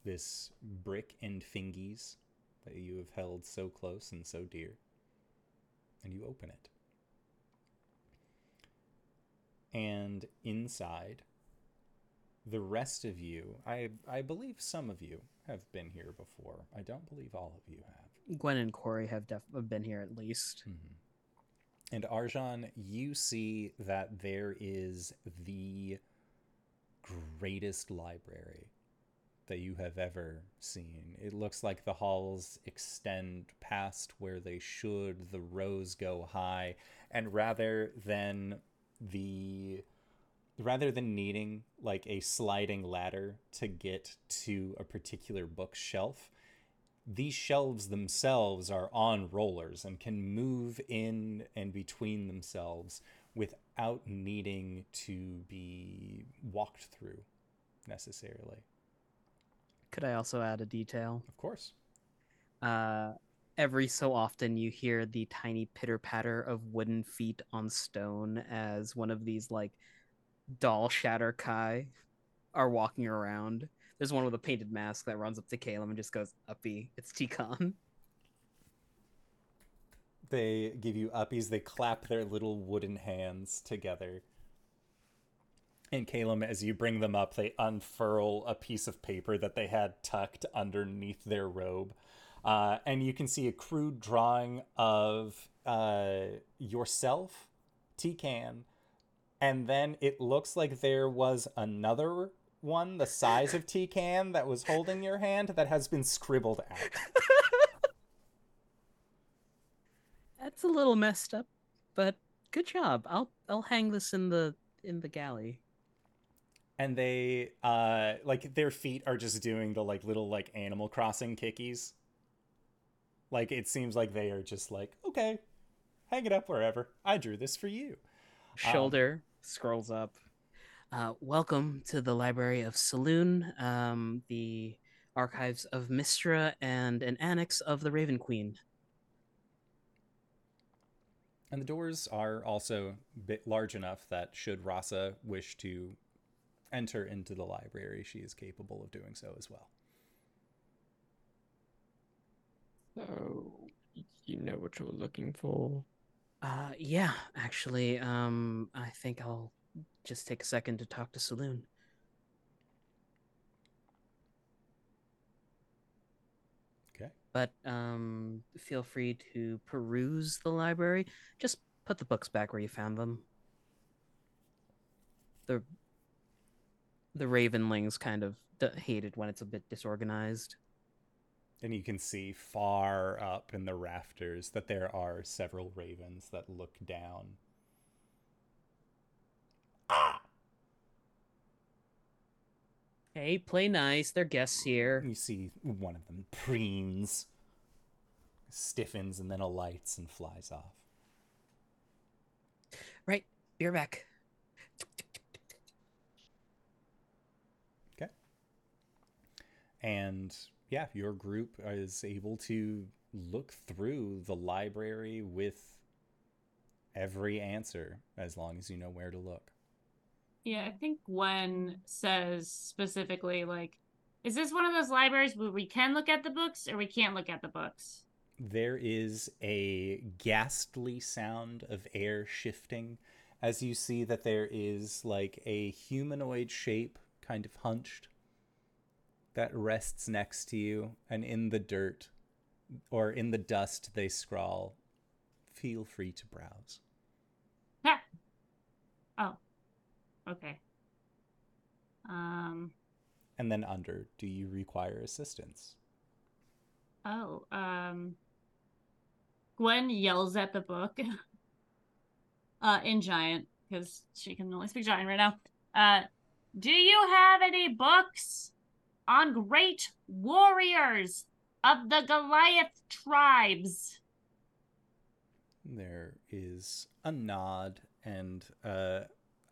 this brick and fingies that you have held so close and so dear. And you open it. And inside, the rest of you, I I believe some of you have been here before. I don't believe all of you have. Gwen and Corey have def- have been here at least. Mhm. And Arjan, you see that there is the greatest library that you have ever seen. It looks like the halls extend past where they should, the rows go high, and rather than the rather than needing like a sliding ladder to get to a particular bookshelf, these shelves themselves are on rollers and can move in and between themselves without needing to be walked through necessarily. Could I also add a detail? Of course. Uh, every so often, you hear the tiny pitter patter of wooden feet on stone as one of these like doll shatter kai are walking around. There's one with a painted mask that runs up to Caleb and just goes, "Uppy, it's Tikon." They give you uppies, they clap their little wooden hands together. And Caleb, as you bring them up, they unfurl a piece of paper that they had tucked underneath their robe. Uh, and you can see a crude drawing of uh, yourself, Tikan, and then it looks like there was another one the size of Tikan that was holding your hand that has been scribbled out. That's a little messed up, but good job. I'll I'll hang this in the in the galley. and they uh like their feet are just doing the like little like animal crossing kickies like it seems like they are just like okay hang it up wherever i drew this for you Um, Shoulder scrolls up. Uh, welcome to the Library of Selûne, um, the archives of Mystra, and an annex of the Raven Queen. And the doors are also a bit large enough that should rasa wish to enter into the library she is capable of doing so as well So you know what you're looking for. Uh, yeah, actually, um, I think I'll just take a second to talk to Selûne. okay But um, feel free to peruse the library. Just put the books back where you found them. The the Ravenlings kind of hate it when it's a bit disorganized. and you can see far up in the rafters that there are several ravens that look down Hey, play nice. They're guests here. You see one of them preens, stiffens, and then alights and flies off. Right, you're back. Okay. And yeah, your group is able to look through the library with every answer as long as you know where to look. Yeah, I think Gwen says specifically, like, is this one of those libraries where we can look at the books or we can't look at the books? There is a ghastly sound of air shifting as you see that there is like a humanoid shape kind of hunched that rests next to you, and in the dirt or in the dust they scrawl, feel free to browse. Ha! Okay. Um. And then under, do you require assistance? Oh. Um. Gwen yells at the book. uh, in giant because she can only speak giant right now. Uh, do you have any books on great warriors of the Goliath tribes? There is a nod and uh,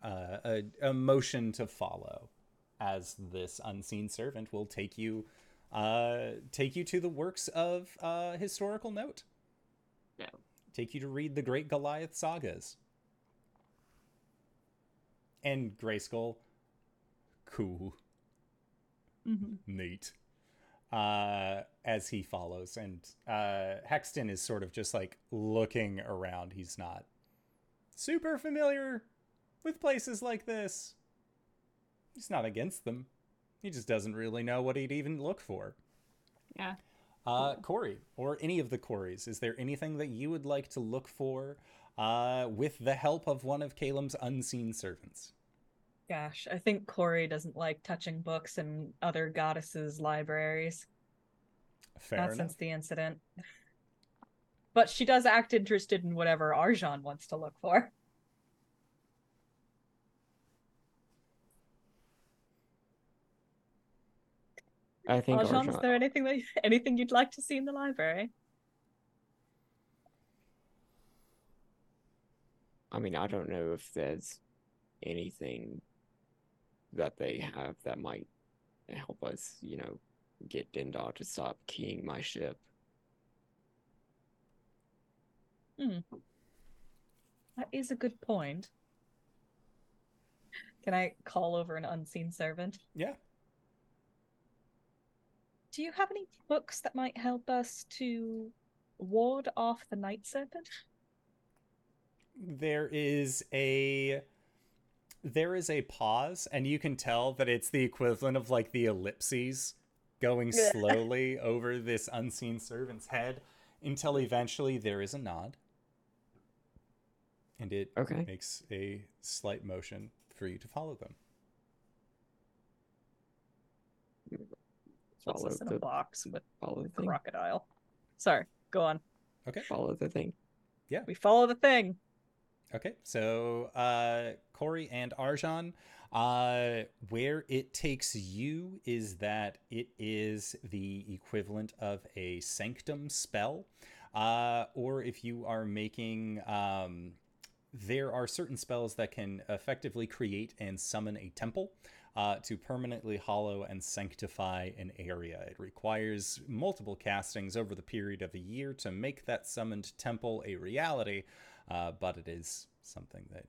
uh, a, a motion to follow, as this unseen servant will take you, uh, take you to the works of uh, historical note. No. Take you to read the Great Goliath sagas. And Grayskull, cool, Mm-hmm. neat. uh, as he follows. And uh, Hexton is sort of just like looking around. He's not super familiar with places like this. He's not against them. He just doesn't really know what he'd even look for. Yeah. Uh, Corey, or any of the Corys, is there anything that you would like to look for uh, with the help of one of Caleb's unseen servants? Gosh, I think Corey doesn't like touching books and other goddesses' libraries. Fair not enough. since the incident. But she does act interested in whatever Arjan wants to look for. I think Arjan, is there anything that anything you'd like to see in the library? I mean, I don't know if there's anything that they have that might help us, you know, get Dendar to stop keying my ship. Hmm. That is a good point. Can I call over an unseen servant? Yeah. Do you have any books that might help us to ward off the night serpent? there is a there is a pause and you can tell that it's the equivalent of like the ellipses going slowly over this unseen servant's head until eventually there is a nod and it Okay. makes a slight motion for you to follow them Follow us in a the box with follow the a thing. crocodile. Sorry, go on. okay Follow the thing. Yeah. We follow the thing. Okay, so uh, Corey and Arjan, uh, where it takes you is that it is the equivalent of a sanctum spell, uh, or if you are making, um, there are certain spells that can effectively create and summon a temple. Uh, to permanently hollow and sanctify an area. It requires multiple castings over the period of a year to make that summoned temple a reality, uh, but it is something that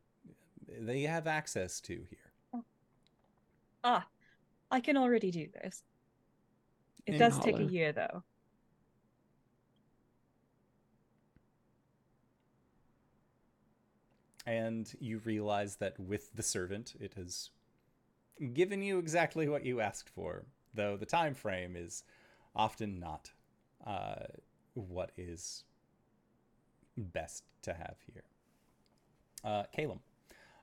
they have access to here. Ah, I can already do this. It In does take a year though. And you realize that with the servant, it has given you exactly what you asked for, though the time frame is often not uh, what is best to have here. Uh, Caleb,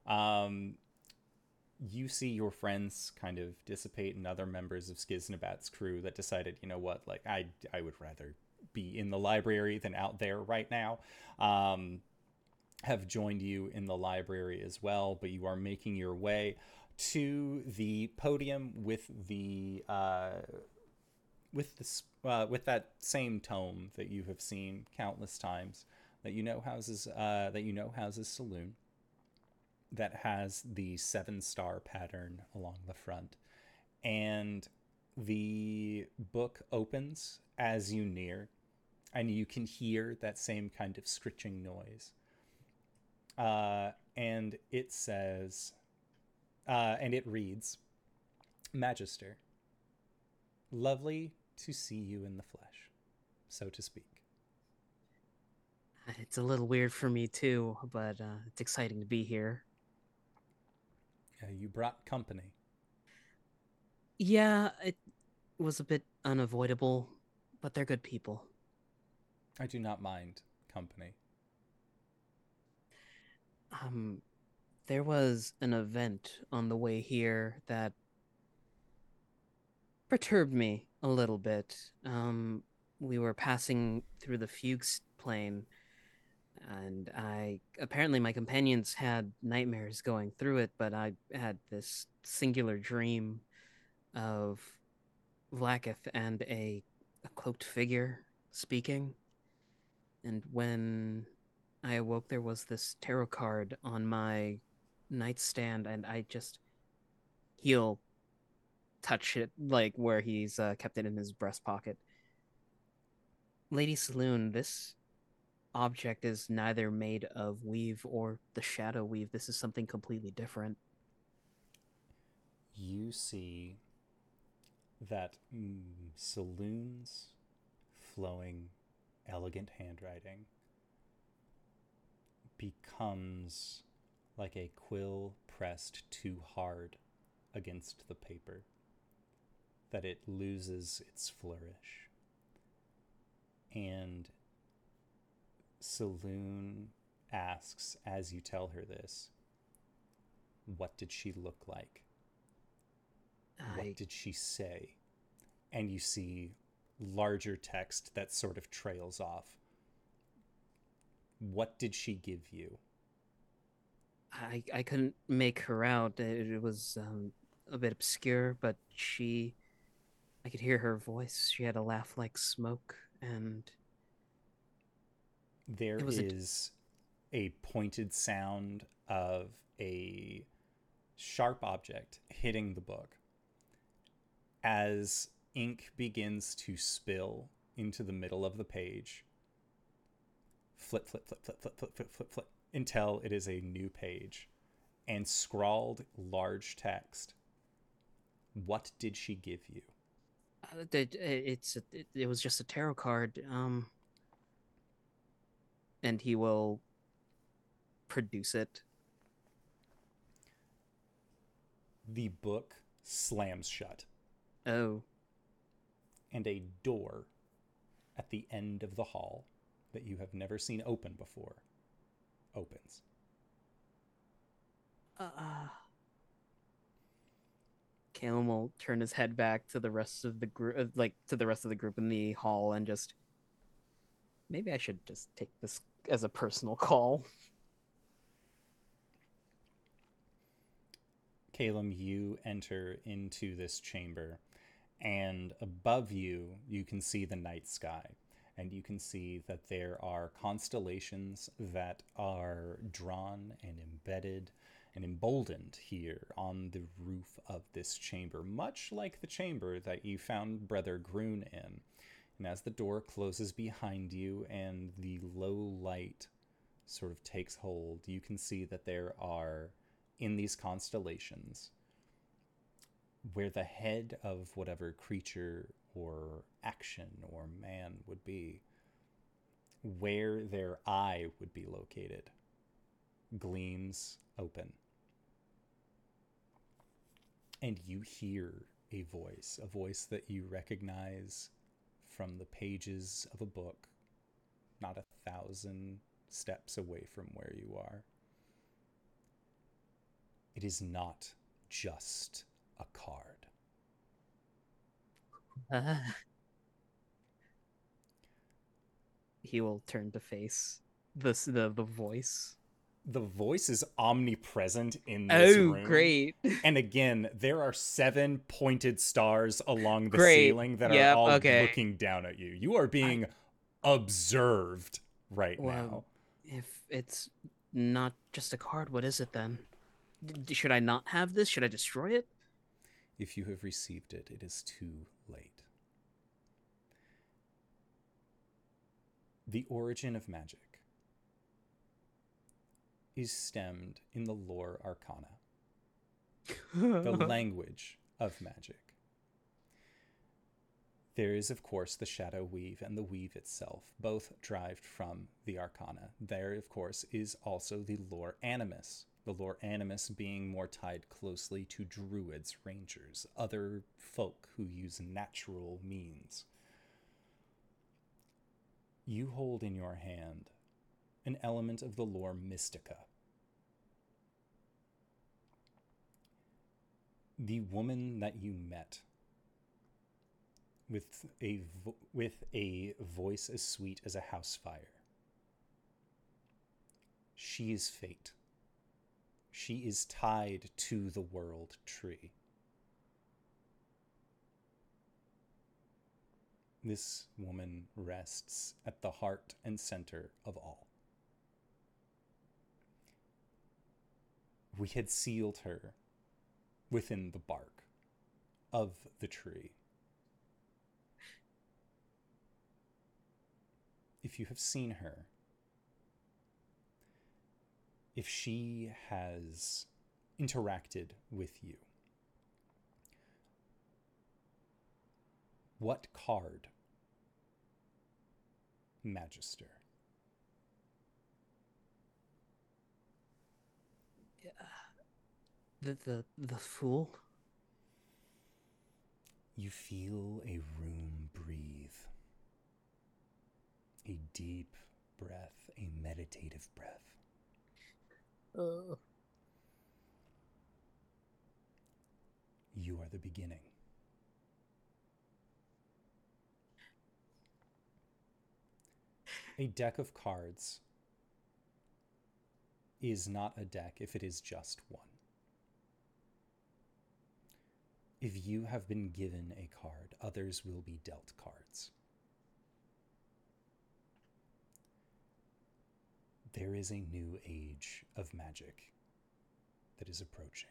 um, you see your friends kind of dissipate and other members of Skiznabat's crew that decided, you know what, like I, I would rather be in the library than out there right now. Um, have joined you in the library as well, but you are making your way to the podium with the uh, with this uh, with that same tome that you have seen countless times that you know houses uh, that you know houses Selûne that has the seven star pattern along the front. And the book opens as you near and you can hear that same kind of scritching noise. Uh, and it says, uh, and it reads, Magister, lovely to see you in the flesh, so to speak. It's a little weird for me too, but uh, it's exciting to be here. Uh, you brought company. Yeah, it was a bit unavoidable, but they're good people. I do not mind company. Um, there was an event on the way here that perturbed me a little bit. Um, we were passing through the Fuchs plain, and I apparently my companions had nightmares going through it, but I had this singular dream of Vlaakith and a, a cloaked figure speaking. And when I awoke, there was this tarot card on my nightstand, and I just he'll touch it like where he's uh, kept it in his breast pocket. Lady Selûne, this object is neither made of weave or the shadow weave. This is something completely different. You see that mm, Selûne's, flowing, elegant handwriting becomes like a quill pressed too hard against the paper, that it loses its flourish. And Selûne asks, as you tell her this, what did she look like? I, What did she say? And you see larger text that sort of trails off. What did she give you? I I couldn't make her out. It, it was um, a bit obscure, but she, I could hear her voice. She had a laugh like smoke, and There is a pointed sound of a sharp object hitting the book. As ink begins to spill into the middle of the page, flip, flip, flip, flip, flip, flip, flip, flip, flip, until it is a new page and scrawled large text. What did she give you? uh, it, it's it, it was just a tarot card. Um, and he will produce it. The book slams shut. Oh, and a door at the end of the hall that you have never seen open before opens. uh, Calum will turn his head back to the rest of the group, like to the rest of the group in the hall, and just maybe I should just take this as a personal call. Calum, you enter into this chamber, and above you, you can see the night sky. And you can see that there are constellations that are drawn and embedded and emboldened here on the roof of this chamber, much like the chamber that you found Brother Groon in. And as the door closes behind you and the low light sort of takes hold, you can see that there are in these constellations where the head of whatever creature or action or man would be, where their eye would be located, gleams open. And you hear a voice, a voice that you recognize from the pages of a book, not a thousand steps away from where you are. It is not just a card. He will turn to face this the the voice. The voice is omnipresent in this room. Oh, room. great! And again, there are seven pointed stars along the Great. ceiling that Yep, are all okay. looking down at you. You are being observed right Wow. now. If it's not just a card, what is it then? D- should I not have this? Should I destroy it? If you have received it, it is too The origin of magic is stemmed in the lore arcana, the language of magic. There is, of course, the shadow weave and the weave itself, both derived from the arcana. There, of course, is also the lore animus, the lore animus being more tied closely to druids, rangers, other folk who use natural means. You hold in your hand an element of the lore mystica. The woman that you met with a vo- with a voice as sweet as a house fire. She is fate. She is tied to the world tree. This woman rests at the heart and center of all. We had sealed her within the bark of the tree. If you have seen her, if she has interacted with you, What card? Magister. The the the fool. You feel a room breathe. A deep breath, a meditative breath. Uh, You are the beginning. A deck of cards is not a deck if it is just one. If you have been given a card, others will be dealt cards. There is a new age of magic that is approaching.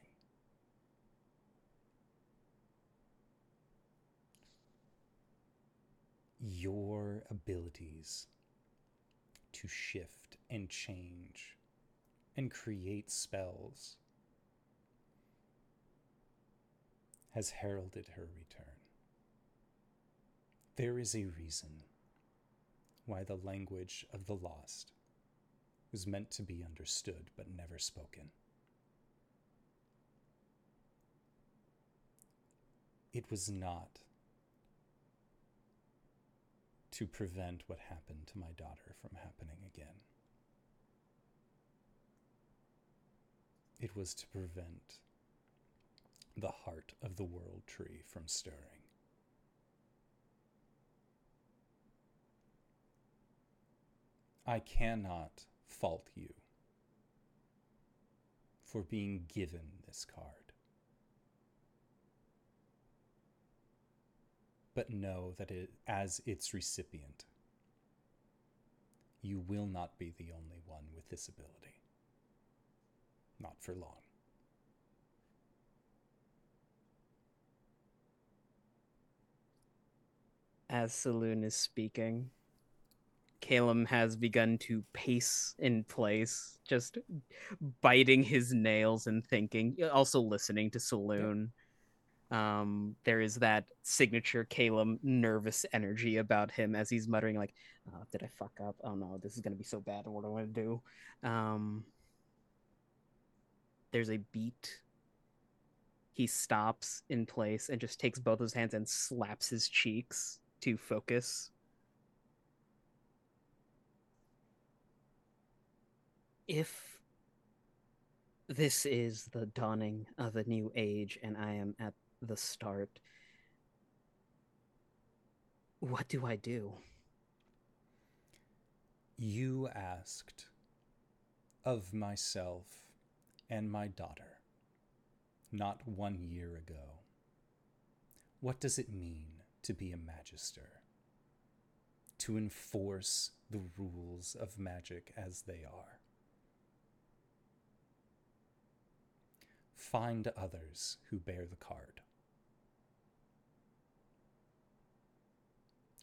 Your abilities to shift and change and create spells has heralded her return. There is a reason why the language of the lost was meant to be understood but never spoken. It was not to prevent what happened to my daughter from happening again. It was to prevent the heart of the world tree from stirring. I cannot fault you for being given this card. But know that it, as its recipient, you will not be the only one with this ability. Not for long. as Selûne is speaking, Calum has begun to pace in place, just biting his nails and thinking, also listening to Selûne. Um, there is that signature Calum nervous energy about him as he's muttering, like, oh, did I fuck up? Oh no, this is gonna be so bad. What do I want to do? Um, there's a beat. He stops in place and just takes both his hands and slaps his cheeks to focus. If this is the dawning of a new age and I am at the start, what do I do? You asked of myself and my daughter not one year ago. What does it mean to be a magister? To enforce the rules of magic as they are. Find others who bear the card.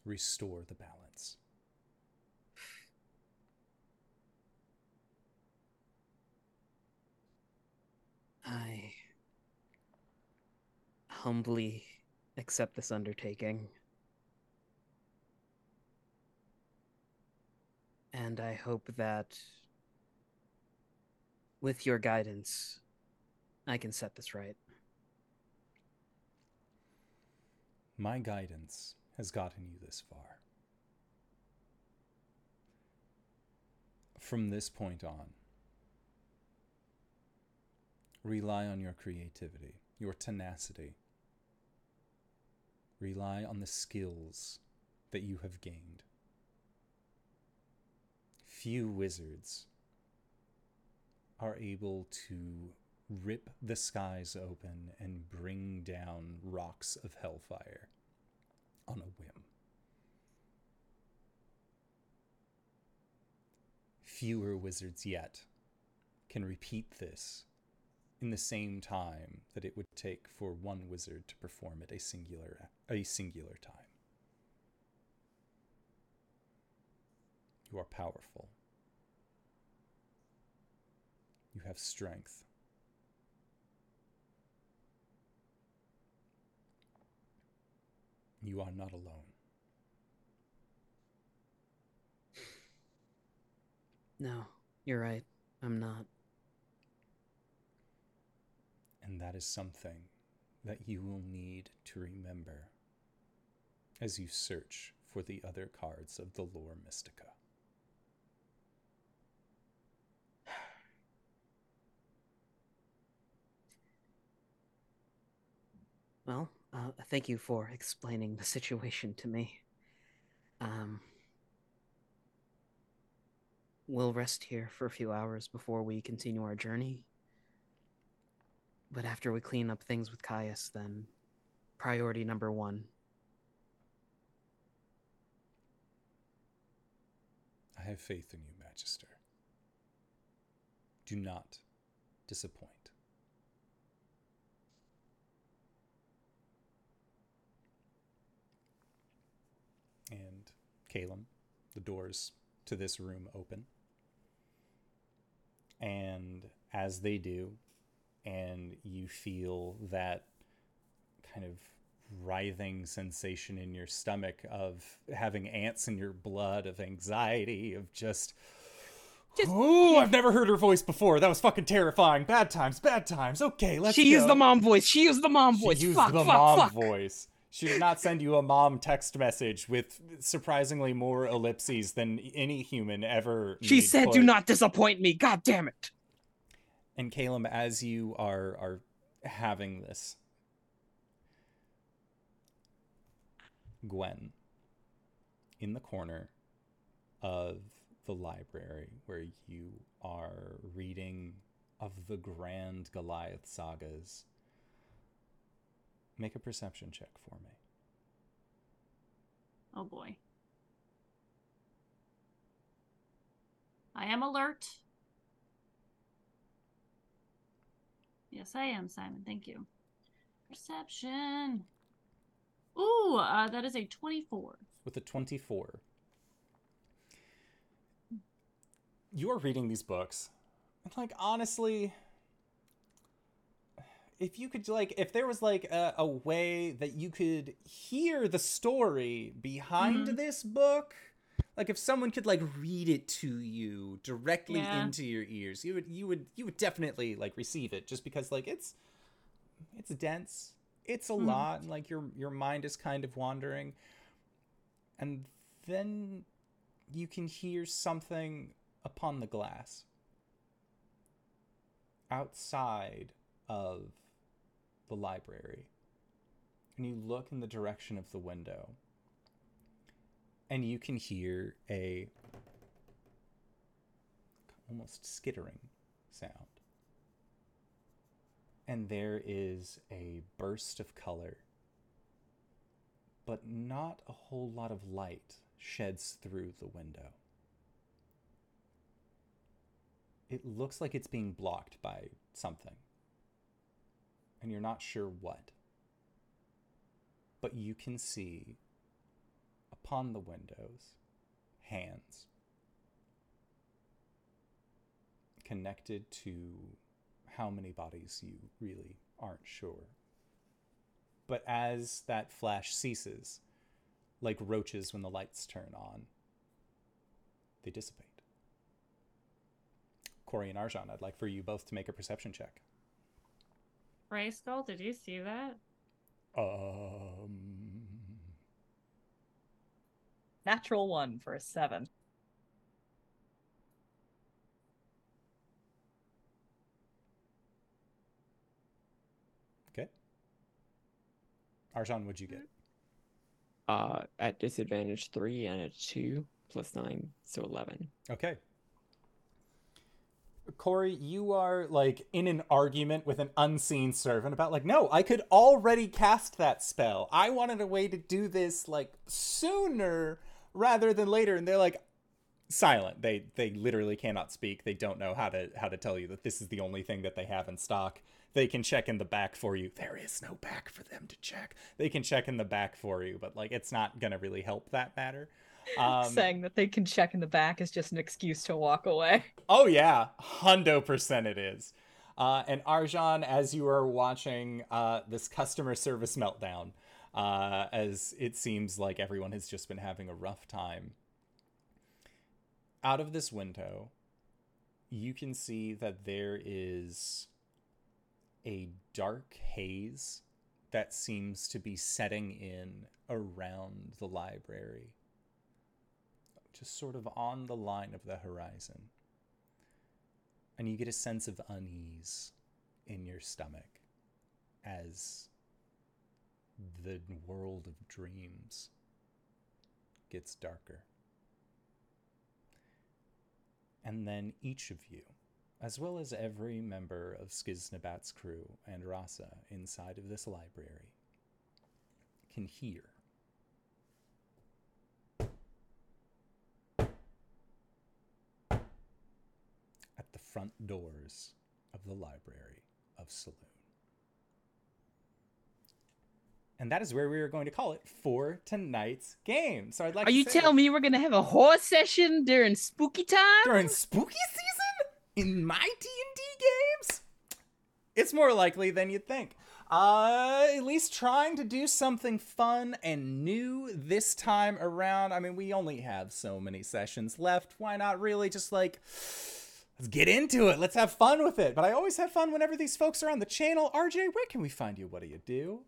Restore the balance. I humbly accept this undertaking. And I hope that with your guidance, I can set this right. My guidance has gotten you this far. From this point on, rely on your creativity, your tenacity. Rely on the skills that you have gained. Few wizards are able to rip the skies open and bring down rocks of hellfire on a whim. Fewer wizards yet can repeat this in the same time that it would take for one wizard to perform at a singular a singular time. You are powerful. You have strength. You are not alone. No, you're right. I'm not. And that is something that you will need to remember as you search for the other cards of the lore mystica. Well, uh, thank you for explaining the situation to me. Um, we'll rest here for a few hours before we continue our journey. But after we clean up things with Caius, then priority number one. I have faith in you, Magister. Do not disappoint. Caleb, the doors to this room open. And as they do, and you feel that kind of writhing sensation in your stomach of having ants in your blood, of anxiety, of just. Just- Ooh, I've never heard her voice before. That was fucking terrifying. Bad times, bad times. Okay, let's she go. used the mom voice. She used the mom voice. She used fuck, the fuck, mom fuck. voice. She did not send you a mom text message with surprisingly more ellipses than any human ever. She said, "Do not disappoint me." God damn it. And Caleb, as you are are having this, Gwen, in the corner of the library where you are reading of the grand Goliath sagas, make a perception check for me. Oh boy. I am alert. Yes, I am, Simon. Thank you. Perception. Ooh, uh, that is a 24. with a 24 you are reading these books and like honestly if you could like if there was like a, a way that you could hear the story behind Mhm. this book like if someone could like read it to you directly Yeah. into your ears you would you would you would definitely like receive it just because like it's it's dense it's a Mhm. lot and like your your mind is kind of wandering and then you can hear something upon the glass outside of the library and you look in the direction of the window and you can hear a almost skittering sound and there is a burst of color but not a whole lot of light sheds through the window. It looks like it's being blocked by something, and you're not sure what. But you can see upon the windows hands connected to how many bodies you really aren't sure. But as that flash ceases, like roaches when the lights turn on, they dissipate. Corey and Arjan, I'd like for you both to make a perception check. Grayskull, did you see that? Um, Natural one for a seven. okay. Arjan, what'd you get? Uh, at disadvantage three and a two plus nine, so eleven. Okay. Corey, you are like in an argument with an unseen servant about like, no, I could already cast that spell. I wanted a way to do this like sooner rather than later. And they're like silent. They they literally cannot speak. They don't know how to how to tell you that this is the only thing that they have in stock. They can check in the back for you. There is no back for them to check. They can check in the back for you, but like it's not gonna really help that matter. Um, Saying that they can check in the back is just an excuse to walk away. Oh yeah, hundo percent it is. Uh, and Arjan, as you are watching uh, this customer service meltdown, uh, as it seems like everyone has just been having a rough time. Out of this window, you can see that there is a dark haze that seems to be setting in around the library, just sort of on the line of the horizon. And you get a sense of unease in your stomach as the world of dreams gets darker. And then each of you, as well as every member of Skiznabat's crew and Rasa inside of this library, can hear at the front doors of the library of Selûne. And that is where we are going to call it for tonight's game. So I'd like Are you telling me we're gonna have a horse session during spooky time? during spooky season in my D&D games? It's more likely than you'd think. Uh, at least trying to do something fun and new this time around. I mean, we only have so many sessions left. Why not really just like let's get into it. Let's have fun with it. But I always have fun whenever these folks are on the channel. RJ, where can we find you? What do you do?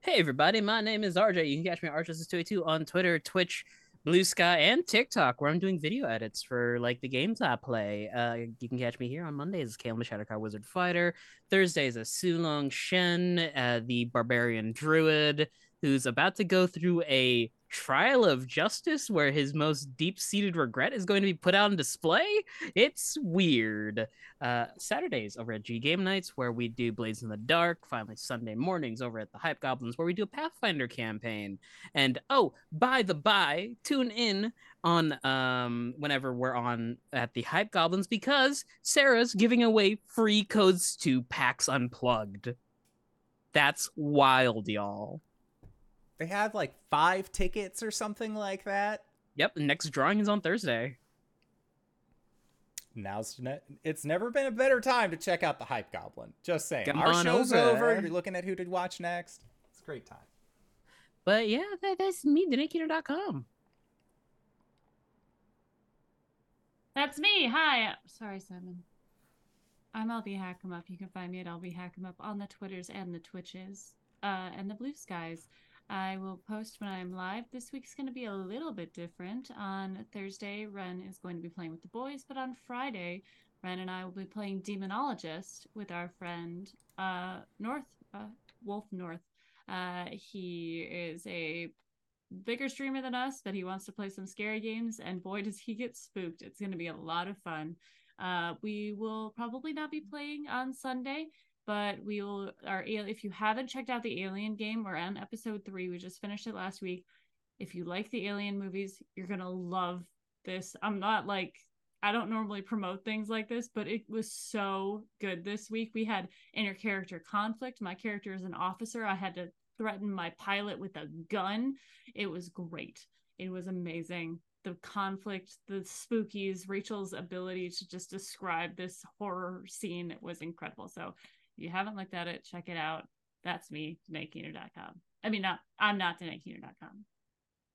Hey everybody, my name is RJ. You can catch me at RJS282 on Twitter, Twitch, Blue Sky, and TikTok, where I'm doing video edits for like the games I play. Uh, you can catch me here on Mondays as the Shattercar Wizard Fighter. Thursdays as Sulong Shen, uh, the Barbarian Druid, who's about to go through a trial of justice where his most deep-seated regret is going to be put on display. It's weird. Uh, Saturdays over at G Game Nights, where we do Blades in the Dark. Finally, Sunday mornings over at the Hype Goblins, where we do a Pathfinder campaign. And oh, by the by, tune in on um whenever we're on at the Hype Goblins because Sarah's giving away free codes to PAX Unplugged. That's wild, y'all. They have like five tickets or something like that. Yep, the next drawing is on Thursday. Now's ne- it's never been a better time to check out the Hype Goblin. Just saying. Come Our show's over. over. You're looking at who to watch next. It's a great time. But yeah, that, that's me, DanaeKeener.com. That's me. Hi. Sorry, Simon. I'm LB Hackemup. You can find me at LB Hackemup on the Twitters and the Twitches uh, and the Blue Skies. I will post when I'm live. This week's going to be a little bit different. On Thursday, Ren is going to be playing with the boys, but on Friday, Ren and I will be playing Demonologist with our friend uh, North, uh, Wolf North. Uh, he is a bigger streamer than us, but he wants to play some scary games, and boy, does he get spooked! It's going to be a lot of fun. Uh, we will probably not be playing on Sunday, but we will. Our if you haven't checked out the Alien game, we're on episode three. We just finished it last week. If you like the Alien movies, you're gonna love this. I'm not like I don't normally promote things like this, but it was so good this week. We had inter character conflict. My character is an officer. I had to threaten my pilot with a gun. It was great. It was amazing. The conflict, the spookies, Rachel's ability to just describe this horror scene was incredible. So you haven't looked at it, check it out. That's me, DanaeKeener.com. I mean, not I'm not DanaeKeener.com,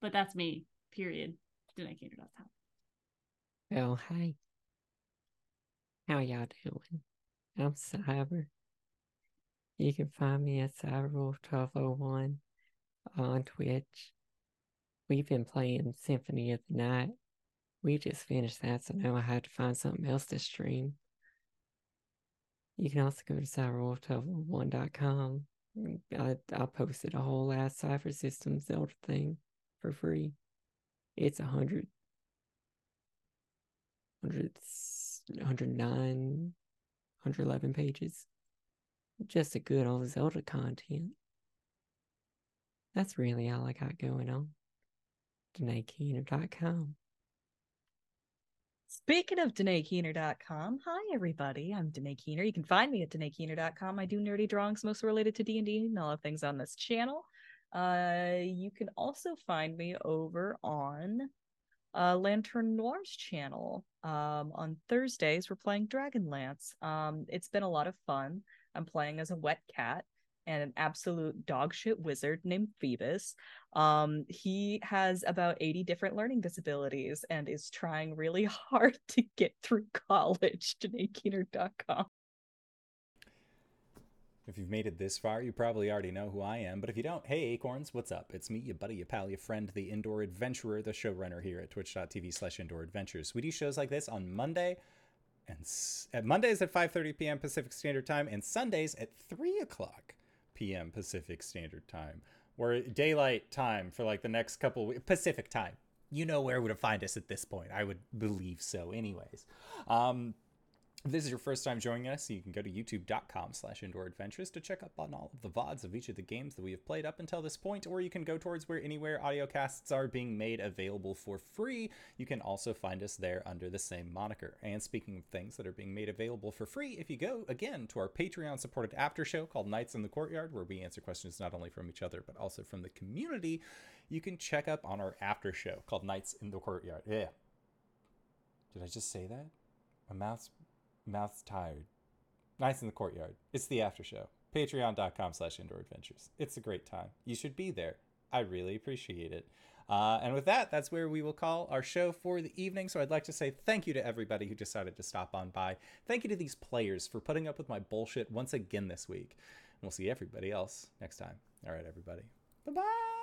but that's me, period. DanaeKeener.com. Well, hi. How y'all doing? I'm Cyber. You can find me at CyberWolf1201 on Twitch. We've been playing Symphony of the Night. We just finished that, so now I have to find something else to stream. You can also go to cyberwolf1201.com. Mm, I, I posted a whole ass Cypher System Zelda thing for free. It's a hundred 100, 109, 111 pages. Just a good old Zelda content. That's really all I got going on. DanaeKeener.com. Speaking of DanaeKeener.com, hi everybody. I'm Danae Keener. You can find me at DanaeKeener.com. I do nerdy drawings mostly related to D&D and all the things on this channel. Uh, you can also find me over on uh, Lantern Noir's channel. Um, on Thursdays, we're playing Dragonlance. Um, it's been a lot of fun. I'm playing as a wet cat, and an absolute dogshit wizard named Phoebus. Um, he has about 80 different learning disabilities and is trying really hard to get through college. DanaeKeener.com. If you've made it this far, you probably already know who I am. But if you don't, hey Acorns, what's up? It's me, your buddy, your pal, your friend, the indoor adventurer, the showrunner here at twitch.tv slash indoor adventures. We do shows like this on Monday and s- at Mondays at 5.30 p.m. Pacific Standard Time and Sundays at 3 o'clock p.m. Pacific Standard Time. We're daylight time for like the next couple weeks. Pacific time. You know where to find us at this point. I would believe so anyways. Um, if this is your first time joining us, you can go to youtube.com slash indoor adventures to check up on all of the VODs of each of the games that we have played up until this point, or you can go towards where anywhere audiocasts are being made available for free. You can also find us there under the same moniker. And speaking of things that are being made available for free, if you go again to our Patreon supported after show called Nights in the Courtyard, where we answer questions not only from each other but also from the community, you can check up on our after show called Nights in the Courtyard. Yeah. Did I just say that? My mouth's mouth's tired. Nights in the courtyard. It's the after show. Patreon.com slash indoor adventures. It's a great time. You should be there. I really appreciate it. Uh, and with that, that's where we will call our show for the evening. So I'd like to say thank you to everybody who decided to stop on by. Thank you to these players for putting up with my bullshit once again this week. And we'll see everybody else next time. All right, everybody. Bye bye.